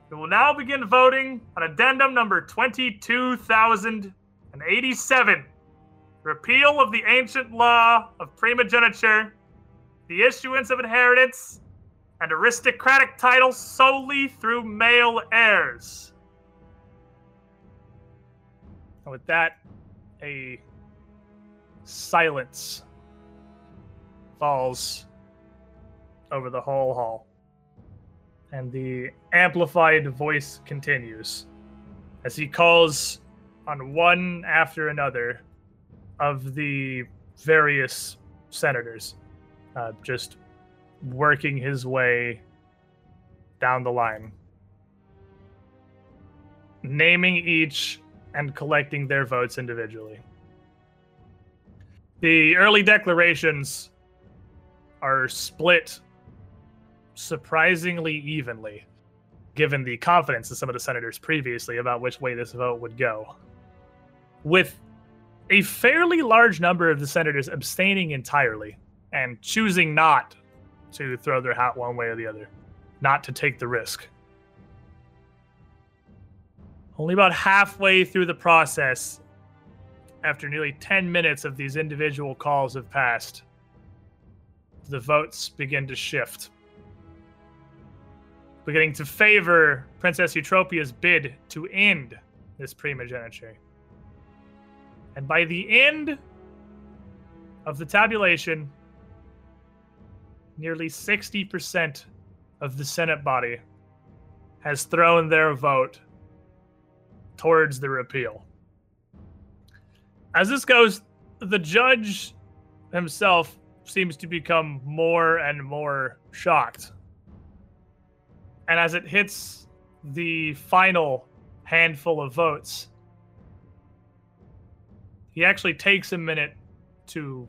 We will now begin voting on addendum number 22,087 repeal of the ancient law of primogeniture, the issuance of inheritance, and aristocratic titles solely through male heirs. And with that, a silence falls over the whole hall. And the amplified voice continues as he calls on one after another of the various senators, uh, just working his way down the line, naming each and collecting their votes individually. The early declarations are split surprisingly evenly, given the confidence of some of the senators previously about which way this vote would go. With a fairly large number of the senators abstaining entirely and choosing not to throw their hat one way or the other, not to take the risk. Only about halfway through the process, after nearly 10 minutes of these individual calls have passed, the votes begin to shift. Beginning to favor Princess Eutropia's bid to end this primogeniture. And by the end of the tabulation, nearly 60% of the Senate body has thrown their vote towards the repeal. As this goes, the judge himself seems to become more and more shocked. And as it hits the final handful of votes, he actually takes a minute to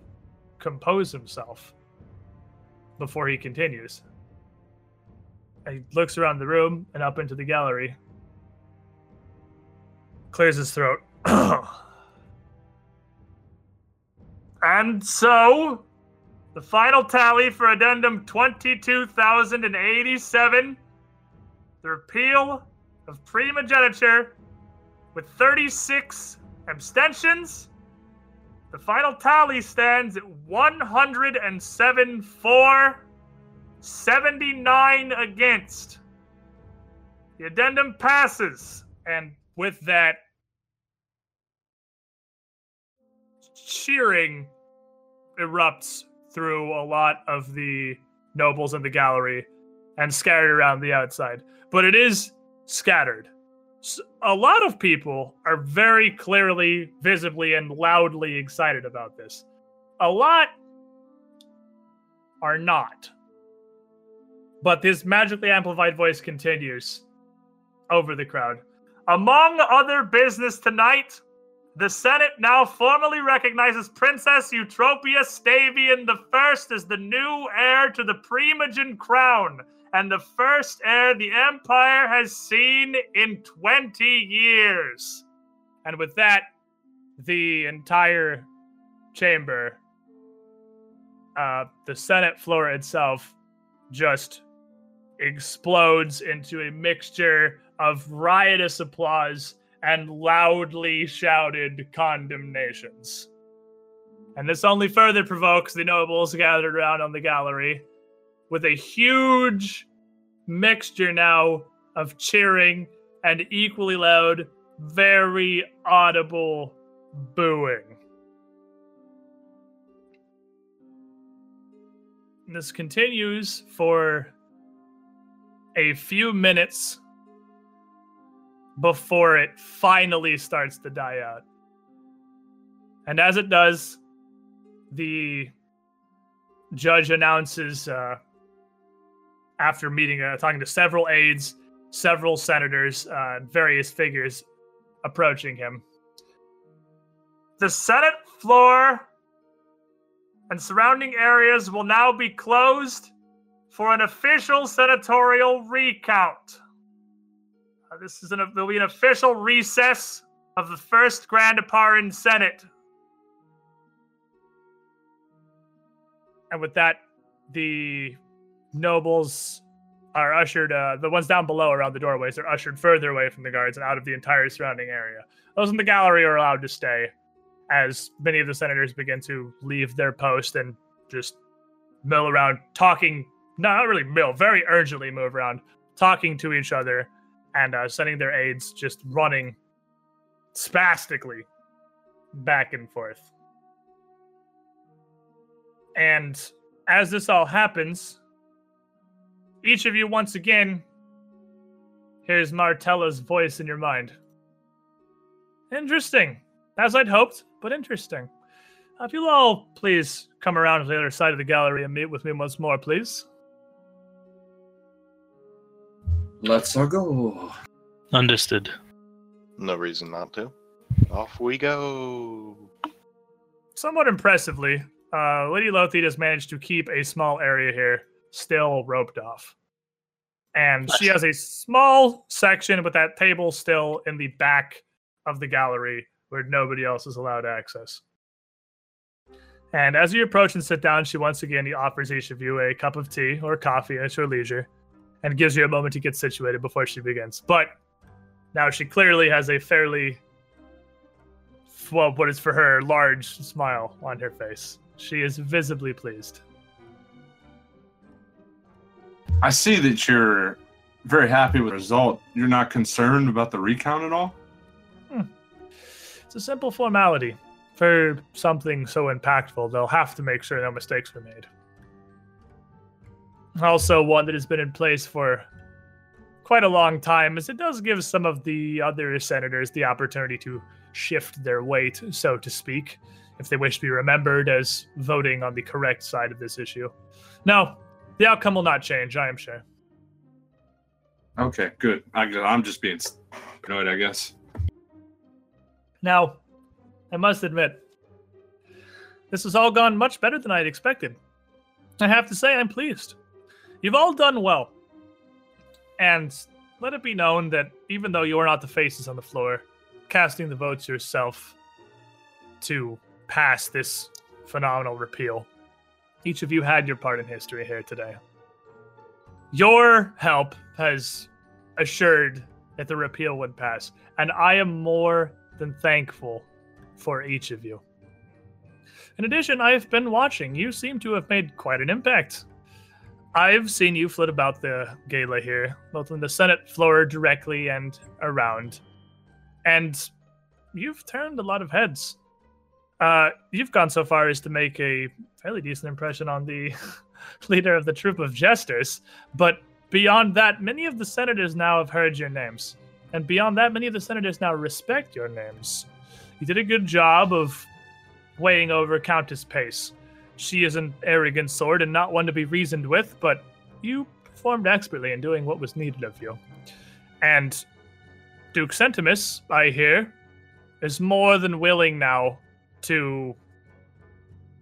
compose himself before he continues. He looks around the room and up into the gallery, clears his throat. <clears throat> and so, the final tally for addendum 22,087 the repeal of primogeniture with 36 abstentions the final tally stands at 107 for, 79 against. The addendum passes, and with that, cheering erupts through a lot of the nobles in the gallery and scattered around the outside. But it is scattered a lot of people are very clearly, visibly, and loudly excited about this. A lot are not. But this magically amplified voice continues over the crowd. Among other business tonight, the Senate now formally recognizes Princess Eutropia Stavian I as the new heir to the Primogen crown and the first heir the Empire has seen in 20 years. And with that, the entire chamber, uh, the Senate floor itself, just explodes into a mixture of riotous applause and loudly shouted condemnations. And this only further provokes the nobles gathered around on the gallery with a huge mixture now of cheering and equally loud, very audible booing. this continues for a few minutes before it finally starts to die out. And as it does, the judge announces uh, after meeting, uh, talking to several aides, several senators, uh, various figures approaching him. The Senate floor and surrounding areas will now be closed for an official senatorial recount. Uh, this is an there'll be an official recess of the first Grand Opparan Senate. And with that, the nobles are ushered uh, the ones down below around the doorways are ushered further away from the guards and out of the entire surrounding area. Those in the gallery are allowed to stay as many of the senators begin to leave their post and just mill around talking not really mill very urgently move around talking to each other and uh, sending their aides just running spastically back and forth. And as this all happens each of you once again hears Martella's voice in your mind. Interesting. As I'd hoped, but interesting. Uh, if you'll all please come around to the other side of the gallery and meet with me once more, please. Let's all go. Understood. No reason not to. Off we go. Somewhat impressively, uh, Lady Lotheed has managed to keep a small area here still roped off. And she has a small section with that table still in the back of the gallery where nobody else is allowed access. And as you approach and sit down, she once again offers each of you a cup of tea or coffee at your leisure and gives you a moment to get situated before she begins. But now she clearly has a fairly, well, what is for her, large smile on her face. She is visibly pleased. I see that you're very happy with the result. You're not concerned about the recount at all? Hmm. It's a simple formality. For something so impactful, they'll have to make sure no mistakes were made. Also, one that has been in place for quite a long time, as it does give some of the other senators the opportunity to shift their weight, so to speak, if they wish to be remembered as voting on the correct side of this issue. No, the outcome will not change, I am sure. Okay, good. I, I'm just being annoyed, I guess. Now, I must admit, this has all gone much better than I had expected. I have to say, I'm pleased. You've all done well. And let it be known that even though you are not the faces on the floor, casting the votes yourself to pass this phenomenal repeal, each of you had your part in history here today. Your help has assured that the repeal would pass, and I am more than thankful for each of you. In addition, I've been watching. You seem to have made quite an impact. I've seen you flit about the gala here, both on the Senate floor directly and around. And you've turned a lot of heads. Uh, you've gone so far as to make a fairly decent impression on the <laughs> leader of the troop of jesters. But beyond that, many of the senators now have heard your names. And beyond that, many of the senators now respect your names. You did a good job of weighing over Countess Pace. She is an arrogant sword and not one to be reasoned with, but you performed expertly in doing what was needed of you. And Duke Sentimus, I hear, is more than willing now to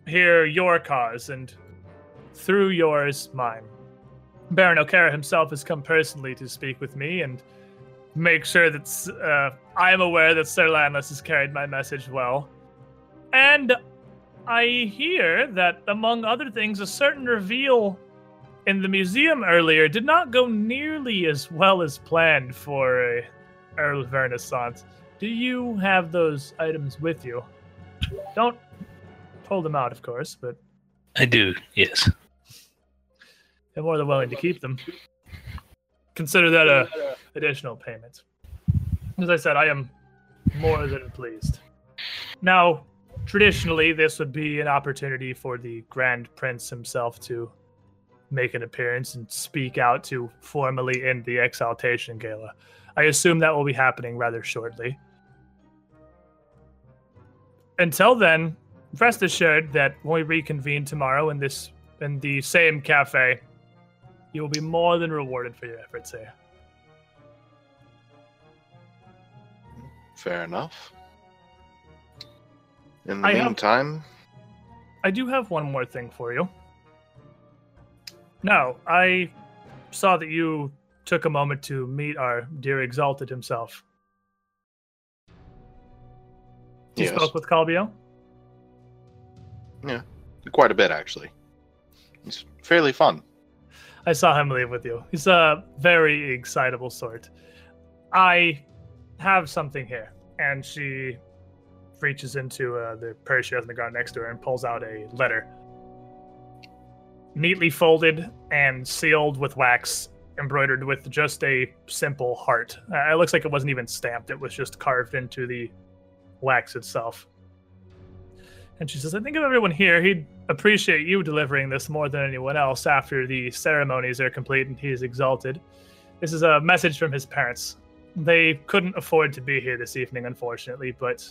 hear your cause and through yours, mine. Baron O'Cara himself has come personally to speak with me and make sure that uh, I am aware that Sir Landless has carried my message well. And I hear that, among other things, a certain reveal in the museum earlier did not go nearly as well as planned for a Earl Vernissant. Do you have those items with you? Don't pull them out, of course, but I do, yes. they're more than willing to keep them. Consider that a additional payment. As I said, I am more than pleased. Now, traditionally, this would be an opportunity for the Grand Prince himself to make an appearance and speak out to formally end the Exaltation Gala. I assume that will be happening rather shortly. Until then, rest assured that when we reconvene tomorrow in this in the same cafe, you will be more than rewarded for your efforts here. Fair enough. In the I have- meantime, I do have one more thing for you. No, I saw that you took a moment to meet our dear Exalted himself. You yes, spoke with Calbio? Yeah, quite a bit actually. He's fairly fun. I saw him leave with you. He's a very excitable sort. I have something here. And she reaches into uh, the purse she has on the ground next to her and pulls out a letter. Neatly folded and sealed with wax, embroidered with just a simple heart. Uh, it looks like it wasn't even stamped, it was just carved into the wax itself. And she says, I think of everyone here, he'd appreciate you delivering this more than anyone else after the ceremonies are complete and he is exalted. This is a message from his parents. They couldn't afford to be here this evening, unfortunately, but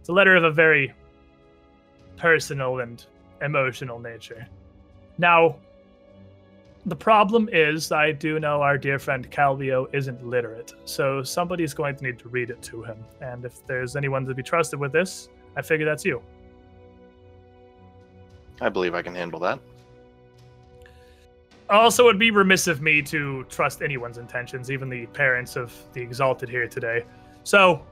it's a letter of a very personal and emotional nature. Now, the problem is, I do know our dear friend Calbio isn't literate, so somebody's going to need to read it to him. And if there's anyone to be trusted with this, I figure that's you. I believe I can handle that. Also, it'd be remiss of me to trust anyone's intentions, even the parents of the Exalted here today. So,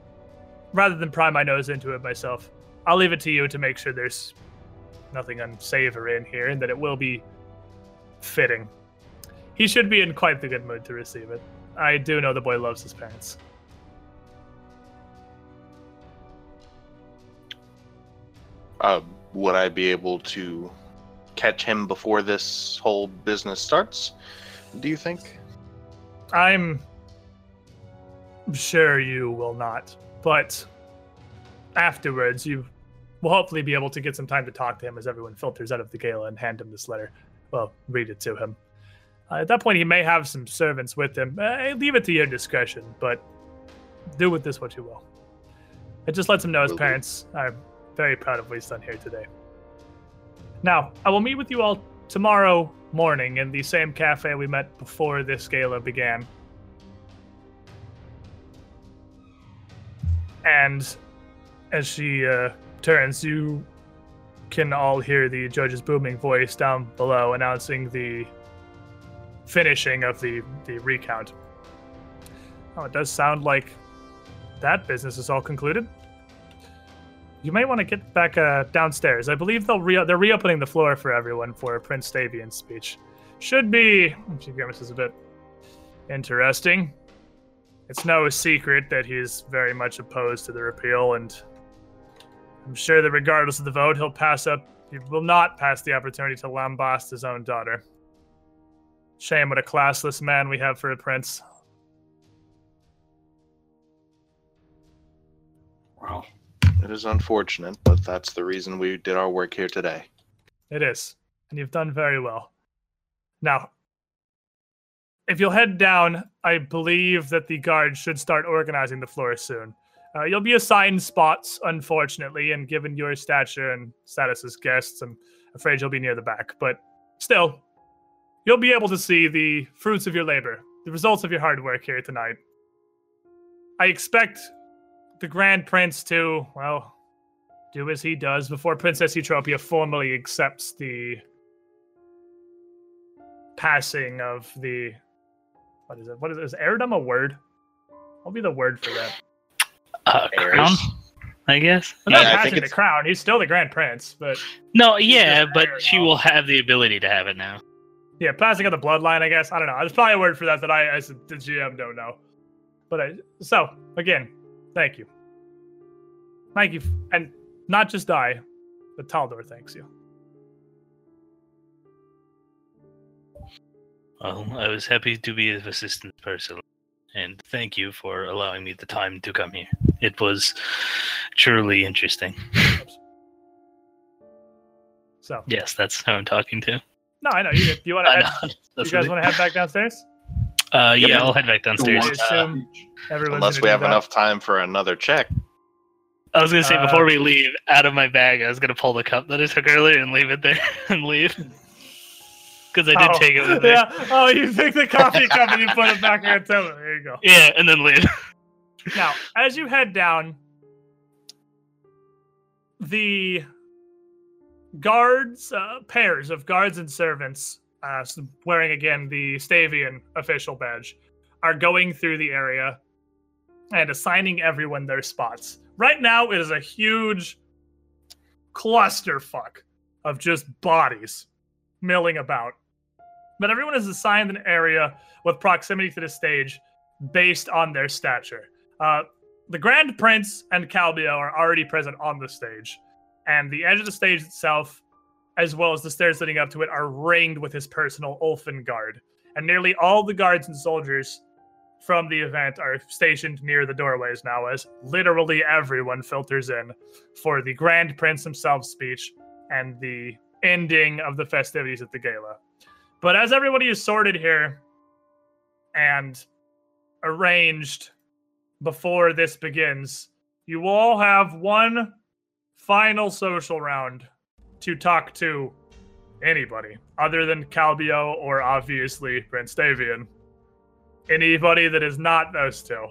rather than pry my nose into it myself, I'll leave it to you to make sure there's nothing unsavory in here and that it will be fitting. He should be in quite the good mood to receive it. I do know the boy loves his parents. Uh, would I be able to catch him before this whole business starts? Do you think? I'm sure you will not, but afterwards you will hopefully be able to get some time to talk to him as everyone filters out of the gala and hand him this letter. Well, read it to him. Uh, at that point, he may have some servants with him. Uh, leave it to your discretion, but do with this what you will. It just lets him know his parents are very proud of what he's done here today. Now, I will meet with you all tomorrow morning in the same cafe we met before this gala began. And as she uh, turns, you can all hear the judge's booming voice down below announcing the finishing of the, the recount. Oh, it does sound like that business is all concluded. You may want to get back uh, downstairs. I believe they'll re- they're reopening the floor for everyone for Prince Stavian's speech. Should be. She grimaces a bit. Interesting. It's no secret that he's very much opposed to the repeal, and I'm sure that regardless of the vote, he'll pass up. He will not pass the opportunity to lambast his own daughter. Shame what a classless man we have for a prince. Wow. It is unfortunate, but that's the reason we did our work here today. It is. And you've done very well. Now, if you'll head down, I believe that the guards should start organizing the floor soon. Uh, you'll be assigned spots, unfortunately, and given your stature and status as guests, I'm afraid you'll be near the back. But still, you'll be able to see the fruits of your labor, the results of your hard work here tonight. I expect the Grand Prince to, well, do as he does before Princess Eutropia formally accepts the passing of the what is it? What is it? Is heirdom a word? What'll be the word for that? Uh, crown, I guess. Well, not Yeah, I think passing the crown. He's still the Grand Prince, but No, yeah, but she will have the ability to have it now. Yeah, passing of the bloodline. I guess I don't know. There's probably a word for that that I, as the GM, don't know. But I so again, thank you, thank you, and not just I, but Taldor thanks you. Well, I was happy to be of assistance personally, and thank you for allowing me the time to come here. It was truly interesting. <laughs> So Yes, that's who I'm talking to. No, I know you. You want to <laughs> head? know. <laughs> You guys want to head back downstairs? uh, yeah, Yep. I'll head back downstairs. Go Uh, Unless we do have that. enough time for another check. I was gonna say Uh, before we leave, out of my bag, I was gonna pull the cup that I took earlier and leave it there <laughs> and leave. Because I did Oh, take it with me. Yeah. Oh, you pick the coffee cup and you put it back in your table. There you go. Yeah, and then leave. Now, as you head down, the guards, uh, pairs of guards and servants, uh, wearing again the Stavian official badge, are going through the area and assigning everyone their spots. Right now, it is a huge clusterfuck of just bodies milling about. But everyone is assigned an area with proximity to the stage based on their stature. Uh, the Grand Prince and Calbio are already present on the stage, and the edge of the stage itself, as well as the stairs leading up to it, are ringed with his personal Ulfen guard. And nearly all the guards and soldiers from the event are stationed near the doorways now, as literally everyone filters in for the Grand Prince himself's speech and the ending of the festivities at the gala. But as everybody is sorted here, and arranged before this begins, you all have one final social round to talk to anybody other than Calbio or obviously Prince Stavian. Anybody that is not those two.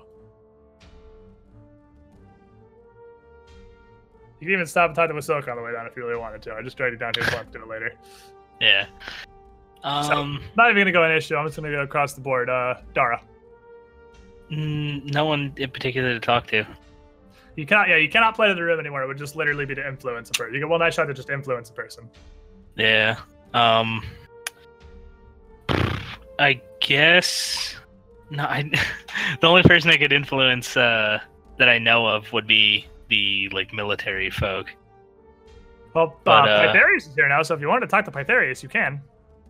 You can even stop and talk to Masoka on the way down if you really wanted to. I just dragged you down here so do it later. Yeah. Um, Not even gonna go an issue. I'm just gonna go across the board. Uh, Dara, no one in particular to talk to. You cannot. Yeah, you cannot play to the room anymore. It would just literally be to influence a person. You get one nice shot to just influence a person. Yeah. Um. I guess. No, I. <laughs> the only person I could influence uh, that I know of would be the like military folk. Well, But, uh, uh, Pythareus is here now, so if you want to talk to Pythareus, you can.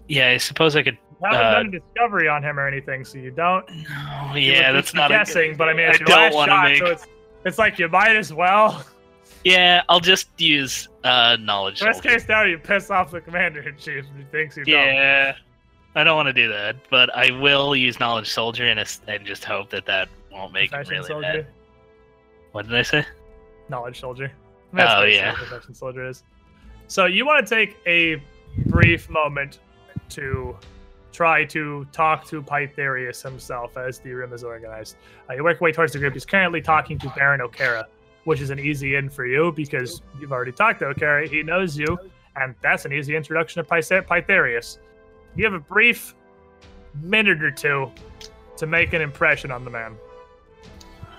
Yeah, I suppose I could. You haven't Uh, done a discovery on him or anything, so you don't. No, yeah, that's not a good- guessing. but I mean, I it's your don't last shot, make- so it's it's like you might as well. Yeah, I'll just use uh knowledge. Worst case now, you piss off the commander in chief who thinks you don't. Yeah, I don't want to do that, but I will use knowledge soldier and and just hope that that won't make him really soldier. mad. What did I say? knowledge soldier. That's Oh, yeah. profession soldier is. So you want to take a brief moment to try to talk to Pythareus himself as the room is organized. Uh, you work your way towards the group. He's currently talking to Baron O'Kara, which is an easy in for you because you've already talked to O'Kara. He knows you, and that's an easy introduction to Pyth- Pythareus. You have a brief minute or two to make an impression on the man.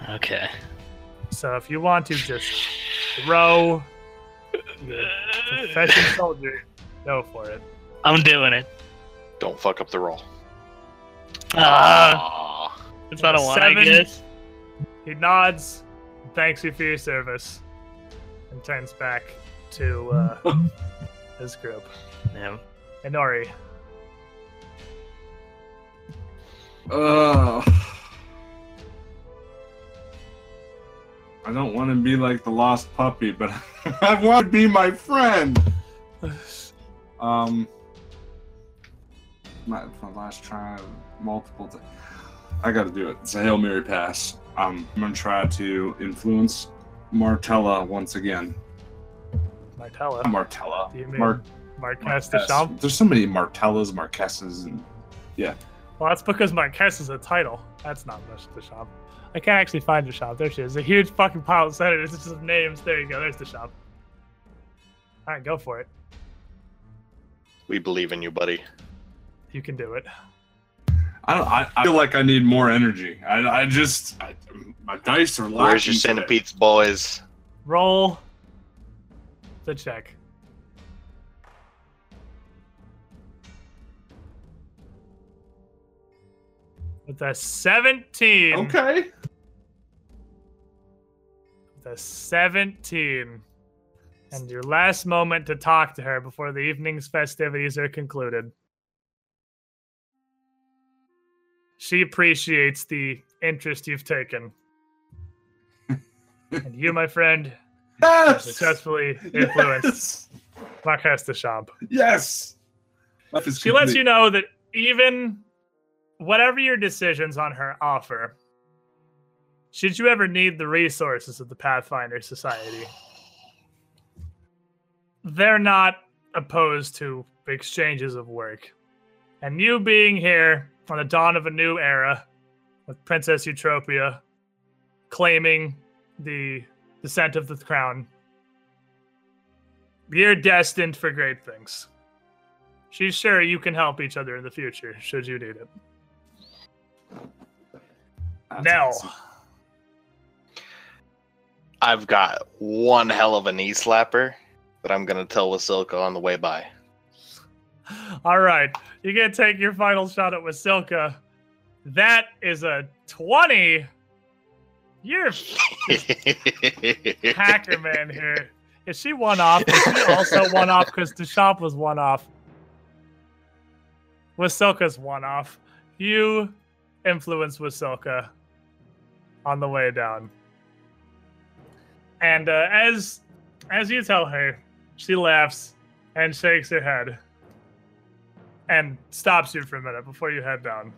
Okay. So if you want to just throw the <laughs> profession soldier, go for it. I'm doing it. Don't fuck up the roll. Ah, Aw. it's not a one, I guess. He nods, thanks you for your service, and turns back to uh, his group. Yeah. Inori, Uh, I don't want to be like the lost puppy, but <laughs> I want to be my friend. <sighs> Um, my, my last try, multiple. T- I got to do it. It's a hail mary pass. Um, I'm gonna try to influence Martella once again. Martella, Martella. Do you mean Mar- Marquess Marquess. Deschamps. There's so many Martellas, Marquesses, and yeah. Well, that's because Marquess is a title. That's not much Deschamps. I can't actually find Deschamps. There she is. A huge fucking pile of senators. It's just names. There you go. There's Deschamps. All right, go for it. We believe in you, buddy. You can do it. I don't. I, I feel like I need more energy. I, I just I, my dice are lacking. Where's your today. centipedes, boys? Roll the check. With a 17. Okay. With a 17. And your last moment to talk to her before the evening's festivities are concluded. She appreciates the interest you've taken. <laughs> and you, my friend, Yes. successfully influenced Marquess Deschamps. Yes. Life is She lets you know that even whatever your decisions on her offer, should you ever need the resources of the Pathfinder Society, they're not opposed to exchanges of work. And you being here on the dawn of a new era with Princess Eutropia claiming the descent of the crown, you're destined for great things. She's sure you can help each other in the future, should you need it. That's Nell. awesome. I've got one hell of a knee slapper that I'm gonna tell Wasilka on the way by. <laughs> All right, you get to take your final shot at Wasilka. That is a 20. You're <laughs> hacker man here. Is she one off? Is she also <laughs> one off because Deschamps was one off? Wasilka's one off. You influence Wasilka on the way down. And uh, as as you tell her, she laughs and shakes her head and stops you for a minute before you head down.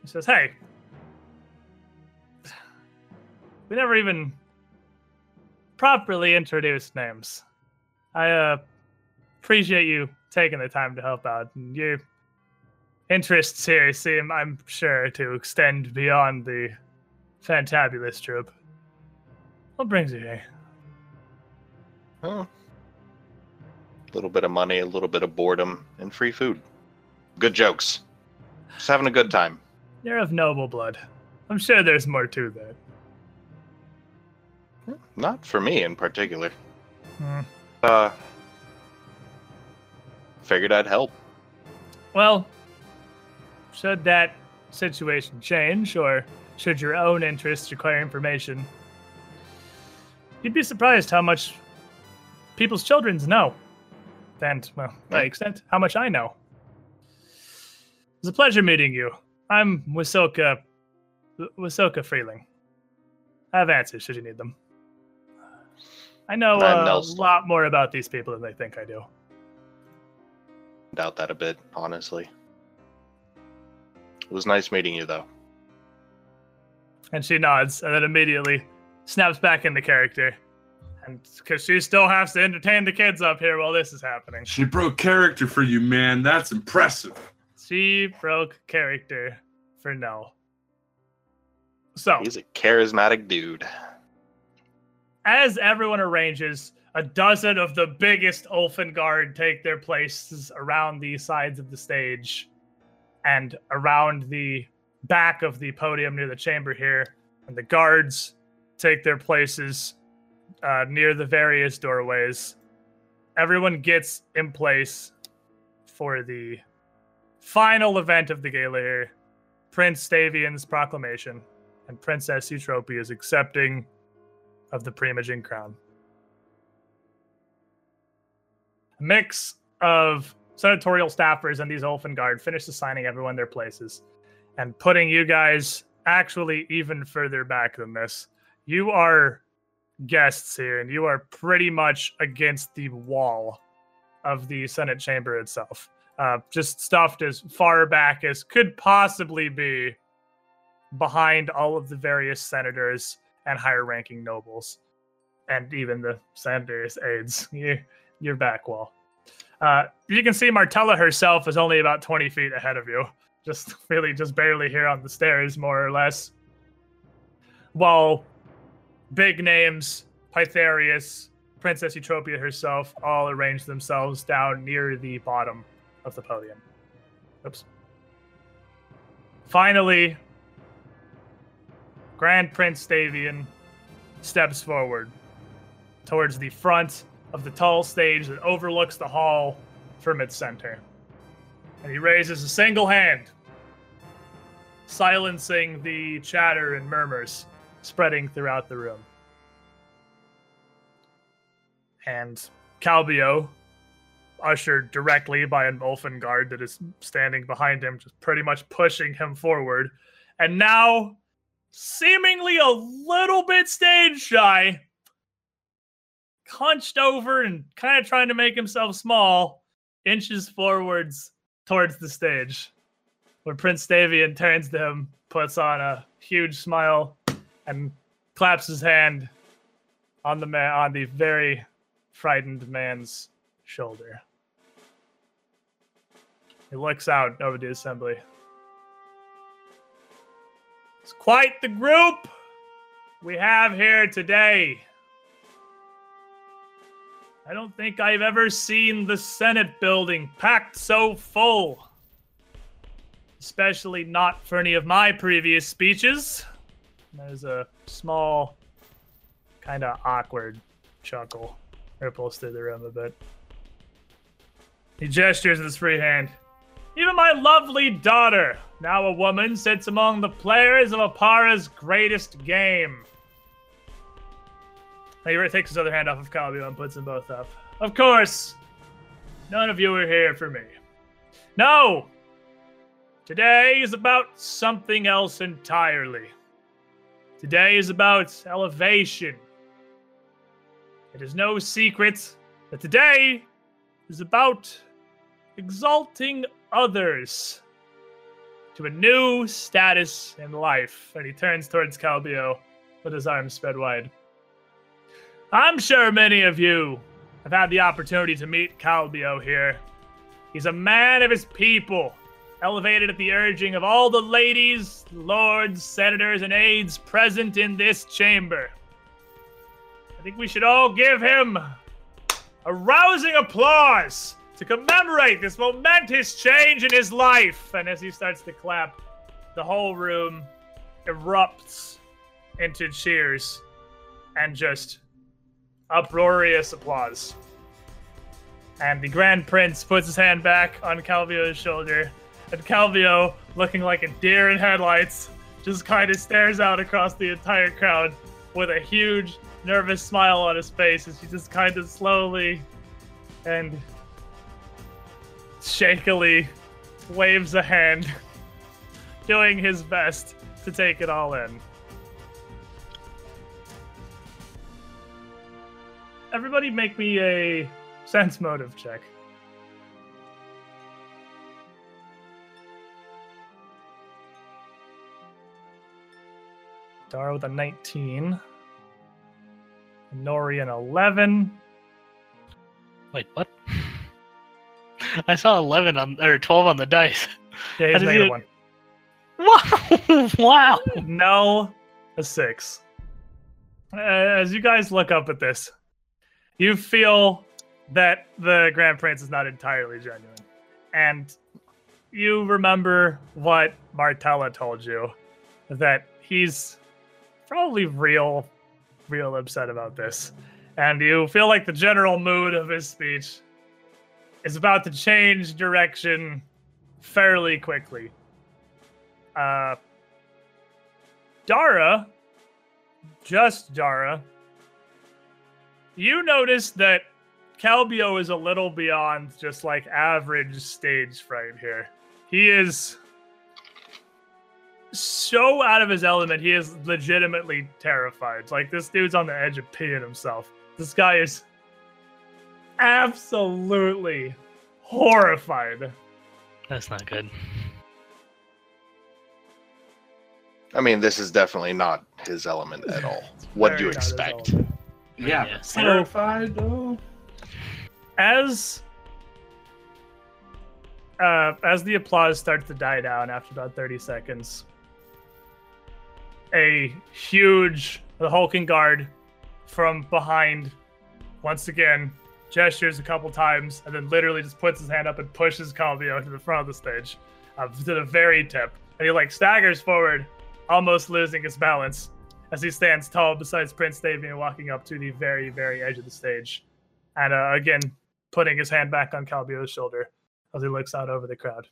He says, Hey, we never even properly introduced names. I uh, appreciate you taking the time to help out. And your interests here seem, I'm sure, to extend beyond the fantabulous troop. What brings you here? Oh. A little bit of money, a little bit of boredom, and free food. Good jokes. Just having a good time. You're of noble blood. I'm sure there's more to that. Not for me in particular. Hmm. Uh, figured I'd help. Well, should that situation change, or should your own interests require information, you'd be surprised how much people's children's know. And, well, by extent, how much I know. It was a pleasure meeting you. I'm Wasilka. Wasilka Freeling. I have answers should you need them. I know uh, a lot more about these people than they think I do. Doubt that a bit, honestly. It was nice meeting you, though. And she nods and then immediately snaps back into character. And because she still has to entertain the kids up here while this is happening. She broke character for you, man. That's impressive. She broke character for Nell. So, He's a charismatic dude. as everyone arranges, a dozen of the biggest Ulfengard take their places around the sides of the stage and around the back of the podium near the chamber here. And the guards take their places uh, near the various doorways. Everyone gets in place for the final event of the gala here Prince Stavian's proclamation and Princess Eutropia's accepting of the Primogen crown. A mix of senatorial staffers and these Ulfengard finish assigning everyone their places and putting you guys actually even further back than this. You are guests here and you are pretty much against the wall of the Senate chamber itself. Uh, just stuffed as far back as could possibly be behind all of the various senators and higher ranking nobles and even the senator's aides. <laughs> You, you're back wall. Uh, you can see Martella herself is only about 20 feet ahead of you. Just <laughs> really, just barely here on the stairs, more or less. While big names, Pythareus, Princess Eutropia herself, all arrange themselves down near the bottom of the podium. Oops. Finally, Grand Prince Stavian steps forward towards the front of the tall stage that overlooks the hall from its center. And he raises a single hand, silencing the chatter and murmurs spreading throughout the room. And Calbio, ushered directly by an Ulfen guard that is standing behind him, just pretty much pushing him forward. And now, seemingly a little bit stage shy, hunched over and kind of trying to make himself small, inches forwards towards the stage. When Prince Stavian turns to him, puts on a huge smile, and claps his hand on the man on the very frightened man's shoulder. He looks out over the assembly. It's quite the group we have here today. I don't think I've ever seen the Senate building packed so full. Especially not for any of my previous speeches. There's a small, kind of awkward chuckle ripples through the room a bit. He gestures with his free hand. Even my lovely daughter, now a woman, sits among the players of Oppara's greatest game. He takes his other hand off of Calbio and puts them both up. Of course, none of you are here for me. No! Today is about something else entirely. Today is about elevation. It is no secret that today is about exalting others to a new status in life. And he turns towards Calbio with his arms spread wide. I'm sure many of you have had the opportunity to meet Calbio here. He's a man of his people, elevated at the urging of all the ladies, lords, senators, and aides present in this chamber. I think we should all give him a rousing applause to commemorate this momentous change in his life. And as he starts to clap, the whole room erupts into cheers and just uproarious applause. And the Grand Prince puts his hand back on Calbio's shoulder, and Calbio, looking like a deer in headlights, just kind of stares out across the entire crowd with a huge, nervous smile on his face as he just kind of slowly and shakily waves a hand, <laughs> doing his best to take it all in. Everybody make me a sense motive check. Dara with a 19. Nori an 11. Wait, what? <laughs> I saw 11 on or 12 on the dice. <laughs> Yeah, he's negative you- one. <laughs> Wow! wow! No, a six. As you guys look up at this, you feel that the Grand Prince is not entirely genuine. And you remember what Martella told you that he's probably real, real upset about this. And you feel like the general mood of his speech is about to change direction fairly quickly. Uh, Dara, just Dara, you notice that Calbio is a little beyond just like average stage fright here. He is so out of his element, he is legitimately terrified. Like, this dude's on the edge of peeing himself. This guy is absolutely horrified. That's not good. I mean, this is definitely not his element at all. What do you Very not his expect? Yeah, Yeah. terrified though. as uh, as the applause starts to die down after about 30 seconds, a huge the hulking guard from behind once again gestures a couple times and then literally just puts his hand up and pushes Calbio to the front of the stage, uh, to the very tip, and he like staggers forward, almost losing his balance as he stands tall beside Prince Stavian, walking up to the very, very edge of the stage, and uh, again putting his hand back on Calbio's shoulder as he looks out over the crowd.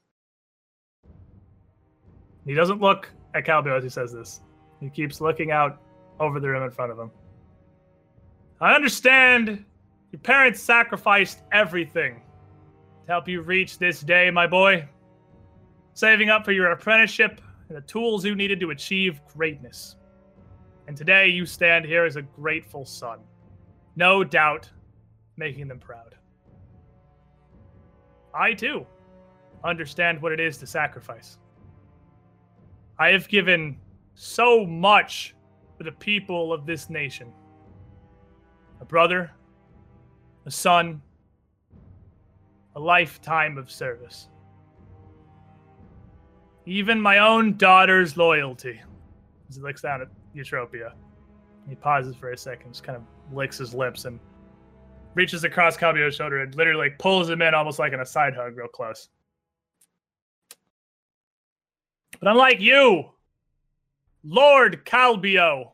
He doesn't look at Calbio as he says this. He keeps looking out over the room in front of him. I understand your parents sacrificed everything to help you reach this day, my boy. Saving up for your apprenticeship and the tools you needed to achieve greatness. And today you stand here as a grateful son. No doubt making them proud. I too understand what it is to sacrifice. I have given so much for the people of this nation a brother, a son, a lifetime of service. Even my own daughter's loyalty. As he looks down at Eutropia, he pauses for a second, just kind of licks his lips and reaches across Calbio's shoulder and literally like, pulls him in almost like in a side hug, real close. But unlike you, Lord Calbio,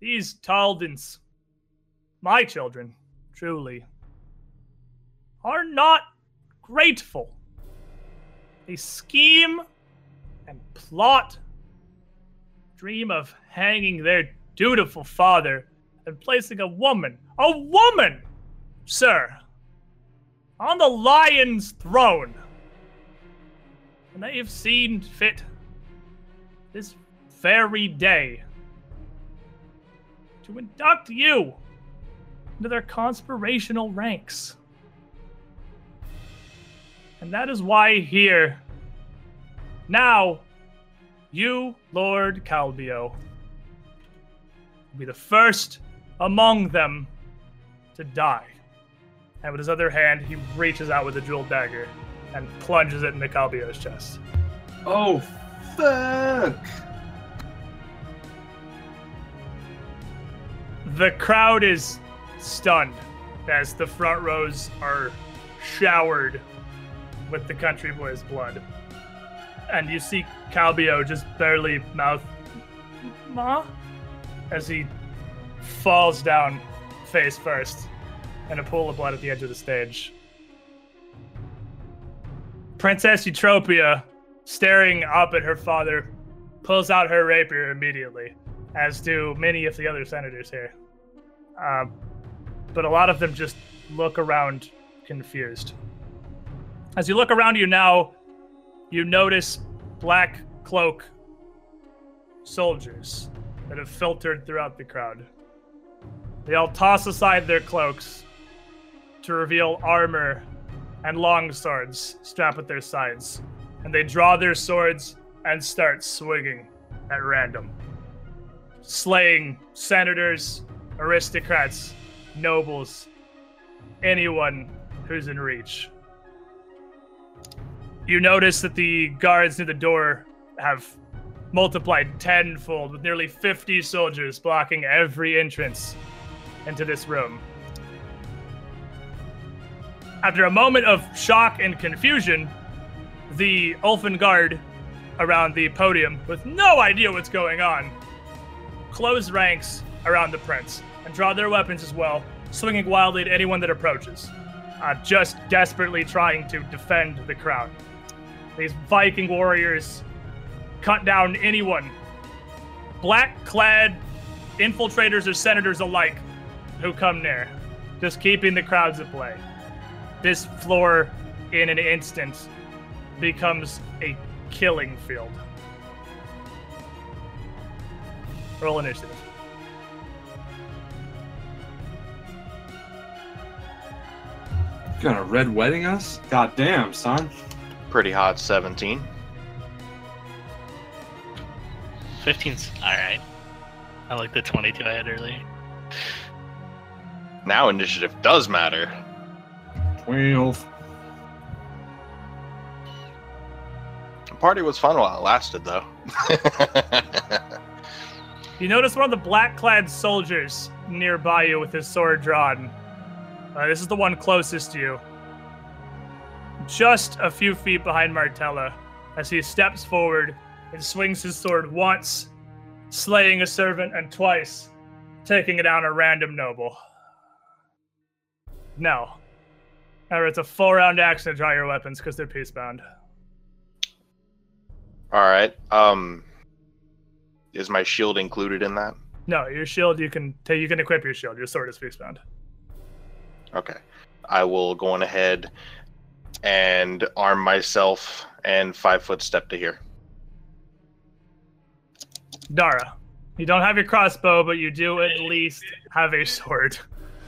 these Taldans, my children, truly, are not grateful. They scheme and plot, dream of hanging their dutiful father and placing a woman, a woman, sir, on the lion's throne. And they have seen fit this very day to induct you into their conspirational ranks. And that is why here Now, you, Lord Calbio, will be the first among them to die. And with his other hand, he reaches out with a jeweled dagger and plunges it into Calbio's chest. Oh, fuck! The crowd is stunned as the front rows are showered with the country boy's blood. And you see Calbio just barely mouth Ma as he falls down face first in a pool of blood at the edge of the stage. Princess Eutropia, staring up at her father, pulls out her rapier immediately, as do many of the other senators here. Um, but a lot of them just look around confused. As you look around you now, you notice black cloak soldiers that have filtered throughout the crowd. They all toss aside their cloaks to reveal armor and long swords strapped at their sides. And they draw their swords and start swinging at random, slaying senators, aristocrats, nobles, anyone who's in reach. You notice that the guards near the door have multiplied tenfold with nearly 50 soldiers blocking every entrance into this room. After a moment of shock and confusion, the Ulfen Guard around the podium, with no idea what's going on, close ranks around the prince and draw their weapons as well, swinging wildly at anyone that approaches, uh, just desperately trying to defend the crowd. These Viking warriors cut down anyone, black clad infiltrators or senators alike, who come near, just keeping the crowds at bay. This floor, in an instant, becomes a killing field. Roll initiative. Gonna red wedding us? God damn, son. Pretty hot 17. 15's alright. I like the 22 I had earlier. Now initiative does matter. 12. Party was fun while it lasted, though. <laughs> You notice one of the black clad soldiers nearby you with his sword drawn. Uh, this is the one closest to you. Just a few feet behind Martella as he steps forward and swings his sword once, slaying a servant, and twice, taking down a random noble. No. However, it's a full round action to draw your weapons because they're peacebound. All right. Um, is my shield included in that? No, your shield you can take. You can equip your shield. Your sword is peacebound. Okay. I will go on ahead and arm myself and five foot step to here. Dara, you don't have your crossbow, but you do at least have a sword.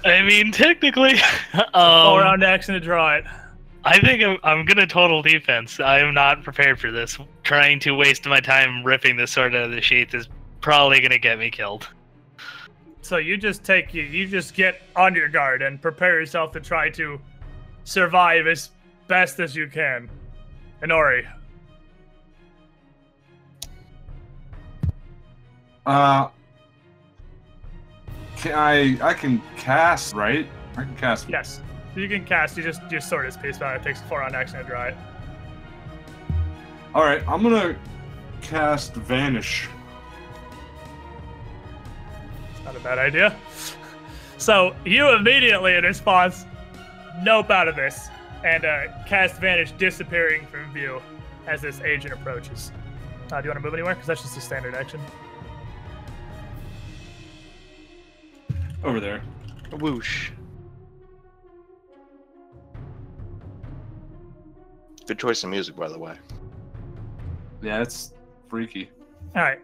I mean, technically, <laughs> Full um, round action to draw it. I think I'm, I'm gonna total defense. I am not prepared for this. Trying to waste my time ripping this sword out of the sheath is probably gonna get me killed. So you just take you you just get on your guard and prepare yourself to try to survive as best as you can. Inori, Uh, can I? I can cast, right? I can cast. yes, you can cast. You just your sword is peacebound. It takes four on action to draw it. All right, I'm gonna cast Vanish. It's not a bad idea. So you immediately, in response, nope out of this and uh, cast Vanish, disappearing from view as this agent approaches. Uh, do you want to move anywhere? Because that's just a standard action. Over there. Whoosh. Good choice of music, by the way. Yeah, it's freaky. All right.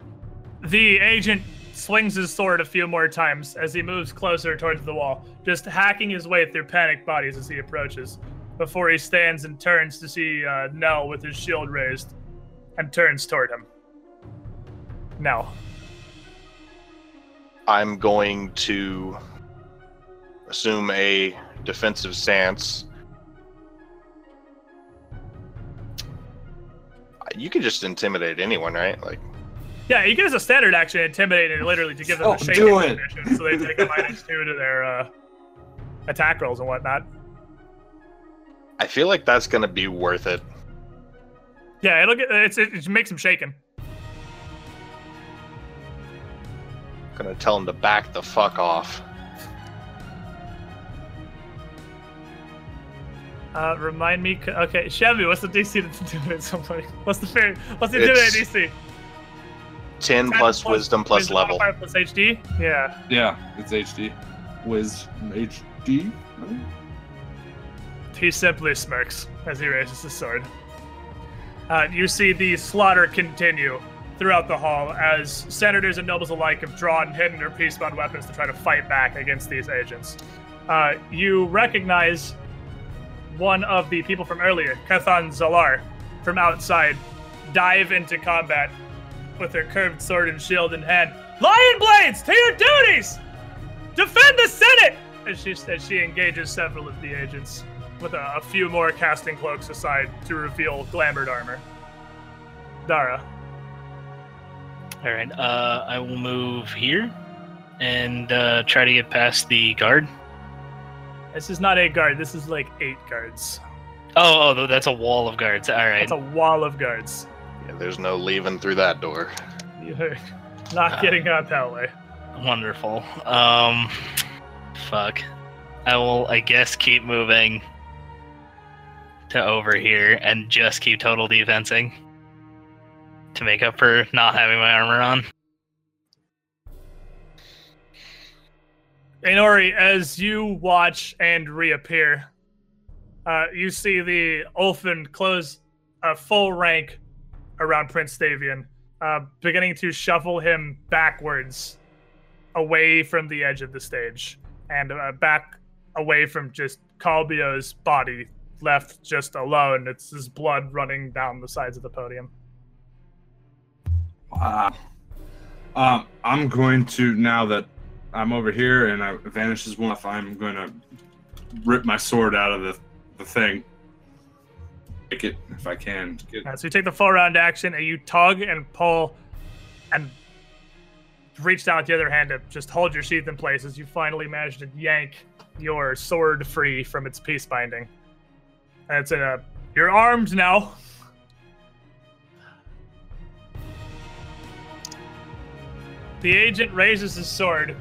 The agent swings his sword a few more times as he moves closer towards the wall, just hacking his way through panicked bodies as he approaches, before he stands and turns to see uh, Nell with his shield raised and turns toward him. Nell. I'm going to assume a defensive stance. You can just intimidate anyone, right? Like, yeah, you can use a standard actually intimidate and literally to give them Oh, a shaking do it. condition, so they take a minus two to their uh, attack rolls and whatnot. I feel like that's going to be worth it. Yeah, it'll get it's, it, it makes them shaken. Gonna tell him to back the fuck off. Uh, remind me. Okay, Chevy, what's the DC to intimidate somebody? What's the fair? What's the It's intimidate DC? 10 plus wisdom plus level. modifier plus HD. Yeah. Yeah, it's HD. Wiz HD. He simply smirks as he raises his sword. Uh, you see the slaughter continue throughout the hall as senators and nobles alike have drawn hidden or peace-bound weapons to try to fight back against these agents. Uh, you recognize one of the people from earlier, Kathan Zalar, from outside, dive into combat with her curved sword and shield in hand. Lion blades, to your duties! Defend the Senate! As she, as she engages several of the agents with a, a few more casting cloaks aside to reveal glamored armor. Dara. All right. Uh, I will move here and uh, try to get past the guard. This is not a guard. This is like eight guards. Oh, oh, that's a wall of guards. All right. It's a wall of guards. Yeah, there's no leaving through that door. You're not getting out that way. Wonderful. Um, fuck. I will, I guess, keep moving to over here and just keep total defensing to make up for not having my armor on. Inori, as you watch and reappear, uh, you see the Ulfen close a full rank around Prince Stavian, uh, beginning to shuffle him backwards away from the edge of the stage and uh, back away from just Calbio's body, left just alone. It's his blood running down the sides of the podium. Wow. Um, I'm going to now that I'm over here and I vanishes one. I'm to rip my sword out of the the thing. Take it if I can. Get, Uh, so you take the full round action and you tug and pull and reach down with the other hand to just hold your sheath in place as you finally manage to yank your sword free from its peace binding. And it's in a. You're armed now. The agent raises his sword,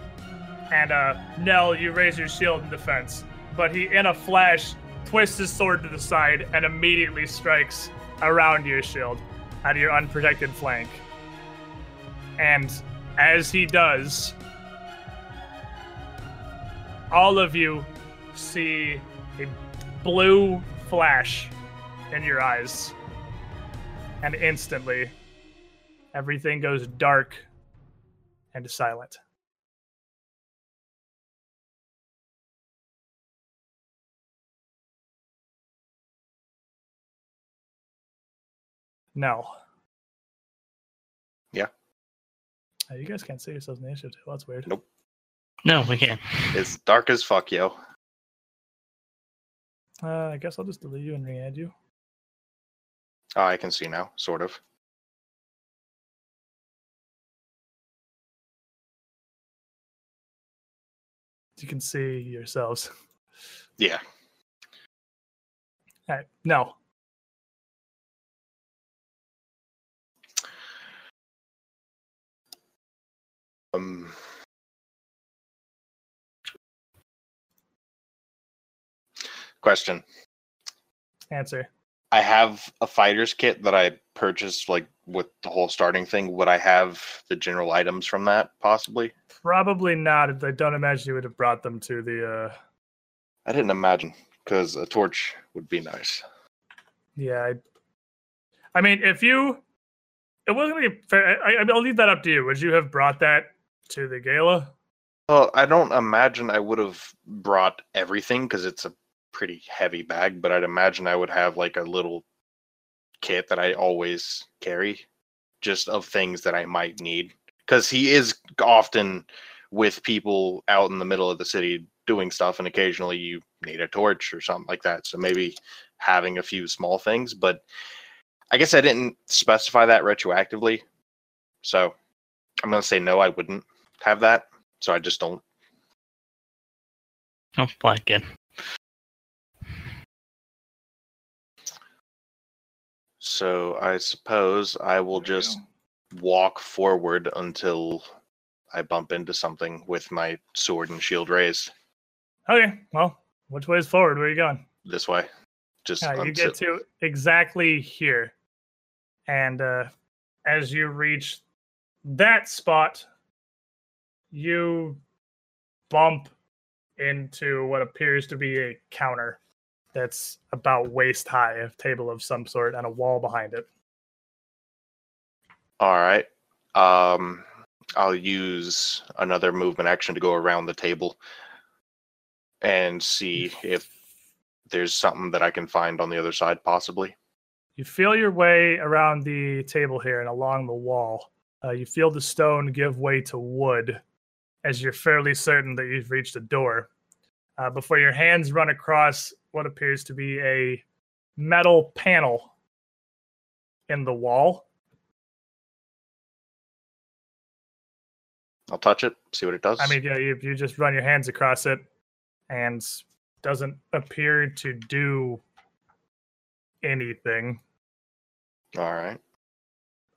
and uh, Nell, you raise your shield in defense. But he, in a flash, twists his sword to the side and immediately strikes around your shield at your unprotected flank. And as he does, all of you see a blue flash in your eyes. And instantly, everything goes dark and silent. No. Yeah. Uh, you guys can't see yourselves in the initiative. Well, that's weird. Nope. No, we can't. It's dark as fuck, yo. Uh, I guess I'll just delete you and re-add you. Oh, I can see now, sort of. You can see yourselves. Yeah. All right. No. Um. Question. Answer. I have a fighter's kit that I purchased like with the whole starting thing. Would I have the general items from that possibly? Probably not. I don't imagine you would have brought them to the. uh I didn't imagine because a torch would be nice. Yeah. I, I mean, if you, it wasn't gonna be fair. I, I- I'll leave that up to you. Would you have brought that to the gala? Well, I don't imagine I would have brought everything because it's a pretty heavy bag, but I'd imagine I would have like a little kit that I always carry, just of things that I might need. Because he is often with people out in the middle of the city doing stuff, and occasionally you need a torch or something like that. So maybe having a few small things, but I guess I didn't specify that retroactively. So I'm going to say no, I wouldn't have that. So I just don't. Oh, blank again. So I suppose I will just walk forward until I bump into something with my sword and shield raised Okay, well, which way is forward? Where are you going? this way. Just Yeah, you get to exactly here. And uh, as you reach that spot, you bump into what appears to be a counter that's about waist high, a table of some sort, and a wall behind it. All right. Um, I'll use another movement action to go around the table and see if there's something that I can find on the other side, possibly. You feel your way around the table here and along the wall. Uh, you feel the stone give way to wood as you're fairly certain that you've reached a door. Uh, before your hands run across what appears to be a metal panel in the wall. I'll touch it, see what it does. I mean, yeah, you, you just run your hands across it and doesn't appear to do anything. all right.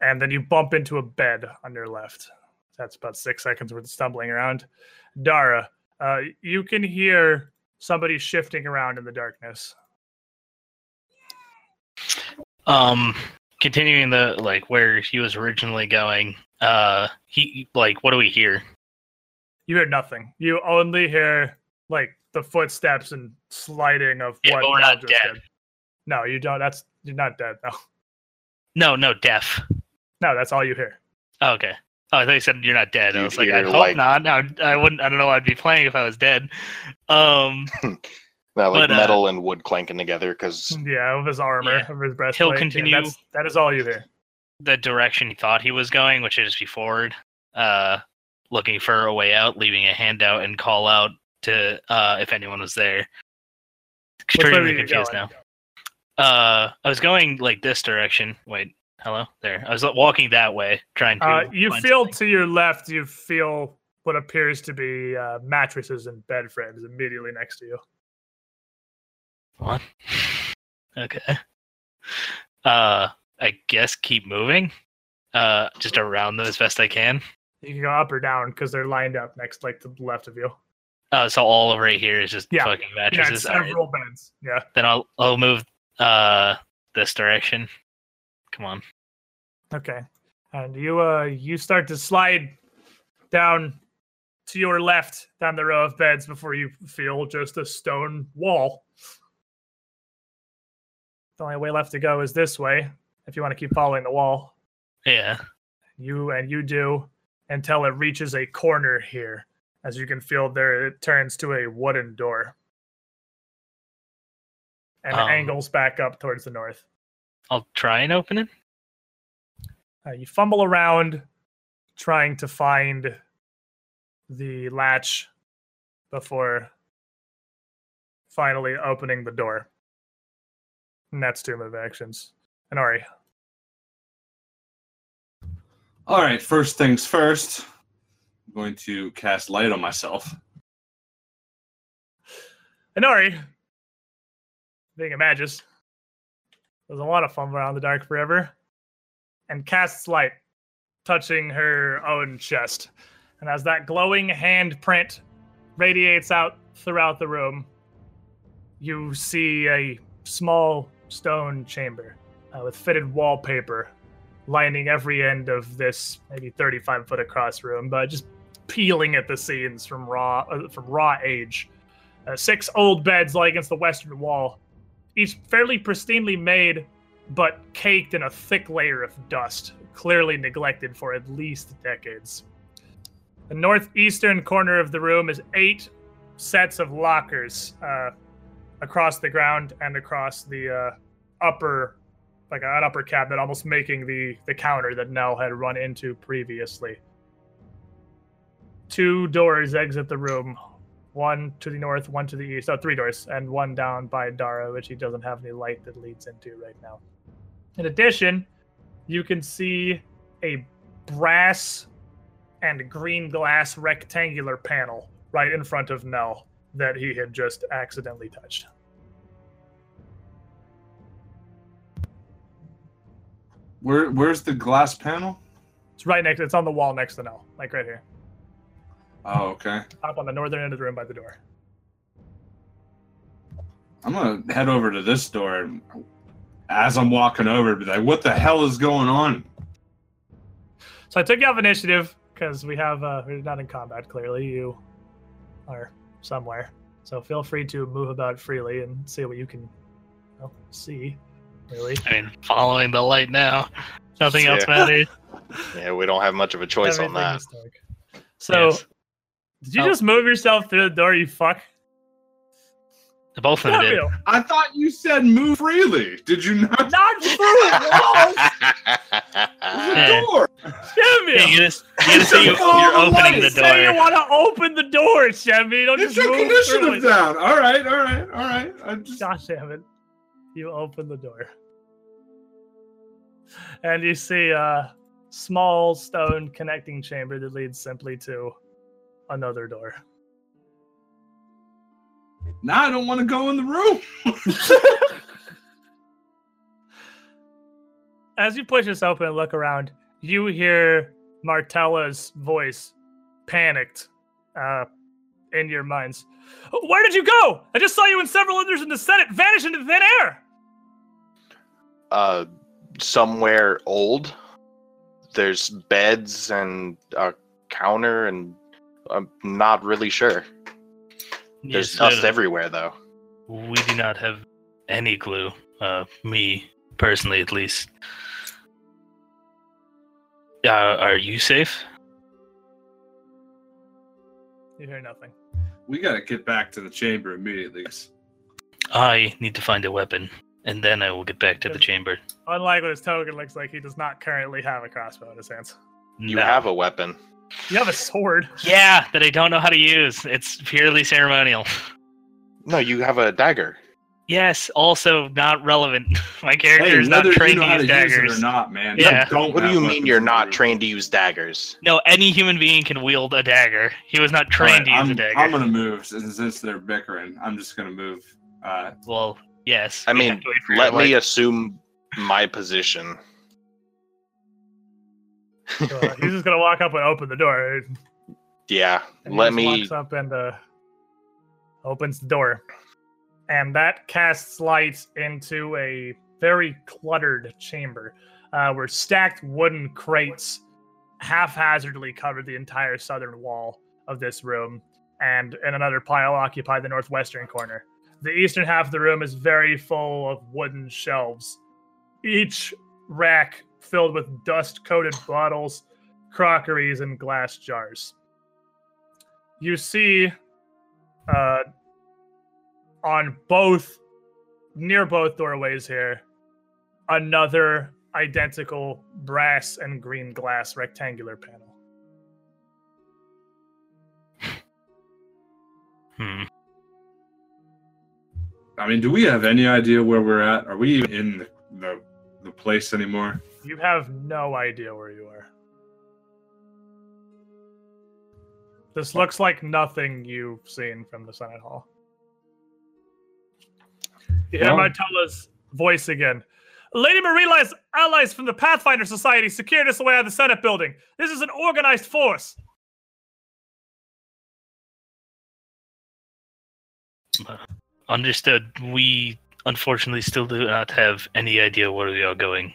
and then you bump into a bed on your left. That's about six seconds worth of stumbling around. Dara, uh, you can hear somebody shifting around in the darkness. Um, continuing the like where he was originally going. Uh, he like what do we hear? You hear nothing. You only hear like the footsteps and sliding of Yeah, what we're not just dead. did. No, you don't. That's you're not dead. No, No, no, deaf. no, that's all you hear. Oh, okay. Oh, I thought you said you're not dead. I was like, I hope like- not. No, I wouldn't. I don't know. I'd be playing if I was dead. Um, <laughs> Now, like But, uh, metal and wood clanking together because Yeah, of his armor, Yeah. of his breastplate. Yeah, continue- that's, that is all you hear. the direction he thought he was going, which is be forward, uh, looking for a way out, leaving a handout and call out to uh, if anyone was there. Which way were Extremely confused now. Uh, I was going like this direction. Wait, hello, there. I was walking that way, trying to. Uh, you find feel something. to your left, you feel what appears to be uh, mattresses and bed frames immediately next to you. What? Okay. Uh, I guess keep moving. Uh, just around them as best I can. You can go up or down because they're lined up next, like to the left of you. Uh, so all of right here is just Yeah. fucking Yeah, mattresses. All right. several beds. Yeah. Then I'll I'll move uh this direction. Come on. Okay. And you uh you start to slide down to your left down the row of beds before you feel just a stone wall. The only way left to go is this way if you want to keep following the wall. Yeah. you and you do until it reaches a corner here. As you can feel there, it turns to a wooden door and Um, angles back up towards the north. I'll try and open it. Uh, you fumble around trying to find the latch before finally opening the door. And that's two move actions. And Ari, All right, first things first. I'm going to cast light on myself. Inori, being a magus, does a lot of fun around the dark forever, and casts light, touching her own chest. And as that glowing handprint radiates out throughout the room, you see a small stone chamber uh, with fitted wallpaper lining every end of this maybe 35 foot across room, but just peeling at the seams from raw uh, from raw age. Uh, six old beds lie against the western wall, each fairly pristinely made, but caked in a thick layer of dust, clearly neglected for at least decades. The northeastern corner of the room is eight sets of lockers uh, across the ground and across the uh, upper like an upper cabinet, almost making the the counter that Nell had run into previously. Two doors exit the room, one to the north, one to the east. Oh, three doors, and one down by Dara, which he doesn't have any light that leads into right now. In addition, you can see a brass and green glass rectangular panel right in front of Nell that he had just accidentally touched. Where where's the glass panel? It's right next. It's on the wall next to Nell, like right here, Oh, okay. up on the northern end of the room by the door. I'm gonna head over to this door and as I'm walking over, be like, "What the hell is going on?" So I took you off initiative because we have uh, we're not in combat. Clearly, you are somewhere. So feel free to move about freely and see what you can well, see. Really, I mean, following the light now. Nothing else matters. <laughs> Yeah, we don't have much of a choice on Everything that. is dark. So Yes. Did you Oh. just move yourself through the door? You fuck. The Both of them did. I thought you said move freely. Did you not? Not <laughs> through walls, <laughs> Yeah. The door. Samuel. Yeah, you just you gotta say you, Took all you're opening the lights. Say you want to open the door, Shemmy. Don't You just took move through initiative it. down. All right, all right, all right. I just Gosh damn it. You open the door. And you see a small stone connecting chamber that leads simply to another door. now I don't want to go in the room. <laughs> As you push this open and look around, you hear Martella's voice, panicked, uh, in your minds. Where did you go? I just saw you and several others in the Senate vanish into thin air. uh, somewhere old. There's beds and a counter, and I'm not really sure. There's Yes, dust everywhere, though. We do not have any clue. Uh, me personally, at least. Uh, are you safe? You hear nothing. We gotta get back to the chamber immediately. I need to find a weapon, and then I will get back to the chamber. Unlike what his token looks like, he does not currently have a crossbow in his hands. You No. have a weapon. You have a sword. Yeah, that I don't know how to use. It's purely ceremonial. No, you have a dagger. Yes, also not relevant. <laughs> My character Hey, is not whether you trained know to use to use it daggers. or not, man. Yeah. Don't What do you mean you're not trained to use daggers? No, any human being can wield a dagger. He was not trained Alright, to use I'm, a dagger. I'm gonna move since, since they're bickering. I'm just gonna move. Uh, Well, yes. I mean, have to wait for your Let me assume my position. Uh, he's just gonna walk up and open the door. Yeah, And let me. walks up and uh, opens the door, and that casts light into a very cluttered chamber, uh, where stacked wooden crates haphazardly cover the entire southern wall of this room, and in another pile occupy the northwestern corner. The eastern half of the room is very full of wooden shelves, each rack filled with dust-coated bottles, crockeries, and glass jars you see uh, on both near both doorways here another identical brass and green glass rectangular panel <laughs> Hmm. I mean, do we have any idea where we're at? Are we even in the, the, the place anymore? You have no idea where you are this looks like nothing you've seen from the senate hall you hear Well- Martella's voice again Lady Marila's allies from the Pathfinder Society secured us away out of the Senate building. This is an organized force. Uh, understood. We unfortunately still do not have any idea where we are going.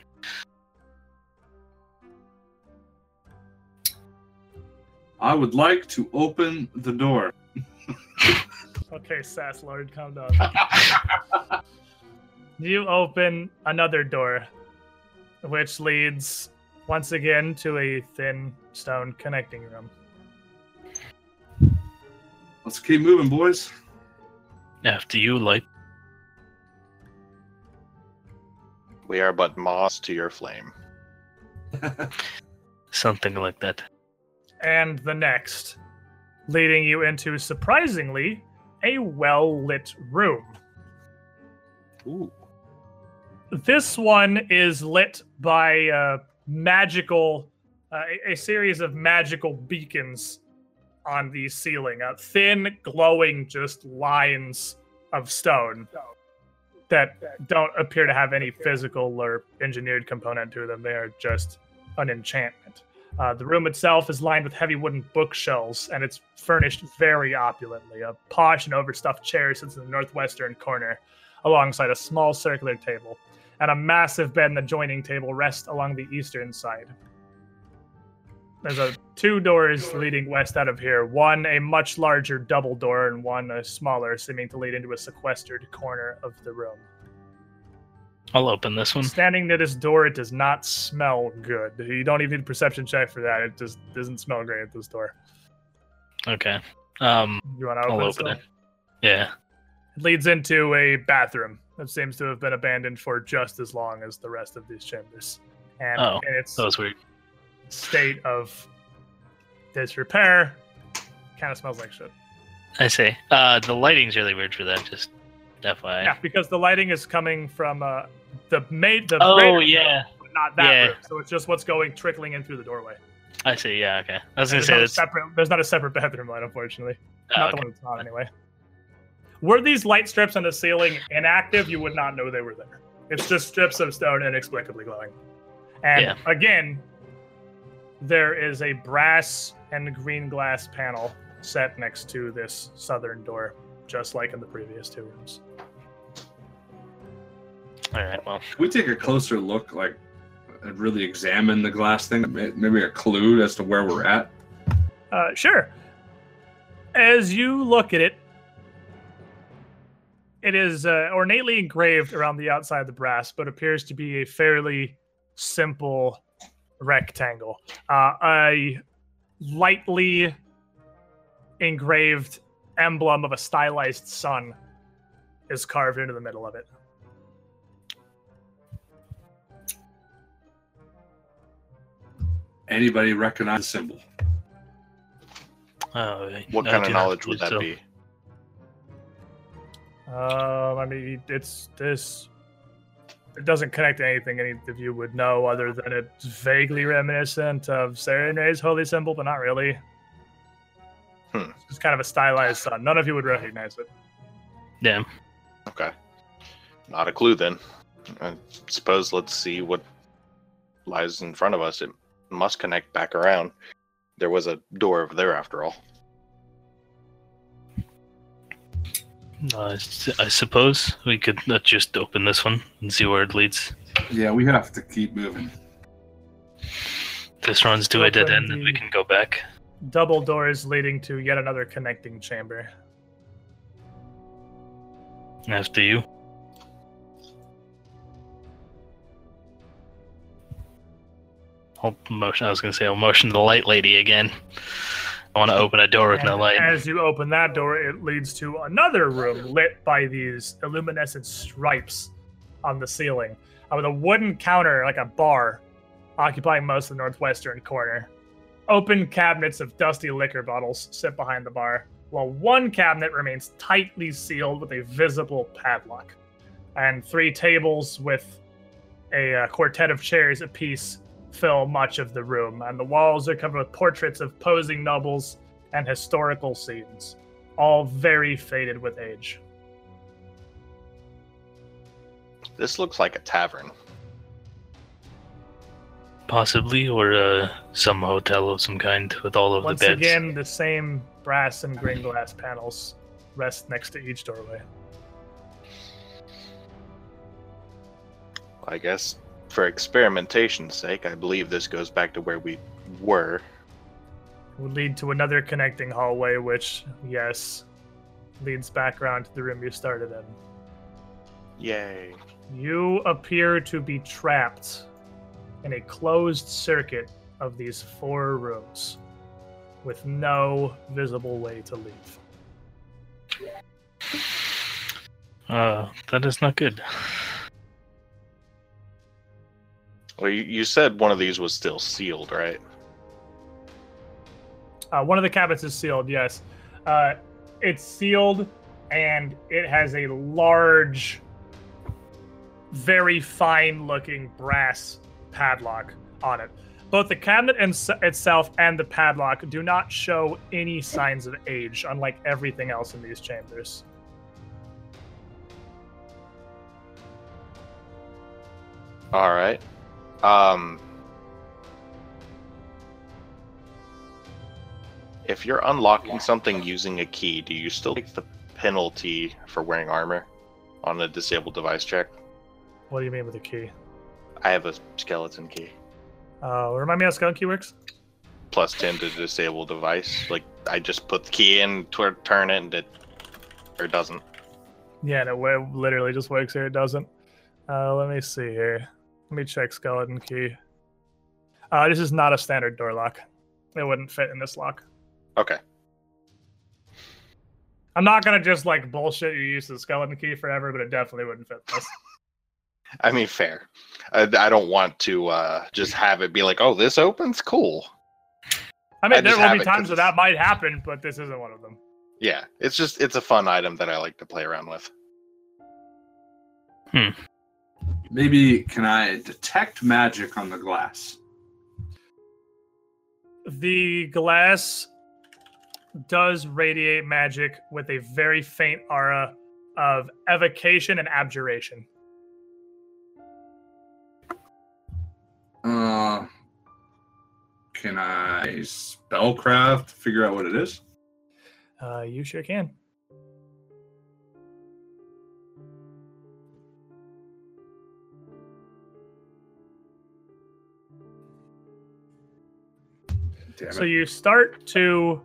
I would like to open the door. <laughs> Okay, Sass Lord, calm down. <laughs> you open another door, which leads once again to a thin stone connecting room. Let's keep moving, boys. After you, light. We are but moss to your flame. Something like that. And the next, leading you into surprisingly a well lit room. Ooh. This one is lit by uh, magical, uh, a, series of magical beacons on the ceiling, uh, thin, glowing, just lines of stone that don't appear to have any physical or engineered component to them. They are just an enchantment. Uh, the room itself is lined with heavy wooden bookshelves, and it's furnished very opulently. A posh and overstuffed chair sits in the northwestern corner, alongside a small circular table, and a massive bed and adjoining table rest along the eastern side. There's a two doors leading west out of here. One a much larger double door, and one a smaller, seeming to lead into a sequestered corner of the room. I'll open this one. Standing near this door, it does not smell good. You don't even need a perception check for that. It just doesn't smell great at this door. Okay. Um, You want to open, I'll it open it. Yeah. It leads into a bathroom that seems to have been abandoned for just as long as the rest of these chambers. And Oh, in its That was weird. state of disrepair, kind of smells like shit. I see. Uh, the lighting's really weird for that. Just FYI. Yeah, because the lighting is coming from uh, the maid. The Oh yeah, room, but not that Yeah. room. So it's just what's going trickling in through the doorway. I see. Yeah, okay. I was gonna There's say not, a that's. separate, there's not a separate bathroom light, unfortunately. oh, not okay. the one that's on anyway. Were these light strips on the ceiling inactive, you would not know they were there. It's just strips of stone inexplicably glowing. And Yeah. again, there is a brass and green glass panel set next to this southern door, just like in the previous two rooms. All right. Well, we take a closer look, like, and really examine the glass thing. Maybe a clue as to where we're at. Uh, sure. As you look at it, it is uh, ornately engraved around the outside of the brass, but appears to be a fairly simple rectangle. Uh, a lightly engraved emblem of a stylized sun is carved into the middle of it. Anybody recognize the symbol? oh, What I kind of knowledge would that so. be? Um, I mean, it's this. It doesn't connect to anything any of you would know, other than it's vaguely reminiscent of Sarenrae's holy symbol, but not really. Hmm. It's kind of a stylized sun. None of you would recognize it. Damn. Okay. Not a clue then. I suppose let's see what lies in front of us. It must connect back around. There was a door over there after all. Uh, I s- I suppose we could uh, just open this one and see where it leads. Yeah, we have to keep moving. This runs to a dead end, and we can go back. Double doors leading to yet another connecting chamber. After you. I'll motion. I was gonna say I'll motion to the light lady again. I want to open a door with no light. As you open that door, it leads to another room lit by these illuminescent stripes on the ceiling, uh, with a wooden counter like a bar occupying most of the northwestern corner. Open cabinets of dusty liquor bottles sit behind the bar, while one cabinet remains tightly sealed with a visible padlock. And three tables with a uh, quartet of chairs apiece fill much of the room, and the walls are covered with portraits of posing nobles and historical scenes, all very faded with age. This looks like a tavern. Possibly, or uh, some hotel of some kind with all of Once the beds. Once again, the same brass and green glass panels rest next to each doorway. I guess for experimentation's sake, I believe this goes back to where we were. Would lead to another connecting hallway, which, yes, leads back around to the room you started in. Yay. You appear to be trapped in a closed circuit of these four rooms with no visible way to leave. Uh, that is not good. Well, you, you said one of these was still sealed, right? Uh, one of the cabinets is sealed. Yes, uh, it's sealed, and it has a large, very fine-looking brass padlock on it. Both the cabinet and itself and the padlock do not show any signs of age, unlike everything else in these chambers. All right. Um, if you're unlocking something using a key, do you still take the penalty for wearing armor on a disabled device check? What do you mean with a key? I have a skeleton key. Uh, remind me how skeleton key works. Plus 10 to disable device. Like, I just put the key in, tw- turn it, and it, or it doesn't. Yeah, no, it literally just works here. It doesn't. Uh, let me see here. Let me check skeleton key. Uh, this is not a standard door lock. It wouldn't fit in this lock. Okay. I'm not gonna just like bullshit you use the skeleton key forever, but it definitely wouldn't fit this. <laughs> I mean, fair. I, I don't want to uh, just have it be like, oh, this opens? Cool. I mean, I there will be times where that might happen, but this isn't one of them. Yeah, it's just, it's a fun item that I like to play around with. Maybe can I detect magic on the glass? The glass does radiate magic with a very faint aura of evocation and abjuration. Uh, can I spellcraft figure out what it is? Uh, you sure can. Damn So it. you start to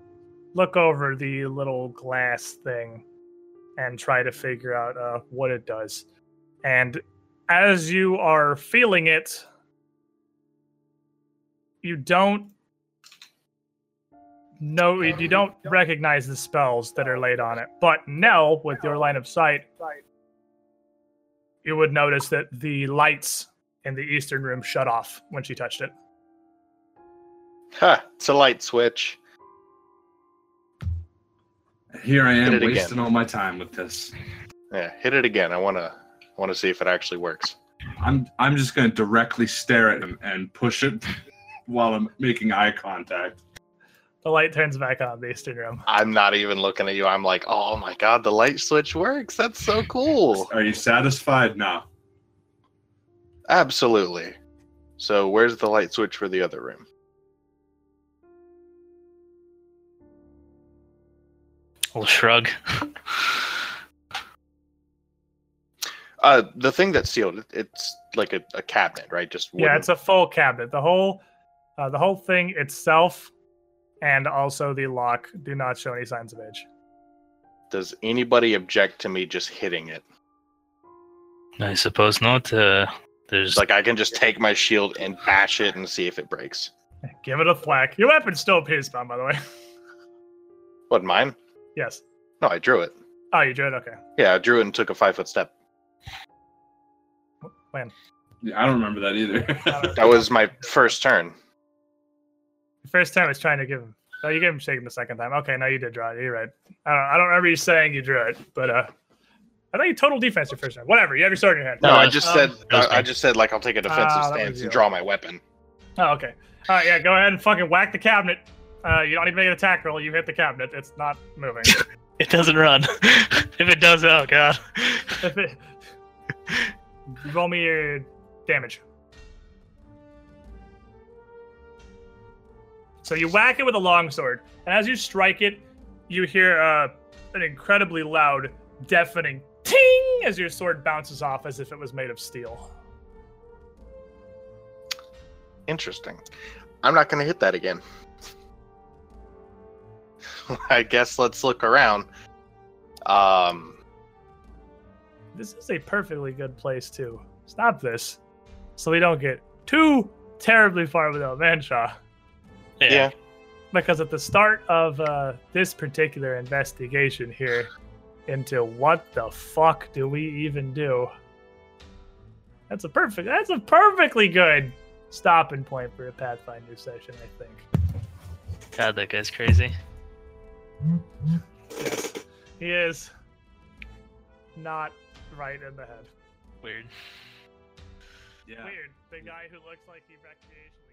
look over the little glass thing and try to figure out uh, what it does. And as you are feeling it, you don't know you don't recognize the spells that are laid on it. But now, with your line of sight, you would notice that the lights in the eastern room shut off when she touched it. Ha! It's a light switch. Here I am wasting again. all my time with this. Yeah, hit it again. I wanna, I wanna see if it actually works. I'm I'm just gonna directly stare at him and push it <laughs> while I'm making eye contact. The light turns back on the eastern room. I'm not even looking at you. I'm like, oh my god, the light switch works. That's so cool. <laughs> Are you satisfied? now? Absolutely. So where's the light switch for the other room? We'll shrug. <laughs> Uh, the thing that's sealed, it's like a, a cabinet, right? Just Yeah, it's a full cabinet. The whole, uh, the whole thing itself, and also the lock do not show any signs of age. Does anybody object to me just hitting it? I suppose not. Uh, there's Like I can just take my shield and bash it and see if it breaks. Give it a thwack. Your weapon still appears bound, by the way. What mine? Yes. No, I drew it. Oh, you drew it. Okay. Yeah, I drew it and took a five foot step. When? Yeah, I don't remember that either. <laughs> <laughs> That was my first turn. The first time I was trying to give him. Oh, you gave him shaking the second time. Okay, now you did draw it. You're right. I don't. I don't remember you saying you drew it, but uh, I thought you total defense your first time. Whatever. You have your sword in your hand. No, No, I just um, said I, I just said like I'll take a defensive Ah, that was stance and draw my weapon. Oh, okay. All right, yeah, go ahead and fucking whack the cabinet. Uh, you don't even make an attack roll. You hit the cabinet. It's not moving. <laughs> it doesn't run. <laughs> if it does, oh god. If it- roll me your damage. So you whack it with a longsword, and as you strike it, you hear uh, an incredibly loud, deafening ting as your sword bounces off as if it was made of steel. Interesting. I'm not going to hit that again. <laughs> I guess let's look around. Um, This is a perfectly good place to stop this, so we don't get too terribly far without Manshaw. Yeah. yeah. because at the start of uh, this particular investigation here into what the fuck do we even do that's a perfect that's a perfectly good stopping point for a Pathfinder session, I think. God, that guy's crazy. Yes, he is not right in the head. Weird. Yeah. Weird. The guy who looks like he recreational.